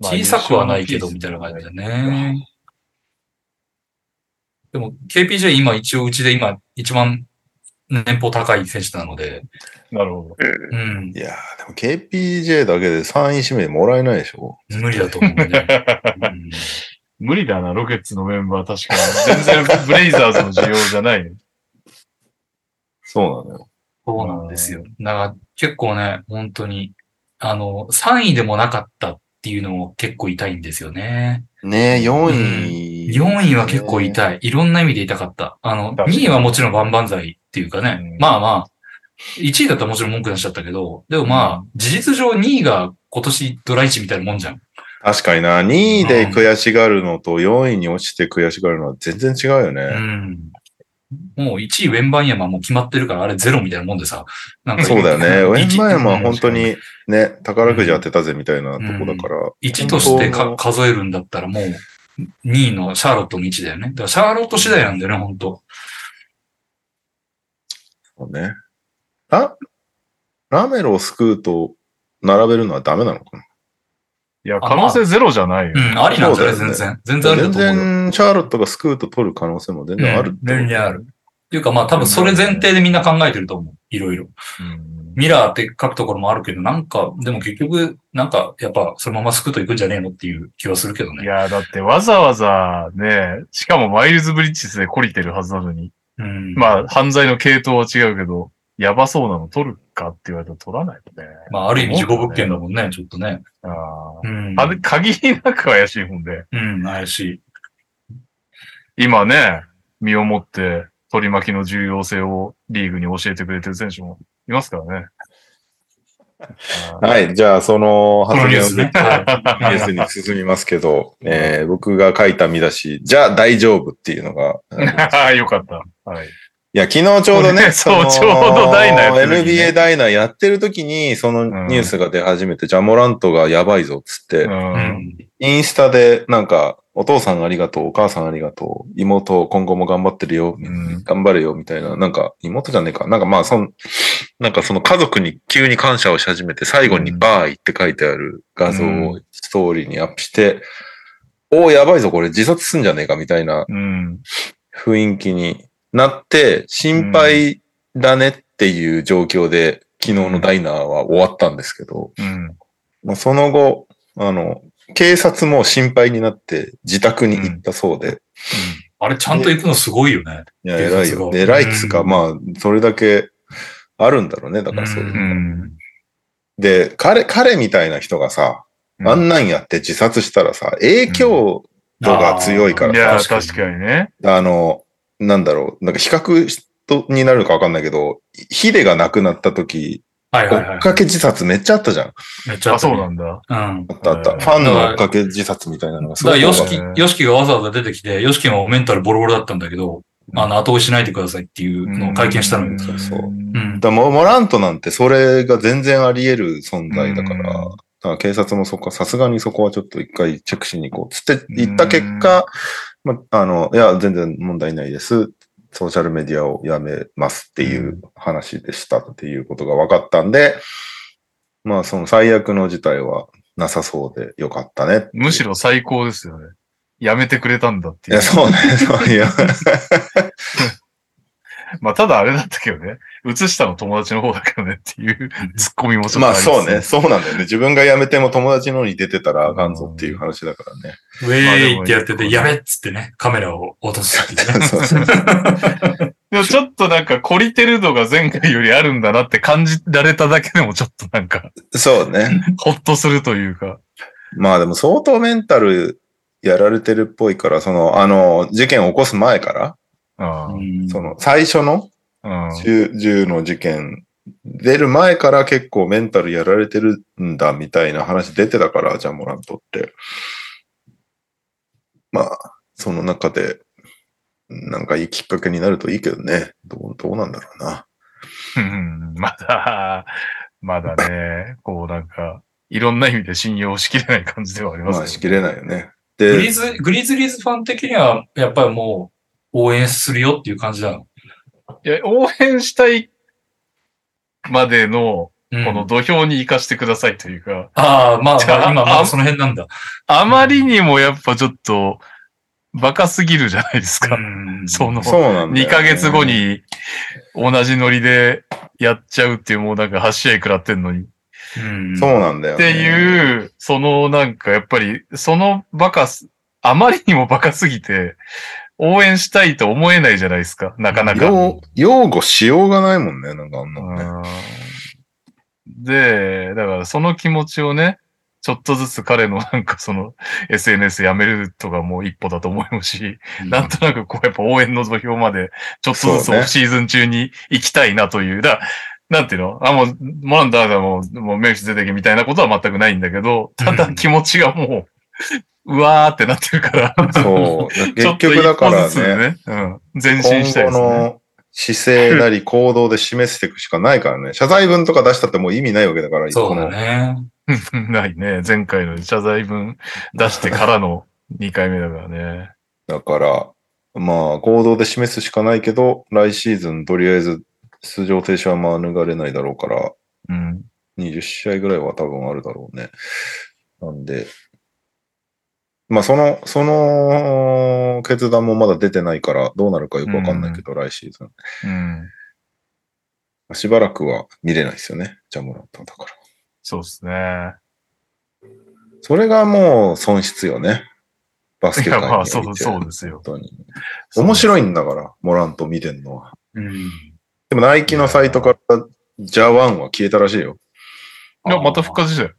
まあ小さくはないけど、みたいな感じだね。でも、KPJ 今一応うちで今一番年俸高い選手なので、なるほど。うんい、やーでも KPJ だけで3位指名もらえないでしょ無理だと思うね。う ん無理だな、ロケッツのメンバー確かに。全然ブレイザーズの需要じゃない。そうなのよ。そうなんですよ。だから結構ね、本当に、あの、3位でもなかったっていうのも結構痛いんですよね。ねえ、4位。4位は結構痛い。いろんな意味で痛かった。あの、確かに2位はもちろん万々歳っていうかね。うんまあまあ、1位だったらもちろん文句出しちゃったけど、でもまあ、事実上2位が今年ドラ1みたいなもんじゃん。確かにな。2位で悔しがるのと4位に落ちて悔しがるのは全然違うようね。ん。もう1位ウェンバンヤマもう決まってるから、あれゼロみたいなもんでさ。なんかそうだよね。ウェンマイマは本当うんにね、宝くじ当てたぜみたいなとこだから。1として数えるんだったらもう2位のシャーロットの位置だよね。だからシャーロット次第なんだよね、本当そうね。ラ、ラメロを救うと並べるのはダメなのかな？いや、可能性ゼロじゃないよ。うん、ありなんだよ全然。全然ありだ全と思うよ。然、シャーロットが救うと取る可能性も全然あるうん全然ある。っていうかまあ多分それ前提でみんな考えてると思う。いろいろ。うんミラーって書くところもあるけど、なんか、でも結局、なんか、やっぱそのままスクーといくんじゃねえのっていう気はするけどね。いや、だってわざわざね、しかもマイルズ・ブリッジスで懲りてるはずなのに、うん。まあ、犯罪の系統は違うけど、やばそうなの取るかって言われたら取らないよね。まあ、ある意味事故物件だもんね、ちょっとね。あうん。あ。あ限りなく怪しいもんで、うん、怪しい。今ね、身をもって取り巻きの重要性をリーグに教えてくれてる選手もいますからね。あ ーはい。じゃあ、その発言をニュースに進みますけど、えー僕が書いた見出し、じゃあ大丈夫っていうのが、あのいよかった。はい。や、昨日ちょうどね、そうのちょうどダイナやってる NBA ダイナやってる時に、そのニュースが出始めて、ジャモラントがやばいぞっつって。インスタでなんか、お父さんありがとう、お母さんありがとう、妹今後も頑張ってるよ、うん頑張れよ、みたいな、なんか、妹じゃねえか。なんかまあ、そん、なんかその家族に急に感謝をし始めて、最後にバーイって書いてある画像をストーリーにアップして、おー、やばいぞ、これ自殺すんじゃねえか、みたいなうん。雰囲気になって、心配だねっていう状況で、昨日のダイナーは終わったんですけど、うん。まあ、その後、あの、警察も心配になって自宅に行ったそうで、あれちゃんと行くのすごいよね。いや、偉いよ。が偉いっつうか、うんまあ、それだけあるんだろうね。だからそういううのが。ん。で、彼、彼みたいな人がさ、うんあんなんやって自殺したらさ、影響度が強いからいや、さ、確かにね。あの、なんだろう、なんか比較とになるのかわかんないけど、ヒデが亡くなった時、追はいはいはい。っかけ自殺めっちゃあったじゃん。あ、めっちゃあったねそうなんだ。うん。あったあった。うんファンの追っかけ自殺みたいなのがすごい。だからヨシキ、ヨシキがわざわざ出てきて、ヨシキもメンタルボロボロだったんだけど、あの、後追いしないでくださいっていうのを会見したのよ。そうそううん。だからモモラントなんてそれが全然あり得る存在だから、うんだから警察もそこはさすがにそこはちょっと一回チェックしに行こう。つって言った結果、まあ、あの、いや、全然問題ないです。ソーシャルメディアをやめますっていう話でしたっていうことが分かったんで、まあその最悪の事態はなさそうでよかったね。むしろ最高ですよね。やめてくれたんだっていう。いや、そうね、そういう。まあ、ただあれだったけどね。映したの友達の方だけどねっていうツッコミもちょっとまありつつそうね、。そうなんだよね。自分が辞めても友達のに出てたらあかんぞっていう話だからね。ウェーイってやってて、やべっつってね、カメラを落とすっていうね。そうそう でもちょっとなんか、懲りてる度が前回よりあるんだなって感じられただけでもちょっとなんか、そうね。ほっとするというか。まあでも相当メンタルやられてるっぽいから、その、あの、事件を起こす前から、その、最初の銃銃の事件出る前から結構メンタルやられてるんだみたいな話出てたから、ジャモラントって。まあ、その中で、なんかいいきっかけになるといいけどね。どう、どうなんだろうな。うんまだ、まだね、こうなんか、いろんな意味で信用しきれない感じではありますまあ、しきれないよね。で、グリズ、グリズリーズファン的には、やっぱりもう、応援するよっていう感じなの？いや、応援したいまでの、うんこの土俵に行かしてくださいというか、ああ、まあ、あまあ、今まあだその辺なんだ。あまりにもやっぱちょっと、バカすぎるじゃないですか。うんその、そうなんだよね2ヶ月後に同じノリでやっちゃうっていうもうなんか8試合食らってんのに。っうんそうなんだよ、ね。ていう、そのなんかやっぱり、そのバカす、あまりにもバカすぎて、応援したいと思えないじゃないですか。なかなか。擁擁護しようがないもんね、なんかあんなのね。うんで、だからその気持ちをね、ちょっとずつ彼のなんかその SNS やめるとかも一歩だと思うし、なんとなくこうやっぱ応援の土俵までちょっとずつオフシーズン中に行きたいなという、だなんていうの？あ、もう、モランダーがもう、もうメイフィス出てけみたいなことは全くないんだけど、ただ気持ちがもう、うわーってなってるから、そう。結局だからね、ね、うん、前進したいですね。今後の姿勢なり行動で示していくしかないからね。謝罪文とか出したってもう意味ないわけだから、そうだね。ないね。前回の謝罪文出してからの2回目だからね。だから、まあ、行動で示すしかないけど、来シーズンとりあえず出場停止は免れないだろうから、うん。20試合ぐらいは多分あるだろうね。なんで、まあ、その、その決断もまだ出てないから、どうなるかよくわかんないけど、来シーズン。うん。しばらくは見れないですよね、ジャモラントだから。そうですね。それがもう損失よね。バスケ界において。まあ、そう、そうですよ。本当に。面白い。いんだから、モラント見てんのは。うん。でもナイキのサイトから、ジャワンは消えたらしいよ。いや、また復活したよ。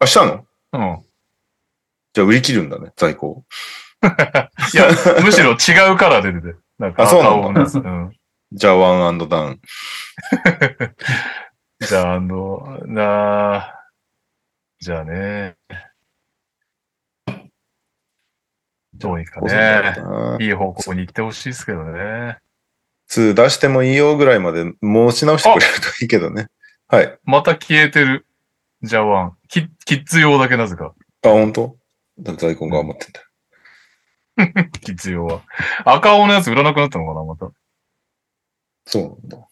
あ、したの？うん。じゃあ売り切るんだね、在庫。いや、むしろ違うカラーで出てて。なんかあそうなんうん。ジャワン ダウン。じゃあ、あの、なあ、じゃあね。どうにかね。いい方向に行ってほしいですけどね。2出してもいいよぐらいまで申し直してくれるといいけどね。はい。また消えてる。じゃあワン。キキッズ用だけなぜか。あ、本当？だから在庫が余ってんだよ。キッズ用は。赤青のやつ売らなくなったのかな、また。そうなんだ。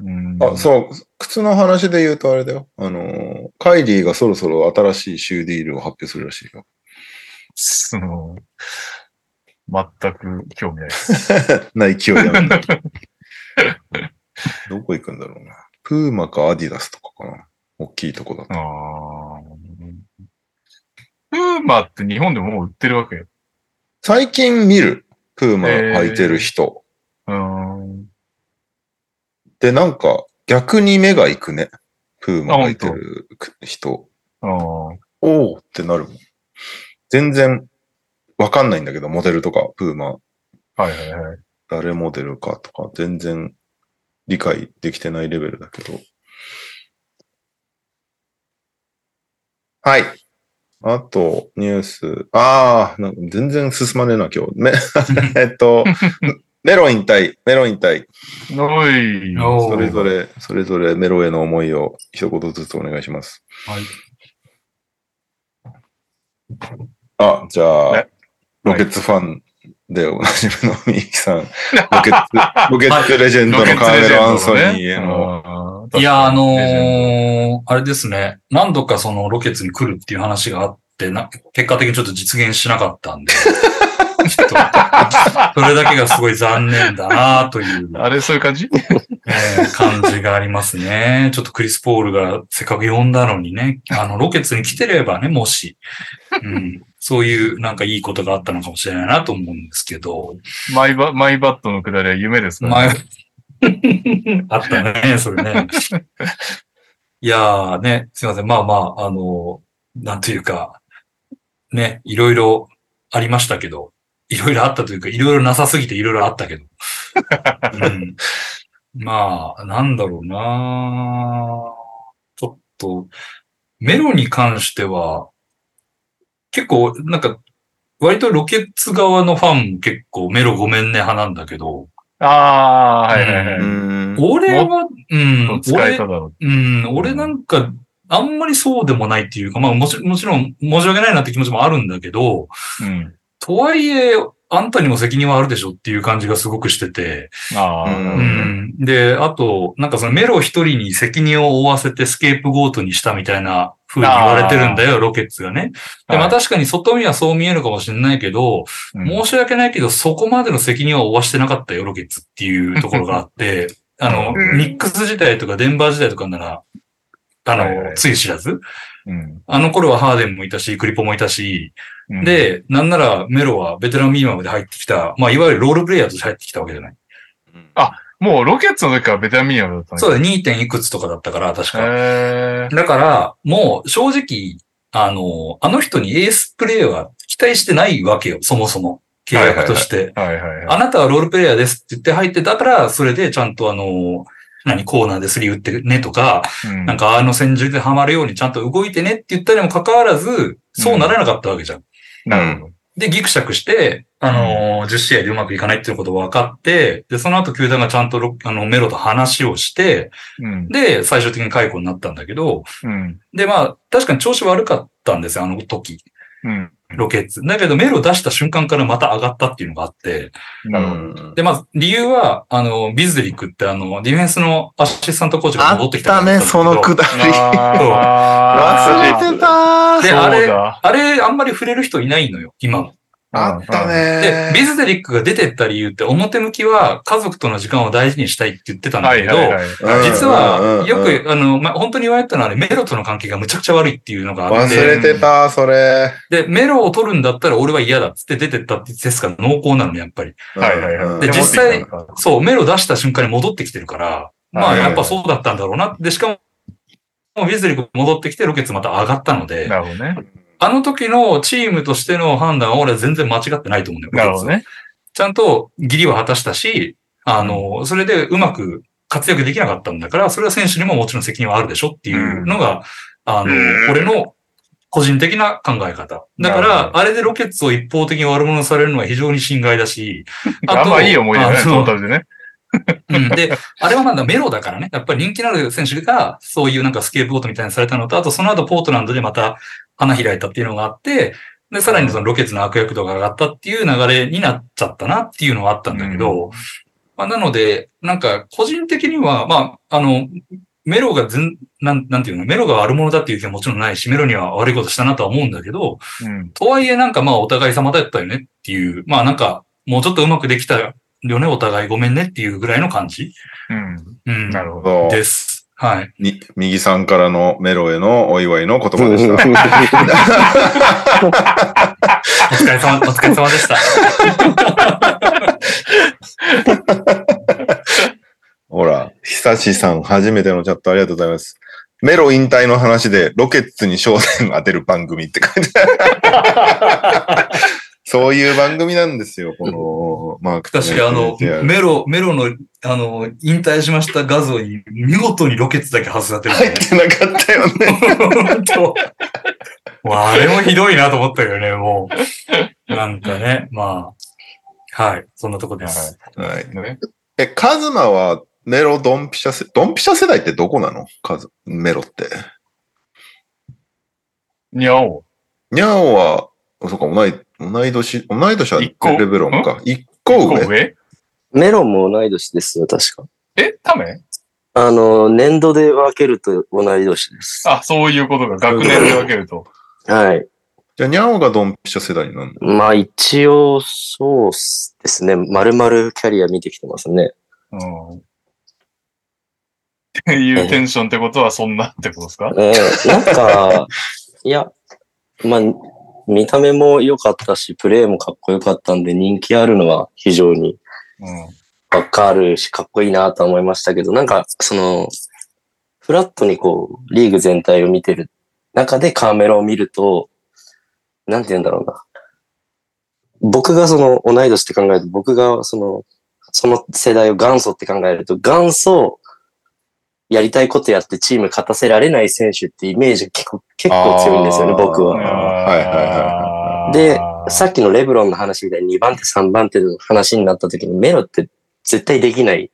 うん。あ、そう、靴の話で言うとあれだよ。あのー、カイリーがそろそろ新しいシューディールを発表するらしいよ。その、全く興味ないです。ナイキをやめた。どこ行くんだろうな。プーマかアディダスとかかな。大きいとこだと。あープーマって日本でももう売ってるわけ最近見る。プーマ履いてる人。うん。で、なんか逆に目が行くね。プーマ履いてる人。うん。おーってなるもん。全然わかんないんだけど、モデルとか、プーマ、はいはいはい。誰モデルかとか、全然理解できてないレベルだけど。はい。あと、ニュース。ああ、なんか全然進まねえな、今日。め えっと、メロ引退、メロ引退。おい。それぞれ、それぞれメロへの思いを一言ずつお願いします。はい。あ、じゃあね、ロケッツファンでおなじみのミキさん、ロケッツ、ロケッツレジェンドのカーメル・アンソニーへの、のいや、あのー、あれですね。何度かそのロケッツに来るっていう話があって、な、結果的にちょっと実現しなかったんで、ちょっと、それだけがすごい残念だなという、ドあれ、そういう感じ？えー感じがありますね。ちょっとクリス・ポールがせっかく呼んだのにね、あの、ロケッツに来てればね、もし、うん、そういうなんかいいことがあったのかもしれないなと思うんですけど、マイバマイバットのくだりは夢ですか前、あったね、それね。いやーね、すいません。まあまあ、あの、なんというか、ね、いろいろありましたけど、いろいろあったというか、いろいろなさすぎていろいろあったけど。うん、まあ、なんだろうなちょっと、メロに関しては、結構、なんか、割とロケッツ側のファンも結構メロごめんね派なんだけど、ああー、はいはいはうい。ん。俺は、うん、使え俺ただろうん、俺なんか、あんまりそうでもないっていうか、まあもちもちろん申し訳ないなって気持ちもあるんだけど、う。うん。とはいえ、あんたにも責任はあるでしょっていう感じがすごくしてて、ああ、う。ん。で、あと、なんかそのメロ一人に責任を負わせてスケープゴートにしたみたいな風に言われてるんだよ、ロケッツがね。で、まあはい。確かに外見はそう見えるかもしれないけど、うん。申し訳ないけど、そこまでの責任は負わしてなかったよ、ロケッツっていうところがあって、あの、うん。ニックス時代とかデンバー時代とかなら、あの、はいはい。つい知らず。うん。あの頃はハーデンもいたし、クリポもいたし、うん、で、なんならメロはベテランミニマムで入ってきた、まあ、いわゆるロールプレイヤーとして入ってきたわけじゃない。もうロケッツの時からベテランミニアムだったね。そうだ、2. 点いくつとかだったから、確か。だから、もう正直、あの、あの人にエースプレイは期待してないわけよ、そもそも。契約として。はいはいはい。あなたはロールプレイヤーですって言って入ってたから、それでちゃんとあの、何、コーナーでスリー打ってねとか、うんなんかあの戦術でハマるようにちゃんと動いてねって言ったにもかかわらず、そうならなかったわけじゃん。なるほど。で、ギクシャクして、あのー10試合でうまくいかないっていうことが分かって、で、その後球団がちゃんとロあのメロと話をして、うん。で、最終的に解雇になったんだけど、うん。で、まあ、確かに調子悪かったんですよ、あの時、うん。ロケッツ。だけど、メロ出した瞬間からまた上がったっていうのがあって、なるほど。ど。で、まず、理由は、あの、ビズリックってあの、ディフェンスのアシスタントコーチがあ戻ってきったね、たからだったそのくだり。あー忘れてたで、そうあれ、だあれ、あんまり触れる人いないのよ、今も。あったでね。、ビズデリックが出てった理由って、表向きは家族との時間を大事にしたいって言ってたんだけど、はいはいはい。うん実は、うんよく、あの、ま、本当に言われてたのはね、メロとの関係がむちゃくちゃ悪いっていうのがあっ忘れて、てた、それ。で、メロを取るんだったら俺は嫌だっつって出てったってテスが濃厚なの、やっぱり。はいはいはい。うんで実際そう、メロ出した瞬間に戻ってきてるから、まあ、はいやっぱそうだったんだろうな。で、しかも、ビズデリック戻ってきてロケッツまた上がったので、なるほどね。あの時のチームとしての判断は俺は全然間違ってないと思うんだよ。なるほどね。ちゃんと義理は果たしたし、あの、それでうまく活躍できなかったんだから、それは選手にももちろん責任はあるでしょっていうのが、あの、うん俺の個人的な考え方。だからあれでロケッツを一方的に悪者にされるのは非常に心外だし、あんまいい思い出だね、あのトータルでね。うん、で、あれはなんだ、メロだからね。やっぱり人気のある選手が、そういうなんかスケープゴートみたいにされたのと、あとその後ポートランドでまた花開いたっていうのがあって、で、さらにそのロケッツの悪役度が上がったっていう流れになっちゃったなっていうのはあったんだけど、まあ、なので、なんか個人的には、まあ、あの、メロが全、なん、なんていうの、メロが悪者だっていう気はもちろんないし、メロには悪いことしたなとは思うんだけど、うん。とはいえなんかまあお互い様だったよねっていう、まあなんかもうちょっとうまくできたよね、お互いごめんねっていうぐらいの感じ？うん。うん。なるほど。です。はい。に右さんからのメロへのお祝いの言葉でした。疲れ様、お疲れ様でした。ほら、久しさん、初めてのチャットありがとうございます。メロ引退の話でロケッツに焦点当てる番組って書いてある。そういう番組なんですよ、このマークとね確かあの、メロ、メロの、あの、引退しました画像に見事にロケッツだけ外されてるん入っで、てなかったよね。本 当もうあれもひどいなと思ったよね、もう。なんかね、まあ。はい、そんなとこです。はい。ねえ、カズマはメロドンピシャ世、ドンピシャ世代ってどこなの？カズ、メロって。にゃお。ニャオは、そうか、同い、同い年、同い年は一個？レベロンか。一個上？個上？メロンも同い年ですよ、確か。え？タメ？あの、年度で分けると同い年です。あ、そういうことが学年で分けると。はい。じゃあ、ニャオがドンピシャ世代になるの？まあ一応、そうですね。丸々キャリア見てきてますね。うん。っていうテンションってことはそんなってことですか？えーなんか、いや、まあ、見た目も良かったし、プレーもかっこよかったんで、人気あるのは非常にうん。わかるし、かっこいいなと思いましたけど、なんか、その、フラットにこう、リーグ全体を見てる中でカーメラを見ると、なんて言うんだろうな。僕がその、同い年って考えると、僕がその、その世代を元祖って考えると、元祖、やりたいことやってチーム勝たせられない選手ってイメージが結構、結構強いんですよね、僕は。はいはいはいで、さっきのレブロンの話みたいに2番手3番手の話になった時にメロって絶対できない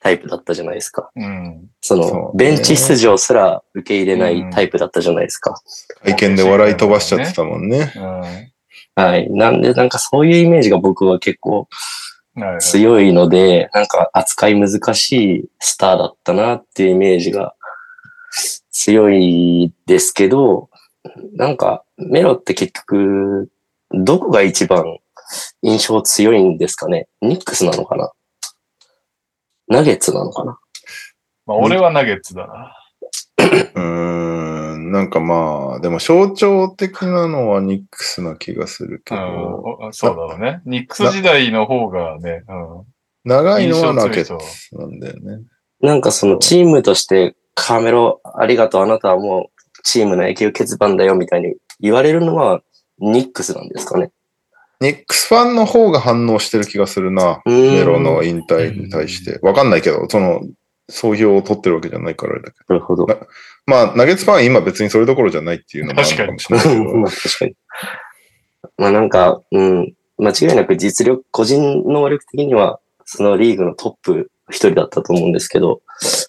タイプだったじゃないですか。うん。その、そベンチ出場すら受け入れないタイプだったじゃないですか。会見で笑い飛ばしちゃってたもんね。うん。はい。なんで、なんかそういうイメージが僕は結構強いので、なんか扱い難しいスターだったなっていうイメージが強いですけど、なんかメロって結局、どこが一番印象強いんですかね？ニックスなのかな？ナゲッツなのかな？まあ、俺はナゲッツだな。うーん、なんかまあ、でも象徴的なのはニックスな気がするけうん。そうだろうね。ニックス時代の方がね、うん。長いのはラケッツなんだよね。なんかそのチームとしてカーメロありがとうあなたはもうチームの永久欠番だよみたいに言われるのはニックスなんですかね？ニックスファンの方が反応してる気がするな。メロの引退に対して。わかんないけど、その、総評を取ってるわけじゃないからあれだけど。なるほど。まあ、ナゲッツファンは今別にそれどころじゃないっていうのもあるのかもしれないけど。まあ確かに。まあなんか、うん、間違いなく実力、個人能力的には、そのリーグのトップ一人だったと思うんですけど、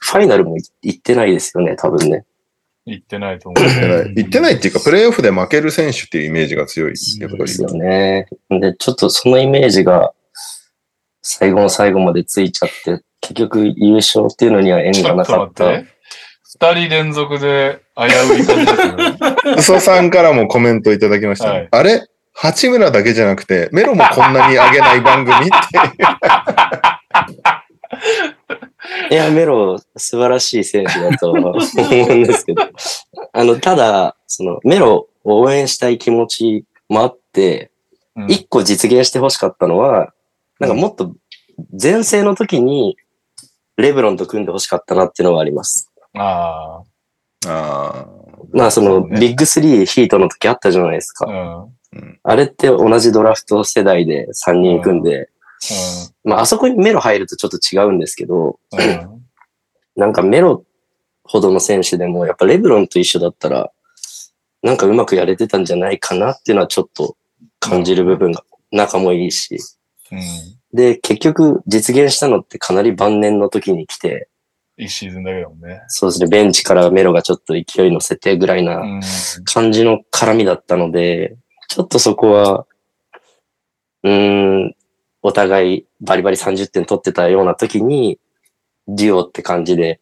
ファイナルも行ってないですよね、多分ね。行ってないと思う言ってないね。言ってないっていうか、プレイオフで負ける選手っていうイメージが強い。やっぱりですよね。で、ちょっとそのイメージが、最後の最後までついちゃって、結局優勝っていうのには縁がなかった。二人連続で危うい感じだけど。嘘さんからもコメントいただきましたね。はいあれ？八村だけじゃなくて、メロもこんなに上げない番組っていう。いや、メロ、素晴らしい選手だとは思うんですけど。あの、ただ、その、メロを応援したい気持ちもあって、うん一個実現してほしかったのは、なんかもっと前世の時に、レブロンと組んでほしかったなっていうのはあります。ああまあ、その、そうねビッグスリーヒートの時あったじゃないですあ。か。うん。うん。あれって同じドラフト世代で3人組んで、まあ、あそこにメロ入るとちょっと違うんですけど、うん。なんかメロほどの選手でも、やっぱレブロンと一緒だったら、なんかうまくやれてたんじゃないかなっていうのはちょっと感じる部分が、仲もいいし。うん。で、結局実現したのってかなり晩年の時に来て、一シーズンだけだもんね。そうですね、ベンチからメロがちょっと勢い乗せてぐらいうなん感じの絡みだったので、ちょっとそこは、うーん、お互いバリバリ30点取ってたような時に、デュオって感じで、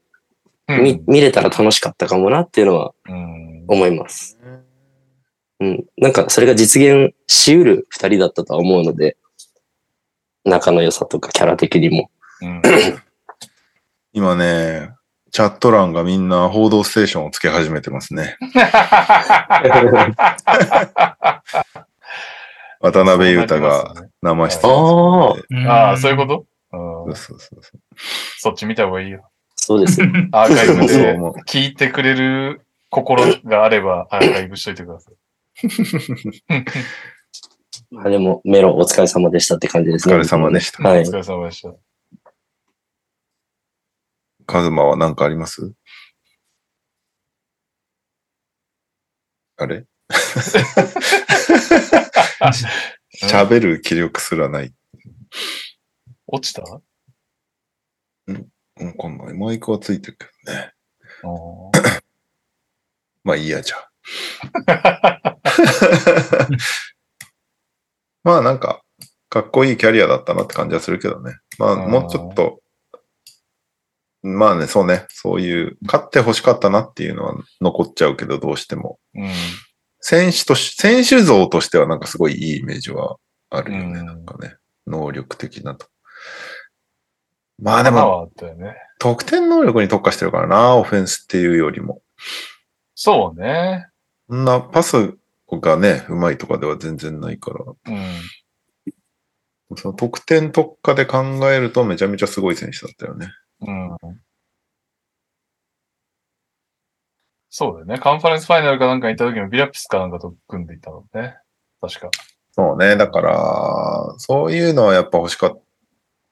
うん。み見れたら楽しかったかもなっていうのはうん。思います。うん。なんか、それが実現しうる二人だったとは思うので、仲の良さとかキャラ的にも。うん。今ね、チャット欄がみんな報道ステーションをつけ始めてますね。渡辺裕太が生出演ああ、あそういうこと？うんそうそうそうそうそっち見た方がいいよ。そうですね。アーカイブでそう思う聞いてくれる心があればアーカイブしといてください。あでも、メロお疲れ様でしたって感じですね。お疲れ様でしたはいお疲。れ様でした。カズマは何かあります？あれ？喋る気力すらない。落ちた？うん、こんなマイクはついてるけどね。うんまあいいや、じゃあ。まあなんか、かっこいいキャリアだったなって感じはするけどね。まあうんもうちょっと、まあね、そうね、そういう、勝って欲しかったなっていうのは残っちゃうけど、どうしても。うん。選手とし、選手像としてはなんかすごいいいイメージはあるよね、うんなんかね。能力的なと。まあでも、ね。得点能力に特化してるからな、オフェンスっていうよりも。そうね。そんなパスがね、うまいとかでは全然ないから。うん。その得点特化で考えるとめちゃめちゃすごい選手だったよね。うん。そうだよね。カンファレンスファイナルかなんかに行った時もビラピスかなんかと組んでいたのね。確か。そうね。だから、そういうのはやっぱ欲しかった。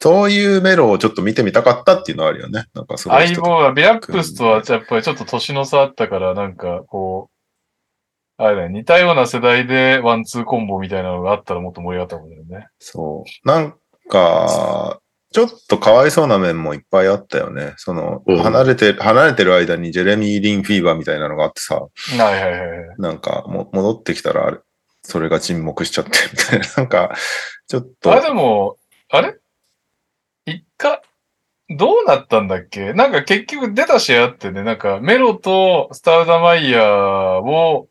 そういうメロをちょっと見てみたかったっていうのはあるよね。なんかすごい。相棒は、ビラップスとはやっぱりちょっと年の差あったから、なんかこう、あれだよ、似たような世代でワンツーコンボみたいなのがあったらもっと盛り上がったもんだよね。そう。なんか、ちょっとかわいそうな面もいっぱいあったよね。その、うん離れて、離れてる間にジェレミー・リン・フィーバーみたいなのがあってさ、はいはいはいはい。なんかも戻ってきたらあれ、それが沈黙しちゃってみたいな、なんか、ちょっと。あれでも、あれ？一回、どうなったんだっけ？なんか結局出た試合あってね、なんかメロとスタウダマイヤーを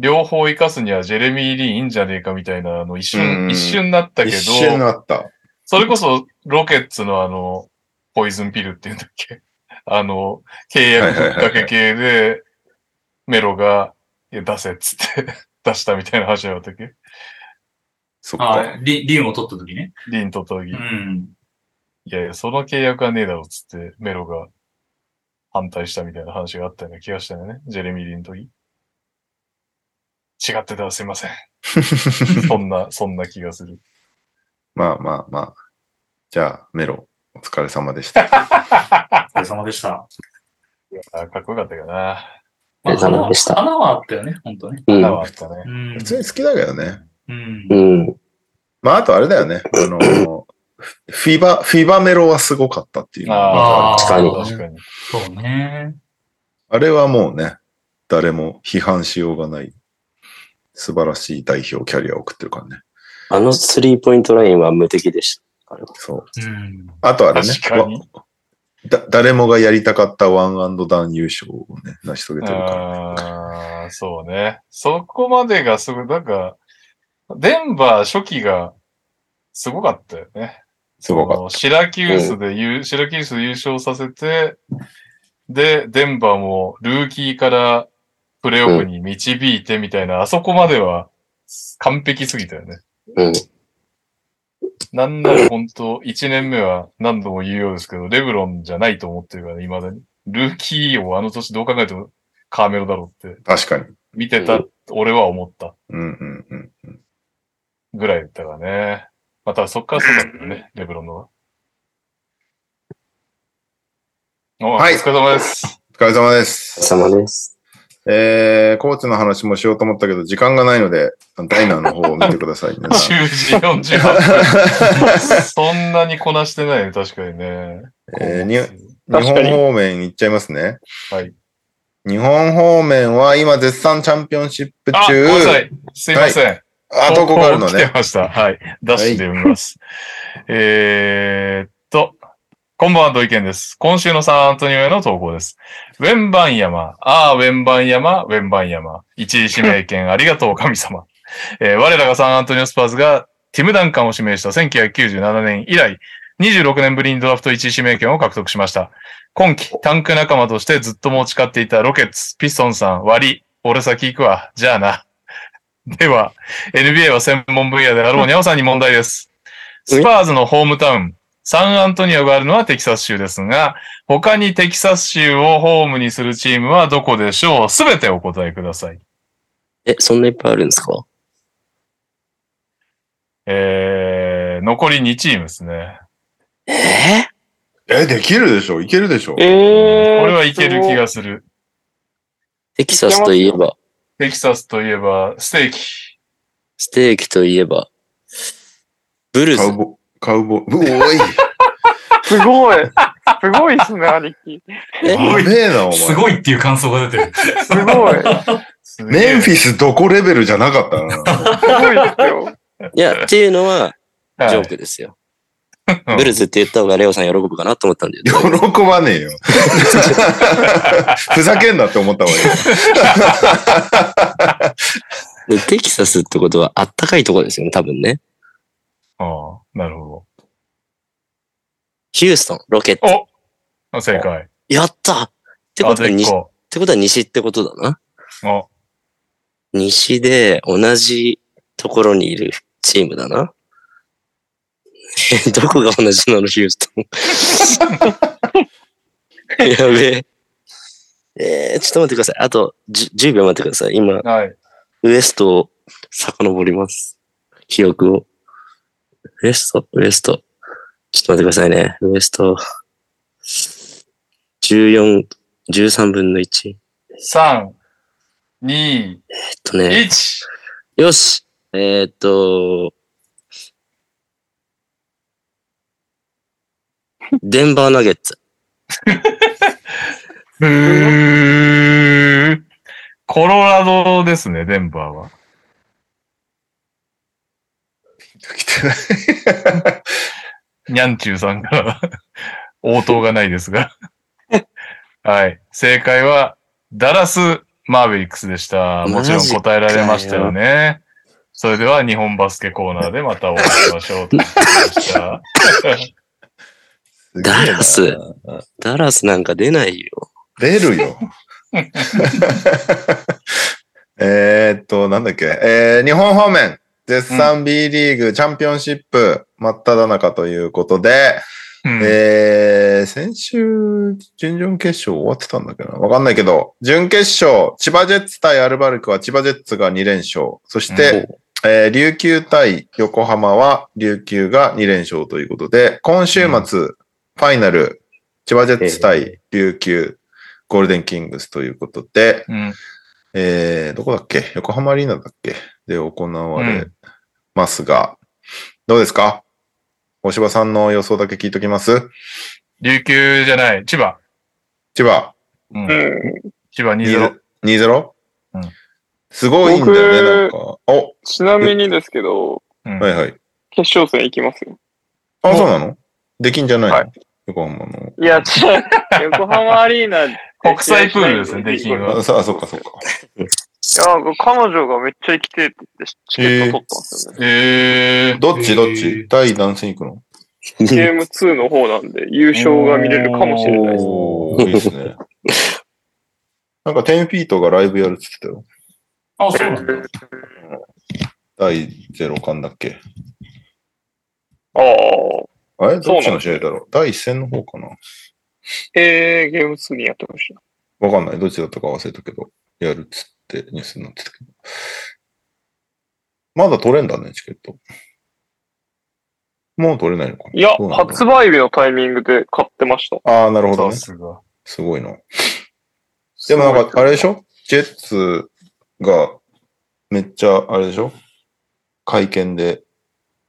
両方生かすにはジェレミー・リーいいんじゃねえかみたいなの一う瞬、ん一瞬なったけど、一瞬あった。それこそロケッツのあの、ポイズンピルっていうんだっけ？あの、契約ふっかけ系で、メロが、いや、出せっつって 出したみたいな話だったっけ？そっか。あリリンを取った時ね。リンととぎ。うん。いやいや、その契約はねえだろっつって、メロが反対したみたいな話があったような気がしたよね。ジェレミー・リンの時。違ってたらすいません。そんな、そんな気がする。まあまあまあ。じゃあ、メロ、お疲れ様でした。お疲れ様でした。あかっこよかったけどな。お疲れ様でした花はあったよね、本当ね。うん花。はあったね。うん普通に好きだけどね。うんう。ん。まあ、あとあれだよね。あの、フィバ、フィバメロはすごかったっていうのああ、は確かに確かに。そうね。あれはもうね、誰も批判しようがない。素晴らしい代表キャリアを送ってるからね。あのスリーポイントラインは無敵でした。あれはそう。うん。あとあれね。確かにわだ誰もがやりたかったワンアンドダウン優勝をね、成し遂げてるから。ああ、そうね。そこまでがすごい、なんか、デンバー初期がすごかったよね。すごかっそのシラキュースで優、シラキュースで優勝させて、で、デンバーもルーキーからプレイオフに導いてみたいな、あそこまでは完璧すぎたよね。うん。なんなら本当1年目は何度も言うようですけど、レブロンじゃないと思ってるから、未だに。ルーキーをあの年どう考えてもカーメロだろうってた。確かに。見てた、俺は思ったうんうんうんうん。ぐらいだったからね。またそっからそうだったよね、レブロンのは。おはいお疲れ様です。お疲れ様でお疲れす。様です。えー、コーチの話もしようと思ったけど、時間がないので、ダイナーの方を見てください。皆さん10時48分。そんなにこなしてないね、確かにね。えーに日本方面行っちゃいますね。はい。日本方面は今絶賛チャンピオンシップあ、ご中。めんなさい。すいません。あ、投稿があるの来てね。ました。はい。ダッシュで読みます。えーっと、こんばんは、土井健です。今週のサンアントニオへの投稿です。ウェンバン山、ああ、ウェンバン山、ウェンバン山。一位指名権ありがとう、神様。えー我らがサンアントニオスパーズがティム・ダンカンを指名した1997年以来、26年ぶりにドラフト1位指名権を獲得しました。今季、タンク仲間としてずっと持ち勝っていたロケッツ、ピストンさん、割り、俺先行くわ、じゃあな。では、NBA は専門分野であろうにゃおさんに問題です。スパーズのホームタウン、サンアントニオがあるのはテキサス州ですが、他にテキサス州をホームにするチームはどこでしょう？すべてお答えください。え、そんないっぱいあるんですか？えー、残り2チームですね。ええ、できるでしょいけるでしょえー。これはいける気がする。テキサスといえば、テキサスといえば、ステーキ。ステーキといえば、ブルズ。カウボ、カウボ、うおい。すごい。すごいですね、兄貴。え？やべえな、お前。すごいっていう感想が出てる。すごい。すメンフィスどこレベルじゃなかったな。ごいですよ。いや、っていうのは、はいジョークですよ。うんブルズって言った方がレオさん喜ぶかなと思ったんだよ。喜ばねえよ。ふざけんなって思ったわよ。でテキサスってことはあったかいとこですよね、多分ね。ああ、なるほヒューストン、ロケット。ど。お正解。やったってあことは西、っ。てことは西ってことだな。あ、西で同じところにいるチームだな。え どこが同じなの、ヒューストン。やべえ。えー、ちょっと待ってください。あと 10, 10秒待ってください。今、はい。ウエストを遡ります。記憶を。ウエスト、ウエスト。ちょっと待ってくださいね。ウエスト。14、13分の1。えっ3、2、とね。1。よし。えーっと、デンバーナゲッツ。ブー。コロラドですね、デンバーは。来てないにゃんちゅうさんから応答がないですが。はい。正解は、ダラス・マーベリックスでした。もちろん答えられましたよね。それでは日本バスケコーナーでまたお会いしましょう。ダラス？ダラスなんか出ないよ。出るよ。えーっと、なんだっけ？えー、日本方面、絶賛 B リーグチャンピオンシップ真っ只中ということで、うん。えー、先週、準々決勝終わってたんだけどな？わかんないけど、準決勝、千葉ジェッツ対アルバルクは千葉ジェッツが2連勝。そして、えー琉球対横浜は琉球が2連勝ということで、今週末、ファイナル、千葉ジェッツ対琉球、ゴールデンキングスということで、うん。えー、どこだっけ？横浜アリーナだっけ？で行われうんますが、どうですか？大柴さんの予想だけ聞いときます？琉球じゃない、千葉。千葉、うんうん。千葉2-0。2-0? うんすごいんだよね、なん僕か。お、ちなみにですけど、うんはいはい。決勝戦行きますよ。あ、そうなの？できんじゃないの、はい横浜の。いや、違う。横浜アリーナで国際プールですね、出禁は。あ、さあ、そっかそっか。いや、彼女がめっちゃ行きてえって言ってチケット取ったんですよね。えー。どっちどっへちー第何戦行くの？ゲーム2の方なんで優勝が見れるかもしれないです。おーいいですね。なんか10フィートがライブやるって言ってたよ。あ、そうなんだ。第0巻だっけ？ああ。あれ？どっちの試合だろう？第1戦の方かな？えー、ゲーム2にやってました。わかんない。どっちだったか忘れたけど、やるっつってニュースになってたけど。まだ取れんだね、チケット。もう取れないのかないや、発売日のタイミングで買ってました。ああ、なるほどさね。すが。すごいな。でもなんか、あれでしょ？ジェッツがめっちゃ、あれでしょ？会見で、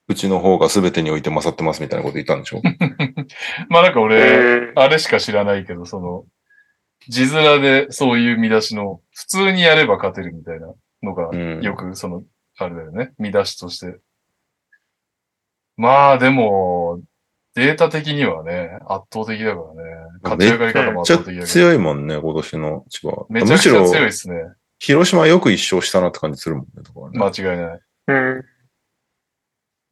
うちの方が全てにおいて勝ってますみたいなこと言ったんでしょ？まあなんかえ俺、ー、あれしか知らないけど、その、字面でそういう見出しの、普通にやれば勝てるみたいなのが、うんよくその、あれだよね、見出しとして。まあでも、データ的にはね、圧倒的だからね。勝ち上がり方も圧倒的だけど。強いもんね、今年の千葉。めちゃくちゃむしろ、強いですね。広島よく一勝したなって感じするもんね、とかね。間違いない。うん。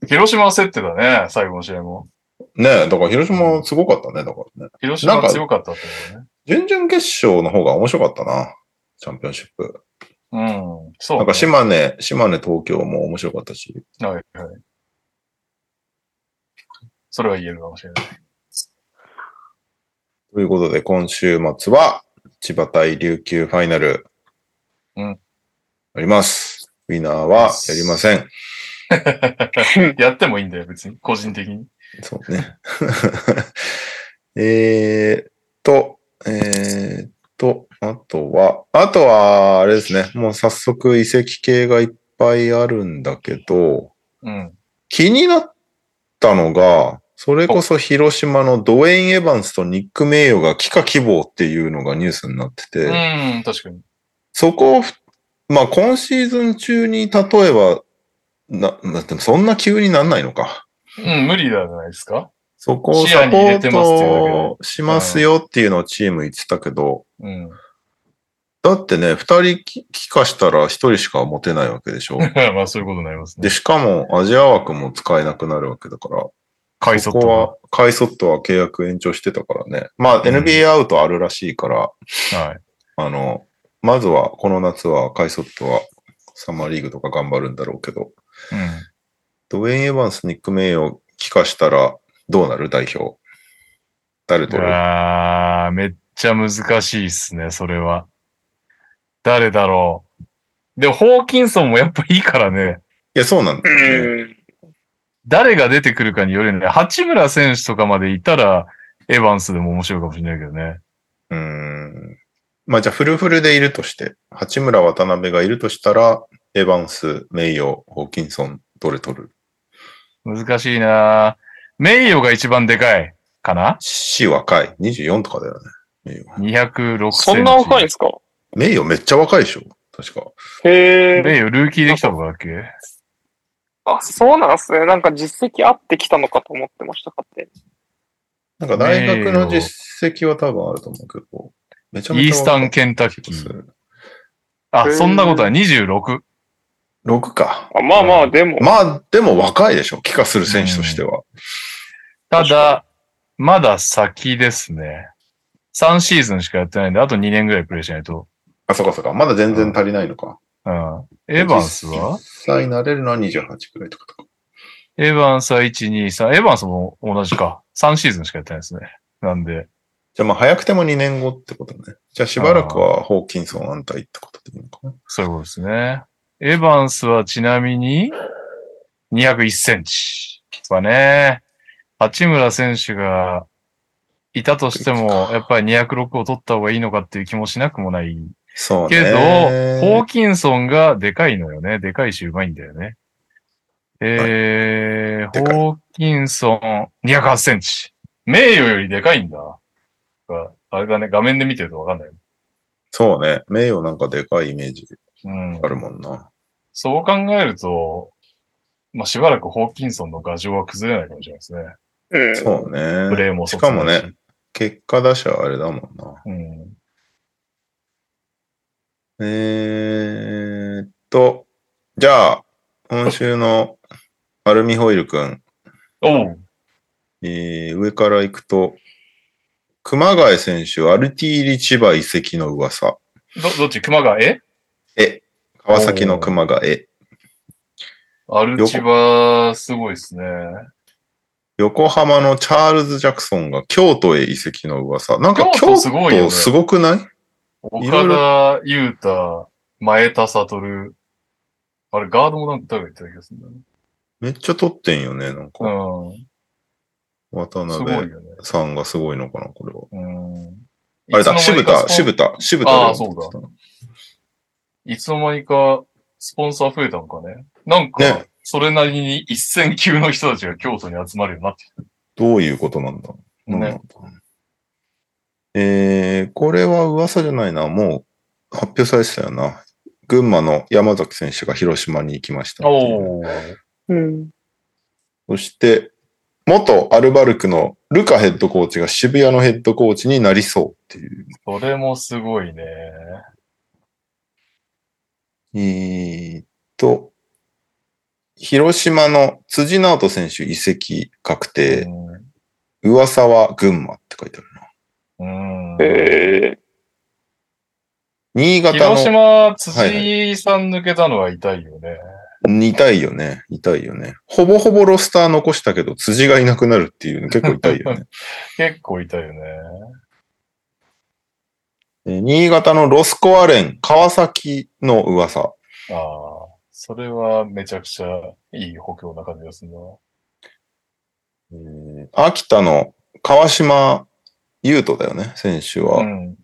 広島は競ってたね、最後の試合も。ねえ、だから広島すごかったね、だからね。広島は強かったってことね。準々決勝の方が面白かったな、チャンピオンシップ。うん。そう、なんか島根、島根東京も面白かったし。はいはい。それは言えるかもしれない。ということで、今週末は、千葉対琉球ファイナル。うん。あります。ウィナーはやりません。やってもいいんだよ、別に。個人的に。そうね。えーっと、えーっと、あとは、あとは、あれですね。もう早速遺跡系がいっぱいあるんだけど、うん。気になったのが、それこそ広島のドウェイン・エヴァンスとニック・メイヨが帰化希望っていうのがニュースになってて、うん、確かに。そこをふ、まあ今シーズン中に例えば、な、だってそんな急になんないのか。うん、無理じゃないですか？そこを視サポートしますよっていうのをチーム言ってたけど、うん。だってね、二人き帰化したら一人しか持てないわけでしょ。まあそういうことになりますで、ね。しかもアジア枠も使えなくなるわけだから、カイソットは、カイソットは契約延長してたからね。まあ、ん NBA アウトあるらしいから、が。はい。あの、まずは、この夏はカイソットはサマーリーグとか頑張るんだろうけど、ドウェイン・エヴァンス、ニック・メイを帰化したらどうなる？代表。誰うん。取るめっちゃ難しいっすね、それは。誰だろう。でも、ホーキンソンもやっぱいいからね。いや、そうなんだ。誰が出てくるかによるね。八村選手とかまでいたら、エヴァンスでも面白いかもしれないけどね。うーん。まあ、じゃあ、フルフルでいるとして、八村渡辺がいるとしたら、エヴァンス、メイヨ、ホーキンソン、どれ取る？難しいな名誉が一番でかいかな？死若い。24とかだよね。メイヨ。?206 センチ。そんな若いんですか？メイヨめっちゃ若いでしょ確か。へえ。名誉ルーキーできたのかだっけ？あ、そうなんですね。なんか実績あってきたのかと思ってました、勝手に。なんか大学の実績は多分あると思うけど、めちゃめちゃイースタンケンタッキー。あ、そんなことは26。6か。あまあまあ、でも。まあ、でも若いでしょ。帰化する選手としては。ただ、まだ先ですね。3シーズンしかやってないんで、あと2年ぐらいプレイしないと。あ、そっかそっか。まだ全然足りないのか。うん。エヴァンスは？実際なれるのは28くらいとかとか。エヴァンスは1、2、3。エヴァンスも同じか。3シーズンしかやってないですね。なんで、じゃあまあ早くても2年後ってことね。じゃあしばらくはホーキンソン安泰ってことでいいのかな。そういうことですね。エヴァンスはちなみに、201センチ。はね、八村選手がいたとしても、やっぱり206を取った方がいいのかっていう気もしなくもないそうね。けど、ホーキンソンがでかいのよね。でかいしうまいんだよね。えー、ホーキンソン208センチ。名誉よりでかいんだ。ああれだね、画面で見てるとわかんない。そうね。名誉なんかでかいイメージうんあ。るもんな。そう考えると、まあ、しばらくホーキンソンの牙城は崩れないかもしれないですね。うん。そうプね。レーもしかもね、結果出しはあれだもんな。うん。えーっと、じゃあ、今週のアルミホイルくん、おう。えー上から行くと、熊谷選手、アルティーリ千葉移籍の噂。ど、どっち？熊谷？ええ、川崎の熊谷。アルチバ、すごいですね。横浜のチャールズ・ジャクソンが京都へ移籍の噂。なんか京京都すごいよね都すごくない？岡田優太、前田悟。あれ、ガードもなんか誰が言ってた気がするんだよね。めっちゃ取ってんよね。なんか、うん。渡辺。さんがすごいのかな、これは。うん。あれだ、渋田、田。渋田、渋田。あーそうだ。いつの間にか、スポンサー増えたのかね。なんかね、それなりに一線級の人たちが京都に集まるようになってきどういうことなんだた。うんね。えー、これは噂じゃないな。もう発表されてたよな。群馬の山崎選手が広島に行きましたっていう。おー。うん。そして、元アルバルクのルカヘッドコーチが渋谷のヘッドコーチになりそうっていう。それもすごいね。えーっと、広島の辻直人選手移籍確定。噂は群馬って書いてあるな。うん。うんえ新潟広の、島、辻井さん抜けたのは痛いよね。痛いよね。痛いよね。ほぼほぼロスター残したけど、辻がいなくなるっていうの結構痛いよね。結構痛いよね。え新潟のロスコアレン、川崎の噂。ああ、それはめちゃくちゃいい補強な感じがするな。えー秋田の川島優斗だよね、選手は。うん。ん？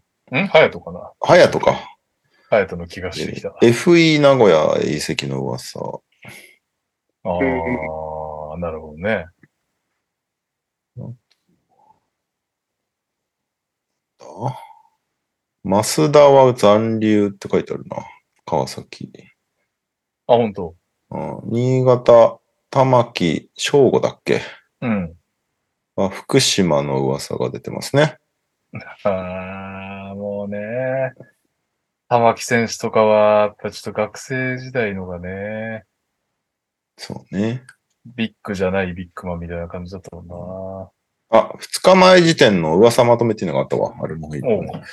隼人かな？隼人か。隼人の気がしてきた。FE 名古屋移籍の噂。ああ、なるほどね。増田は残留って書いてあるな。川崎。あ、本当うん新潟、玉木、正吾だっけ？うん。あ福島の噂が出てますね。ああ、もうね。玉木選手とかは、やっぱちょっと学生時代のがね、そうね。ビッグじゃないビッグマンみたいな感じだったもあ、二日前時点の噂まとめっていうのがあったわ。あれもいい、んな。ね。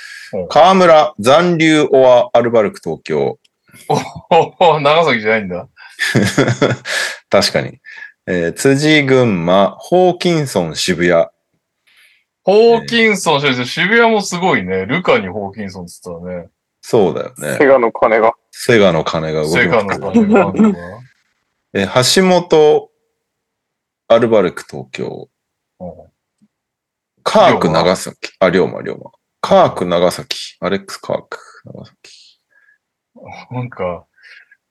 河村、残留オアアルバルク東京。おお、長崎じゃないんだ。確かに。えー辻群馬、ホーキンソン渋谷。ホーキンソン、渋谷もすごいね。ルカにホーキンソンって言ったらね。そうだよねセ。ガの金が。セガの金が動きセガの金が えー橋本、アルバルク東京。なうんカーク長崎。あ、龍馬、龍馬。カーク長崎。アレックス・カーク長崎。なんか、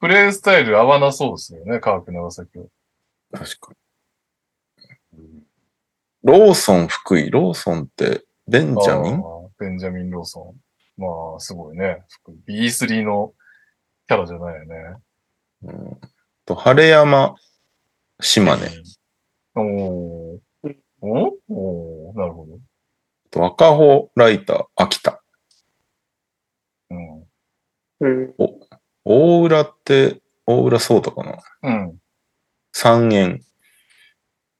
プレイスタイル合わなそうですよね、カーク長崎は。確かに。ローソン福井？ローソンってベンジャミン？ベンジャミン・ローソン。まあ、すごいね。B3 のキャラじゃないよね。うんと、晴山、島根。おー。おおーなるほど。と赤穂ライター、秋田。うん。うん。大浦って、大浦そうとかなうん。三円。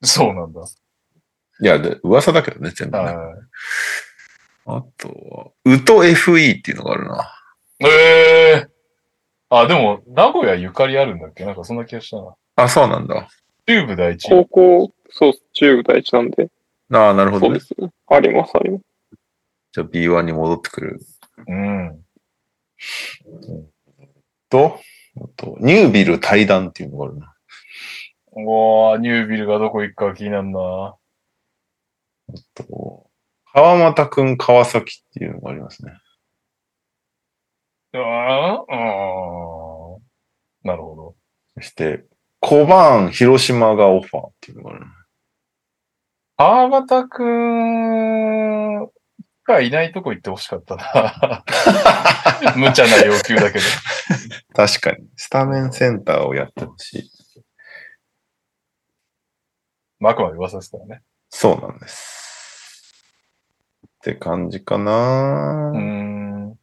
そうなんだ。いや、で、噂だけどね、全部ね。はい。あとは、ウト FE っていうのがあるな。ええあ、でも、名古屋ゆかりあるんだっけ？なんかそんな気がしたな。あ、そうなんだ。チューブ第一。高校、そう、中部第一なんで。ああ、なるほどねそうで。すね。あります、あります。じゃあ B1 に戻ってくる。うん。と、あと、ニュービル対談っていうのがあるな。うわーニュービルがどこ行くか気になるな。と、川又くん川崎っていうのがありますね。ああ、なるほど。そして、小判広島がオファーっていうのがあるな。川端くんがいないとこ行ってほしかったな。無茶な要求だけど。確かに。スタメンセンターをやってほしい。まああくまで噂ですからね。そうなんです。って感じかな、うーん。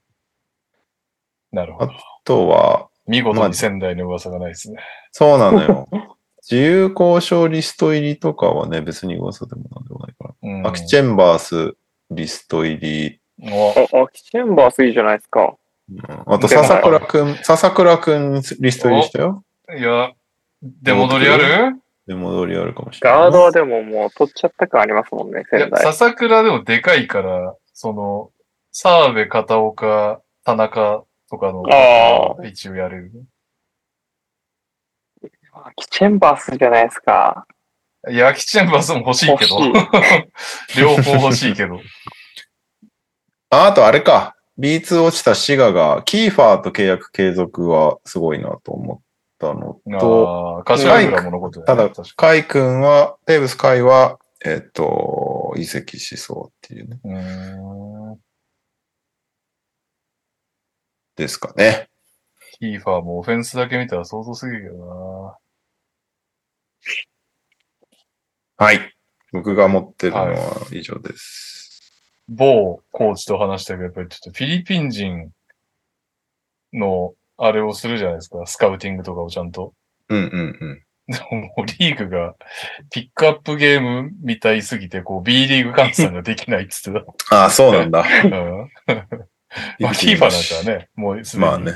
なるほど。あとは、見事に仙台の噂がないですね。そうなのよ。自由交渉リスト入りとかはね、別に噂でもなんでもないから。うん。アキチェンバースリスト入り。おあ、アキチェンバースいいじゃないですか。うんあと、笹倉くん、笹倉くんリスト入りしたよ。いや、出戻りある？で、戻りあるかもしれない。ガードはでももう取っちゃった感ありますもんね、いや仙、台。笹倉でもでかいから、その、澤部、片岡、田中とかの、あ一応やれる。アキチェンバースじゃないですか。いや、キチェンバースも欲しいけど。両方欲しいけど。ああとあれか。B2 落ちたシガが、キーファーと契約継続はすごいなと思ったのと、ああ、柏倉ものことただ、カイ君は、テーブスカイは、えっ、と、移籍しそうっていうね。に。う。ですかね。キーファーもオフェンスだけ見たら想像すぎるけどはい。僕が持ってるのは以上です。な。某コーチと話したけど、やっぱりちょっとフィリピン人のあれをするじゃないですか。スカウティングとかをちゃんと。うんうんうん。でももうリーグがピックアップゲームみたいすぎて、こう B リーグ換算ができないっつって ああ、そうなんだ。た。うん まあ、フィリ FIFA なんかはね、もうすでにまあね。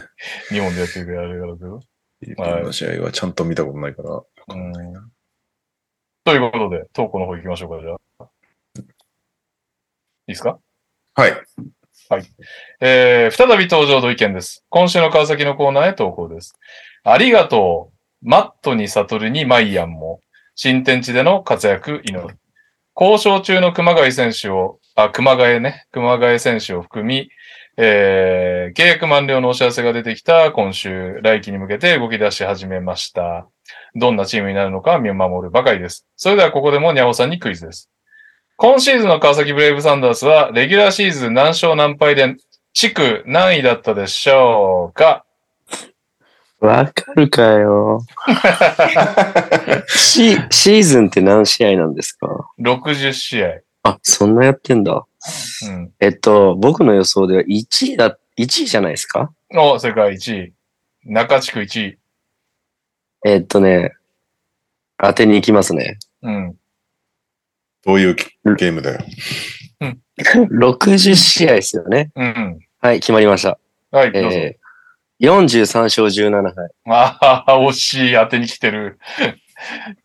日本でやってるからあれだけど。フィリピンの試合はちゃんと見たことないから。うんということで、投稿の方行きましょうか、じゃあ。いいですか？はい。えー、再び登場の意見です。今週の川崎のコーナーへ投稿です。ありがとう。マットに悟るにマイアンも。新天地での活躍祈る。交渉中の熊谷選手を、あ、熊谷ね、熊谷選手を含み、えー、契約満了のお知らせが出てきた今週、来季に向けて動き出し始めました。どんなチームになるのか見守るばかりです。それではここでもニャオさんにクイズです。今シーズンの川崎ブレイブサンダースは、レギュラーシーズン何勝何敗で、地区何位だったでしょうか？わかるかよ。シシーズンって何試合なんですか ?60 試合。あ、そんなやってんだ。うん。えっと、僕の予想では1位だ、1位じゃないですか？お、世界1位。中地区1位。えっとね、当てに行きますね。うん。どういうゲームだよ？60試合ですよね。うん。はい、決まりました。はい、どうぞ。えー、43勝17敗。ああ、惜しい。当てに来てる。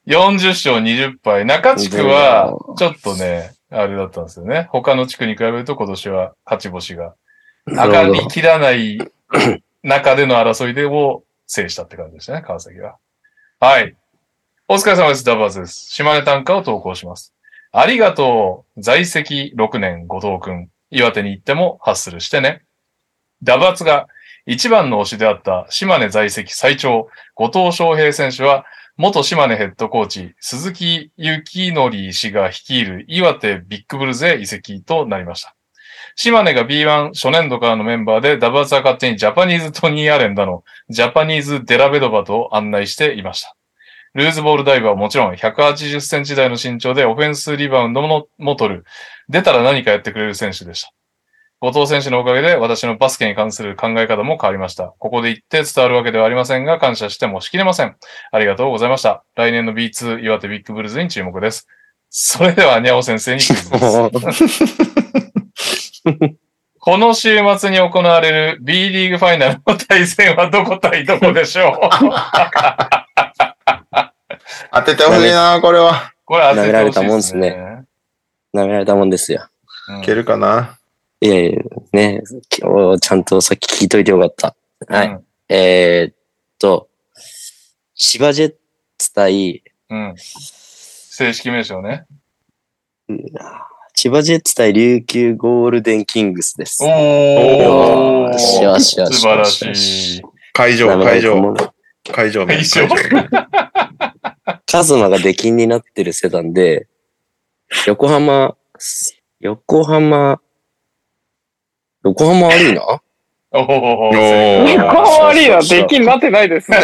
40勝20敗。中地区は、ちょっとね、あれだったんですよね。他の地区に比べると今年は勝ち星が上がりきらない中での争いでを制したって感じでしたね、川崎は。はい。お疲れ様です。ダバーズです。島根短歌を投稿します。ありがとう。在籍6年、後藤くん。岩手に行ってもハッスルしてね。ダバツが一番の推しであった島根在籍最長、後藤翔平選手は、元島根ヘッドコーチ、鈴木幸則氏が率いる岩手ビッグブルズへ移籍となりました。島根が B1 初年度からのメンバーでダブアツは勝手にジャパニーズトニーアレンだの、ジャパニーズデラベドバと案内していました。ルーズボールダイバーはもちろん180センチ台の身長でオフェンスリバウンドもも取る。出たら何かやってくれる選手でした。後藤選手のおかげで私のバスケに関する考え方も変わりました。ここで言って伝わるわけではありませんが、感謝してもしきれません。ありがとうございました。来年の B2 岩手ビッグブルーズに注目です。それでは、にゃお先生にクイズです。この週末に行われる B リーグファイナルの対戦はどこ対どこでしょう？当ててほしいな、これは。これ当ててほしい投げられたもんっすねね。舐められたもんですよ。うんいけるかな？いやいや、ね、今日ちゃんとさっき聞いといてよかった。はい。うんえーっと、芝ジェッツ対、うん。正式名称ね。千葉ジェッツ対琉球ゴールデンキングスです。おーよしよしよし素晴らよしいし。会場、会場、会場名、会場。カズマが出禁になってる世団で、横浜、横浜、横浜アリーナ？おーおー横浜アリーナ出禁になってないですね。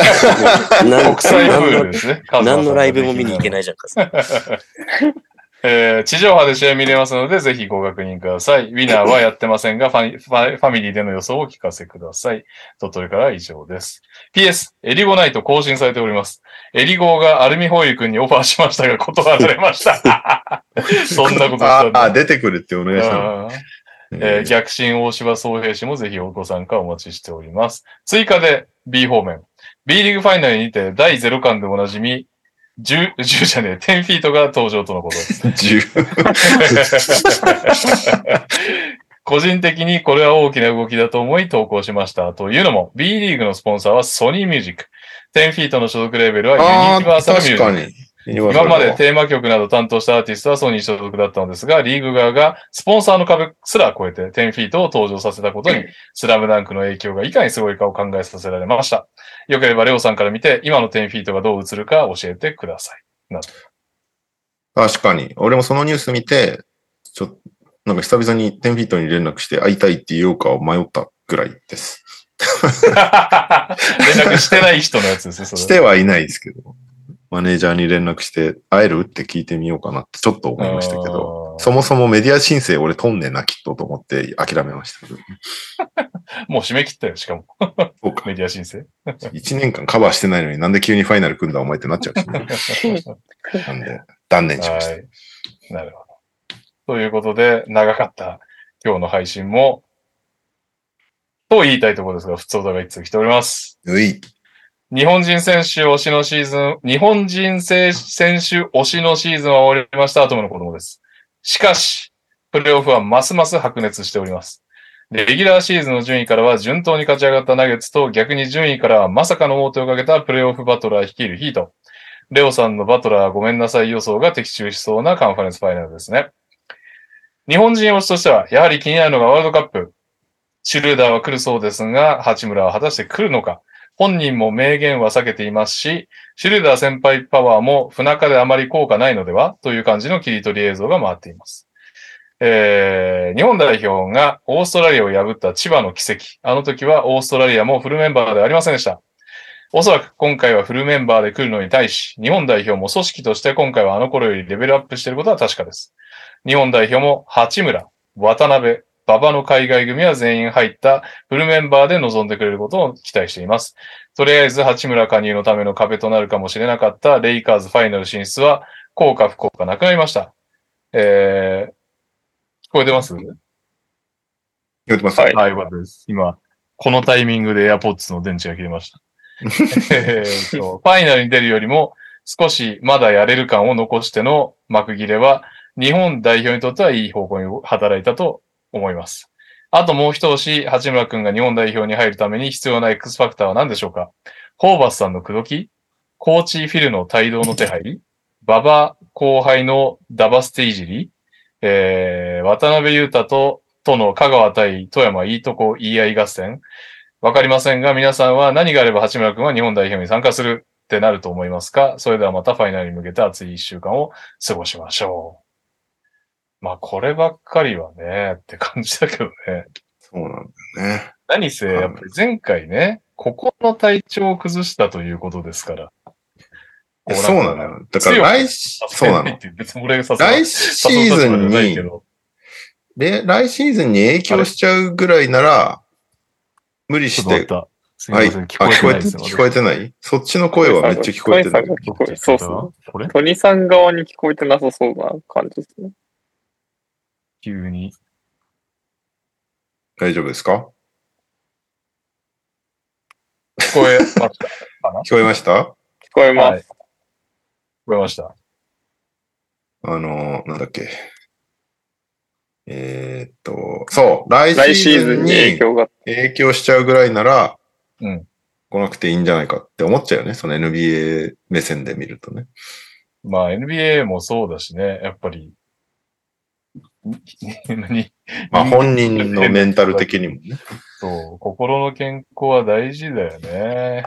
なん国際プール何のですね。何のライブも見に行けい。ないじゃんか。それえー地上波で試合見れますので、ぜひご確認ください。ウィナーはやってませんが、ファニファミリーでの予想をお聞かせください。鳥取からは以上です。PS、エリゴナイト更新されております。エリゴーがアルミホイル君にオファーしましたが、断られました。そんなことしたんだああ、出てくるってお願いしたの。うんえー逆進大柴総平氏もぜひご参加お待ちしております。追加で B 方面。B リーグファイナルにて第0巻でおなじみ、10、10じゃねえ、10フィートが登場とのこと。10 個人的にこれは大きな動きだと思い投稿しました。というのも、B リーグのスポンサーはソニーミュージック。10フィートの所属レーベルはユニバーサルミュージック。今までテーマ曲など担当したアーティストはソニー所属だったのですが、リーグ側がスポンサーの壁すら超えて10フィートを登場させたことに、スラムダンクの影響がいかにすごいかを考えさせられました。よければレオさんから見て、今の10フィートがどう映るか教えてください。確かに。俺もそのニュース見て、ちょっと、なんか久々に10フィートに連絡して会いたいって言おうかを迷ったぐらいです。連絡してない人のやつですね、それ。してはいないですけど、マネージャーに連絡して会える？って聞いてみようかなってちょっと思いましたけど、そもそもメディア申請俺とんねんな、きっとと思って諦めましたけど。もう締め切ったよ、しかも。そうか。メディア申請？1年間カバーしてないのになんで急にファイナル組んだお前ってなっちゃうし、ね、なんで、断念しました。はい。なるほど。ということで、長かった今日の配信も、と言いたいところですが、普通歌が一通来ております。うい。日本人選手推しのシーズン、日本人選手推しのシーズンは終わりました。後の子供です。しかし、プレーオフはますます白熱しております。レギュラーシーズンの順位からは順当に勝ち上がったナゲッツと逆に順位からはまさかの王手をかけたプレーオフバトラー率いるヒート。レオさんのバトラーごめんなさい予想が的中しそうなカンファレンスファイナルですね。日本人推しとしては、やはり気になるのがワールドカップ。シュルーダーは来るそうですが、八村は果たして来るのか。本人も明言は避けていますし、シュルダー先輩パワーも不仲であまり効果ないのではという感じの切り取り映像が回っています。えー、日本代表がオーストラリアを破った千葉の奇跡。あの時はオーストラリアもフルメンバーではありませんでした。おそらく今回はフルメンバーで来るのに対し、日本代表も組織として今回はあの頃よりレベルアップしていることは確かです。日本代表も八村、渡辺、馬場の海外組は全員入ったフルメンバーで臨んでくれることを期待しています。とりあえず八村加入のための壁となるかもしれなかったレイカーズファイナル進出は効果不効果なくなりました。えー、聞こえてます？言ってます。はいはい、よかったです。今、このタイミングで AirPods の電池が切れました。えーと ファイナルに出るよりも少しまだやれる感を残しての幕切れは日本代表にとってはいい方向に働いたと思います。あともう一押し、八村くんが日本代表に入るために必要な X ファクターは何でしょうか？ホーバスさんの口説き？コーチフィルの帯同の手配？馬場後輩のダバステいじり？えー、渡辺裕太と、との香川対富山いいとこ言い合い合戦？わかりませんが、皆さんは何があれば八村君は日本代表に参加するってなると思いますか？それではまたファイナルに向けて熱い一週間を過ごしましょう。まあ、こればっかりはね、って感じだけどね。そうなんだよね。何せ、やっぱり前回ね、ここの体調を崩したということですから。そうなのよ。だから来し、そうなの。来シーズンに、で、来シーズンに影響しちゃうぐらいなら、無理して、はい。あ、ません、聞こえ聞こえて、てない。聞こえてない？そっちの声はめっちゃ聞こえてるトニ。さんが聞こえそうっすね。これトニさん側に聞こえてなさそうな感じですね。急に。大丈夫ですか？聞こえましたかな？聞こえました？聞こえます。はい。聞こえました。あの、なんだっけ。えーっと、そう、来来シーズンに影に響が。影響しちゃうぐらいなら、うん来なくていいんじゃないかって思っちゃうよね。その NBA 目線で見るとね。まあ NBA もそうだしね、やっぱり。にまあ本人のメンタル的にもね。そう、心の健康は大事だよね。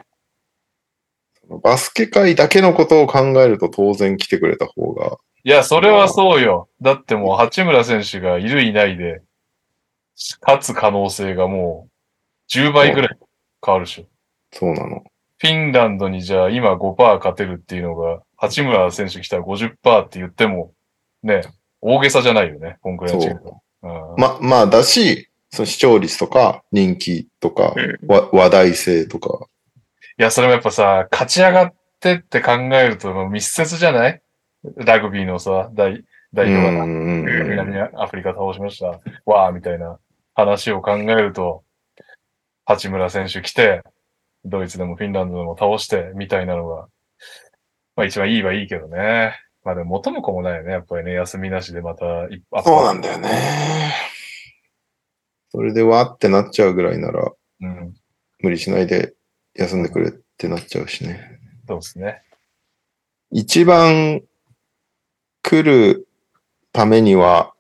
バスケ界だけのことを考えると当然来てくれた方が。いや、それはそうよ。だってもう八村選手がいるいないで、勝つ可能性がもう10倍ぐらい変わるでしょ。そうなの。フィンランドにじゃあ今5%勝てるっていうのが、八村選手来たら50%って言っても、ね、大げさじゃないよね、こんくらいのチームそうんま、まあだし、その視聴率とか人気とか、話題性とか。いや、それもやっぱさ、勝ち上がってって考えると密接じゃない？ラグビーのさ、代代表が南アフリカ倒しました。わーみたいな話を考えると、八村選手来て、ドイツでもフィンランドでも倒して、みたいなのが、まあ一番いいはいいけどね。まあでも元も子もないよね。やっぱりね、休みなしでまた一発。そうなんだよね。それでわーってなっちゃうぐらいなら、うん。無理しないで休んでくれってなっちゃうしね。そうですね。一番来るためには、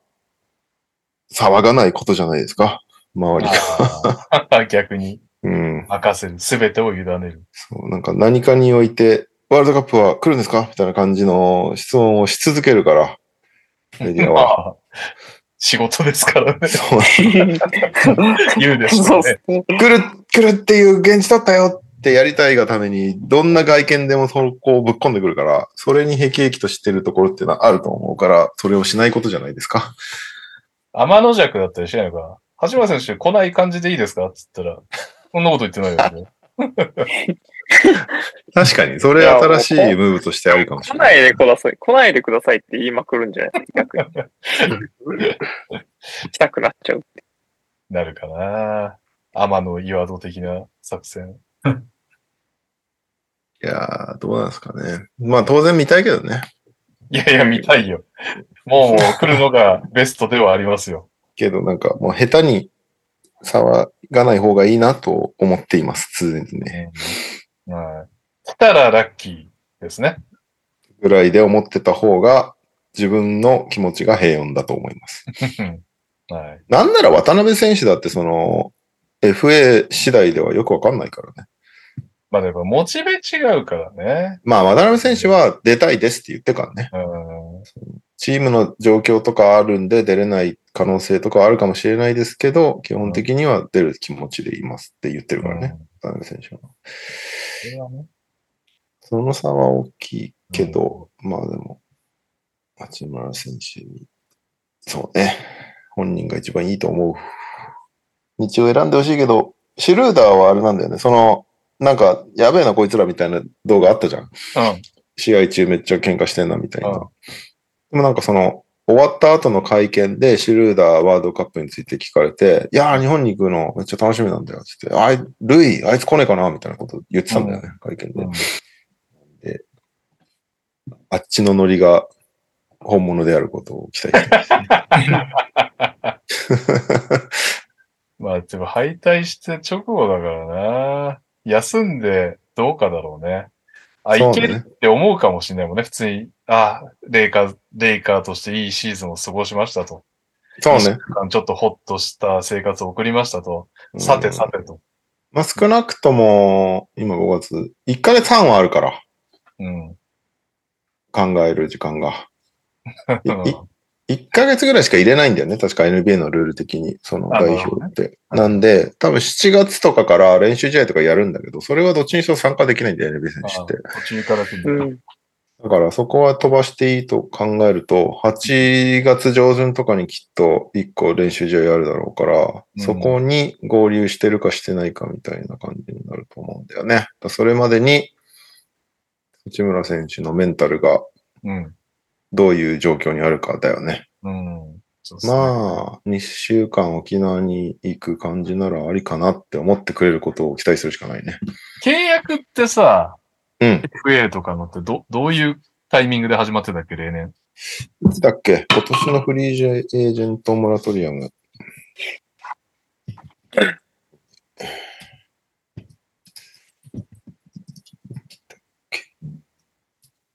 騒がないことじゃないですか。周りが。逆にうん。任せる。すべてを委ねる。そう、なんか何かにおいて、ワールドカップは来るんですか？みたいな感じの質問をし続けるから、メディアは。ま あ仕事ですからね。そう 言うでしょそううね。っすね。来る、来るっていう現地取ったよってやりたいがために、どんな外見でもそこをぶっ込んでくるから、それに辟易としてるところっていうのはあると思うから、それをしないことじゃないですか？天の弱だったりしないのかな？橋村選手来ない感じでいいですか？って言ったら、そんなこと言ってないよね。確かに、それ新しいムーブとしてあるかもし来れな。ないいでください。来ないでくださいって言いまくるんじゃないですか、逆に。来たくなっちゃう。なるかな。天天の岩戸的な作戦。いやー、どうなんですかね。まあ当然見たいけどね。いやいや、見たいよ。もう来るのがベストではありますよ。けどなんかもう下手に騒がない方がいいなと思っています、常にね。はい。来たらラッキーですね。ぐらいで思ってた方が自分の気持ちが平穏だと思います。はい。なんなら渡辺選手だってその FA 次第ではよくわかんないからね。まあでも、モチベ違うからね。まあ渡辺選手は出たいですって言ってからね。うん。チームの状況とかあるんで出れない可能性とかあるかもしれないですけど、基本的には出る気持ちでいますって言ってるからね、渡辺選手は。それはねその差は大きいけど、まあでも、八村選手に、そうね、本人が一番いいと思う。道を選んでほしいけど、シュルーダーはあれなんだよね。その、なんか、やべえなこいつらみたいな動画あったじゃん。うん。試合中めっちゃ喧嘩してんなみたいな。うんでもなんかその、終わった後の会見でシュルーダーワールドカップについて聞かれて、いやー日本に行くのめっちゃ楽しみなんだよ。つって、あい、ルイ、あいつ来ねえかなみたいなこと言ってたんだよね、会見で。うんあっちのノリが本物であることを期待してます。まあ、でも敗退して直後だからな。休んでどうかだろうね。あ、いけるって思うかもしれないもんね。普通に、あ、レイカー、レイカーとしていいシーズンを過ごしましたと。そうね。ちょっとホッとした生活を送りましたと。さてさてと。まあ、少なくとも、今5月、1ヶ月半はあるから、うん。考える時間が。いい1ヶ月ぐらいしか入れないんだよね。確か NBA のルール的に、そのあ代表って。なんで、多分7月とかから練習試合とかやるんだけど、それはどっちにしろ参加できないんだよ、NBA 選手って。途中からうん。だからそこは飛ばしていいと考えると、8月上旬とかにきっと1個練習試合あるだろうから、うんそこに合流してるかしてないかみたいな感じになると思うんだよね。それまでに、内村選手のメンタルがうん。どういう状況にあるかだよね。うん。そうそうまあ、2週間沖縄に行く感じならありかなって思ってくれることを期待するしかないね。契約ってさ、うん。FA とかのってど、どういうタイミングで始まってたっけ、例年？いつだっけ？今年のフリーエージェントモラトリアム。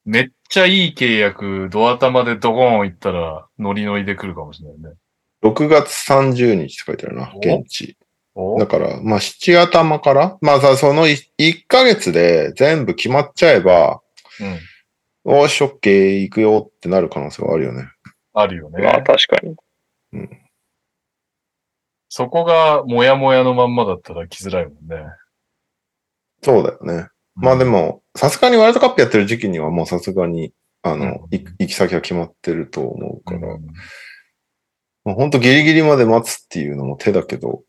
めっちゃいい契約、ドア玉でドゴーン行ったら、ノリノリで来るかもしれないね。6月30日って書いてあるな、お？現地。お？だから、まあ、7頭から、まあさ、その 1, ヶ月で全部決まっちゃえば、うん。おーし、オッケー、行くよってなる可能性はあるよね。あるよね。まあ確かに。そこが、もやもやのまんまだったら来づらいもんね。そうだよね。まあでも、さすがにワールドカップやってる時期にはもうさすがに、あの、うん行き先は決まってると思うから、うん、もうほんとギリギリまで待つっていうのも手だけど、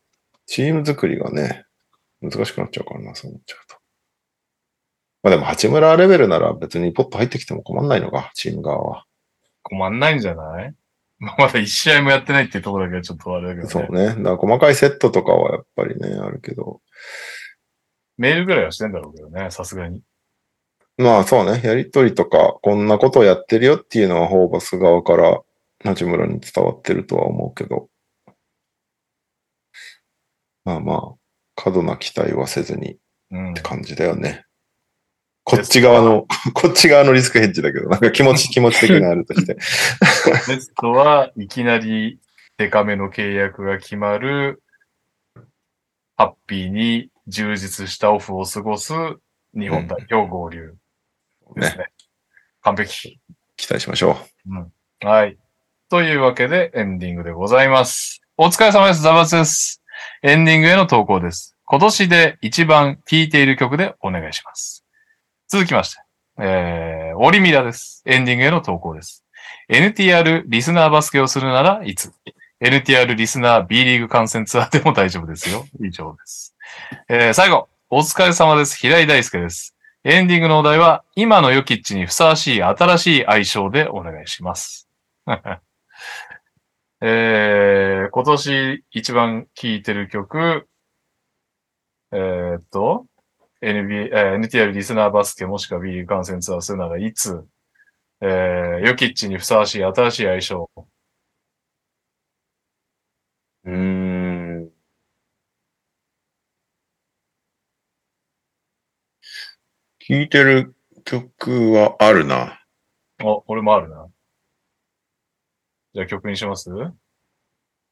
チーム作りがね、難しくなっちゃうからな、そう思っちゃうと。まあでも、八村レベルなら別にポッと入ってきても困んないのか、チーム側は。困んないんじゃない？まあまだ一試合もやってないっていうところだけはちょっとあれだけどね。そうね。だから細かいセットとかはやっぱりね、あるけど。メールぐらいはしてんだろうけどね、さすがに。まあそうね、やりとりとか、こんなことをやってるよっていうのはホーバス側から八村に伝わってるとは思うけど。まあまあ、過度な期待はせずにっうんて。感じだよね。こっち側の、こっち側のリスクヘッジだけど、なんか気持ち、気持ち的にあるとして。ベストはいきなりデカめの契約が決まる、ハッピーに充実したオフを過ごす日本代表合流ですね。完璧。期待しましょはい。というわけでエンディングでございます。お疲れ様です。ザバツです。エンディングへの投稿です。今年で一番聴いている曲でお願いします。続きまして、えー、オリミラです。エンディングへの投稿です。NTR リスナーバスケをするならいつ ?NTR リスナー B リーグ観戦ツアーでも大丈夫ですよ。以上です。えー、最後、お疲れ様です。平井大輔です。エンディングのお題は、今のヨキッチにふさわしい新しい愛称でお願いします。えー、今年一番聴いてる曲、えーっと、NBA、えー NTR リスナーバスケもしくは B リーグ観戦ツアーするならいつ、えー、ヨキッチにふさわしい新しい相性。うん。聴いてる曲はあるな。あ、俺もあるな。じゃあ曲にします？聴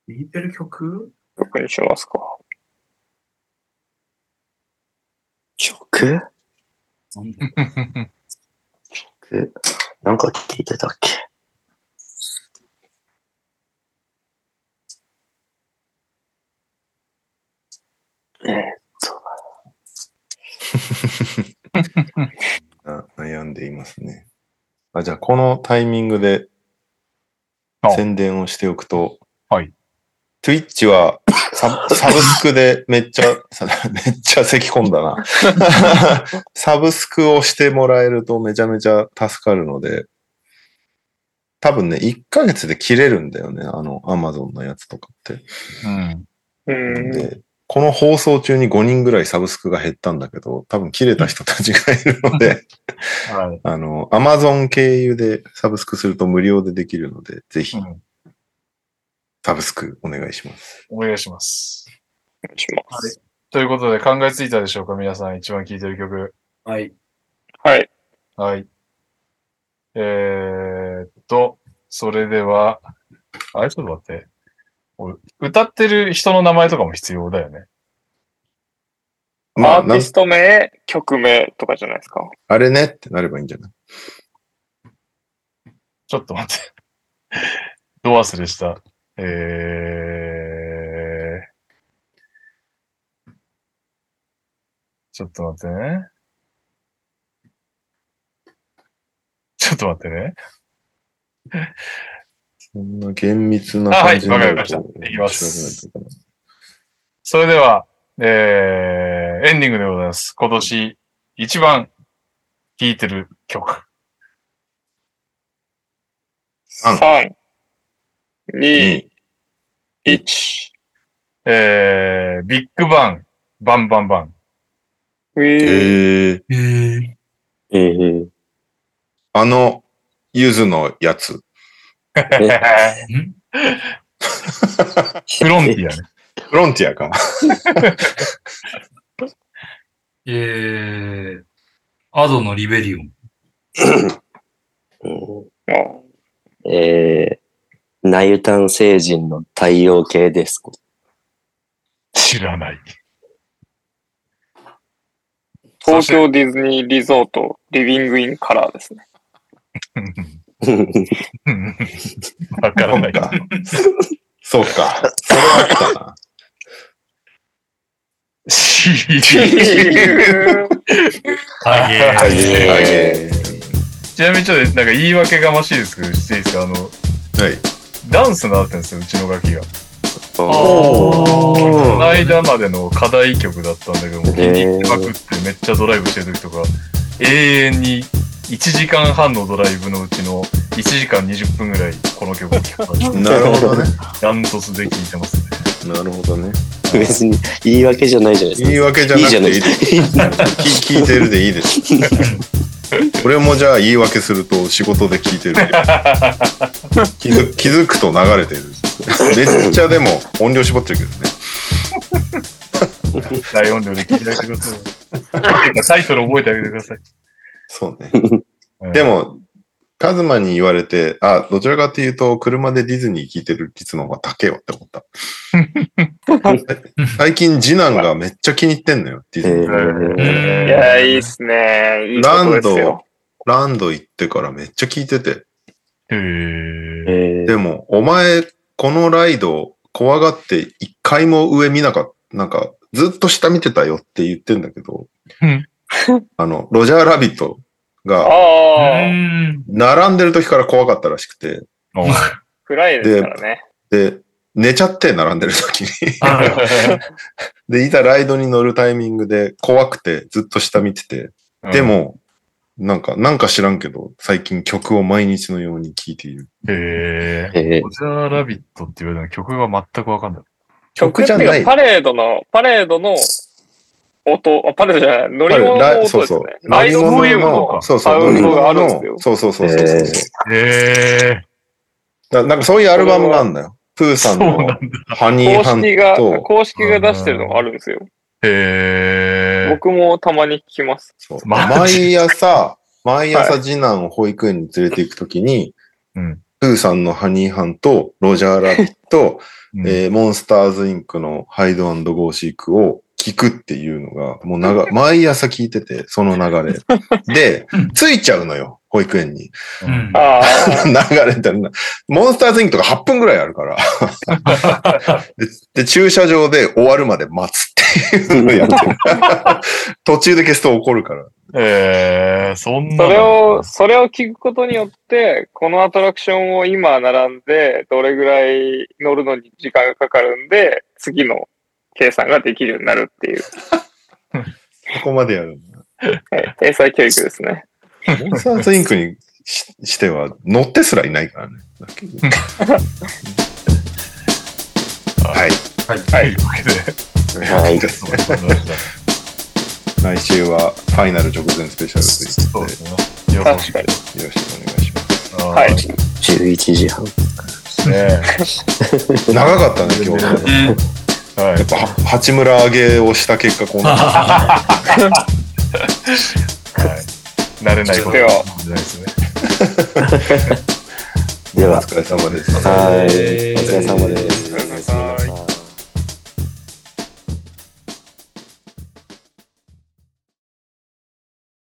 いてる曲？曲にしますか。曲？なんだ曲？なんか聞いてたっけえーっと、あ 悩んでいますね。あ、じゃあこのタイミングであ宣伝をしておくと、はい。Twitch はサ サブスクでめっちゃ、さ めっちゃ咳込んだな。サブスクをしてもらえるとめちゃめちゃ助かるので、多分ね、1ヶ月で切れるんだよね、あの Amazon のやつとかって。うん。うん。で、この放送中に5人ぐらいサブスクが減ったんだけど、多分切れた人たちがいるので、はい。あの、アマゾン経由でサブスクすると無料でできるので、ぜひうん。サブスクお願いします。お願いします。お願いします。ということで考えついたでしょうか？皆さん一番聴いてる曲。はい。はい。はい。えーっと、それでは、あれ？ちょっと待って。俺歌ってる人の名前とかも必要だよね。まあ、アーティスト名、曲名とかじゃないですか。あれねってなればいいんじゃない？ちょっと待って。ど忘れした？えー、ちょっと待ってね。ちょっと待ってね。そんな厳密な感じになるとわかりましたいきますそれでは、えー、エンディングでございます。今年一番聴いてる曲。うん3、2、いい1。えー、ビッグバン、バンバンバン。えー、えー、えー、あの、ゆずのやつ。んフロンティアね。フロンティアか。えー、アドのリベリオン。うんあえー、ナユタン星人の太陽系です。知らない。東京ディズニーリゾート、リビングインカラーですね。わからない。そうか。そうか。それあったな。あげあげあげちなみにちょっとなん。か言い訳がましいですけど、していいですかあの、はい。ダンスなってん。ですよ、うちのガキが。この間までの課題曲だったん。だけども、気へーに入ってまくってめっちゃドライブしてる時とか、永遠に1時間半のドライブのうちの1時間20分ぐらいこの曲を聴くから、なるほどね。ダントツで聴いてますね。なるほどね。別に言い訳じゃないじゃないですか。言い訳じゃなくていいいいじゃないです聞聞いてるでいいです。俺もじゃあ言い訳すると仕事で聞いてるけど気づ気づくと流れてる。めっちゃでも音量絞ってるけどね。大音量で聴いてあげてください。タイトル覚えてあげてください。そうね。うんで、も、カズマに言われて、あ、どちらかというと、車でディズニー聞いてる率の方が高えよって思った。最近次男がめっちゃ気に入ってんのよ、ディズニー。えいや、いいっすね。いいことですよ。ランド行ってからめっちゃ聞いてて。へーーえでも、お前、このライド怖がって一回も上見なかった。なんか、ずっと下見てたよって言ってんだけどうん、あの、ロジャーラビットがああ、ん。並んでる時から怖かったらしくて、お 暗いですからね。で、寝ちゃって並んでる時に。で、いざライドに乗るタイミングで怖くてずっと下見てて、で、も、なんか、なんか知らんけど、最近曲を毎日のように聴いている。へーえロジャーラビットって言われたの曲が全くわかんない。曲じゃない。パレードの、パレードの音、あパレードじゃない、乗り物の音ですね。そうそう。ライド乗りフレーム物の、そうそう、サウンドがあるんですよの、。そうそうそうそうそう。へえ。だなんかそういうアルバムがあるんだよ。プーさんの。ハニー公ハン式が、と、公式が出してるのがあるんですよ。へえ。僕もたまに聞きます。そう毎朝、毎朝次男を保育園に連れて行くときに、うんプーさんのハニーハンと、ロジャーラビット、うんえーモンスターズインクのハイドゴーシークを聞くっていうのが、もう長、毎朝聞いてて、その流れ。で、ついちゃうのよ、保育園に。うんああ、流れてるな。モンスターズインクとか8分ぐらいあるから。でで、駐車場で終わるまで待つっていうのをやってる。途中で消すと怒るから。へえ、そんなの。それを、それを聞くことによって、このアトラクションを今並んで、どれぐらい乗るのに時間がかかるんで、次の計算ができるようになるっていう、ここまでやるんだ。はい天才教育ですね。モンスターズインクにししては乗ってすらいないからね。はい。はい。というわけで。はい来週はファイナル直前スペシャルというこすね。よろし確かに。とで、よろしくお願いします。く。はい。11時半。ね長かったね、今日。ねはいやっぱは八村上げをした結果こうなった。はい。慣れないことですね。ではお疲れ様です。はい。お疲れ様です。お疲れ様です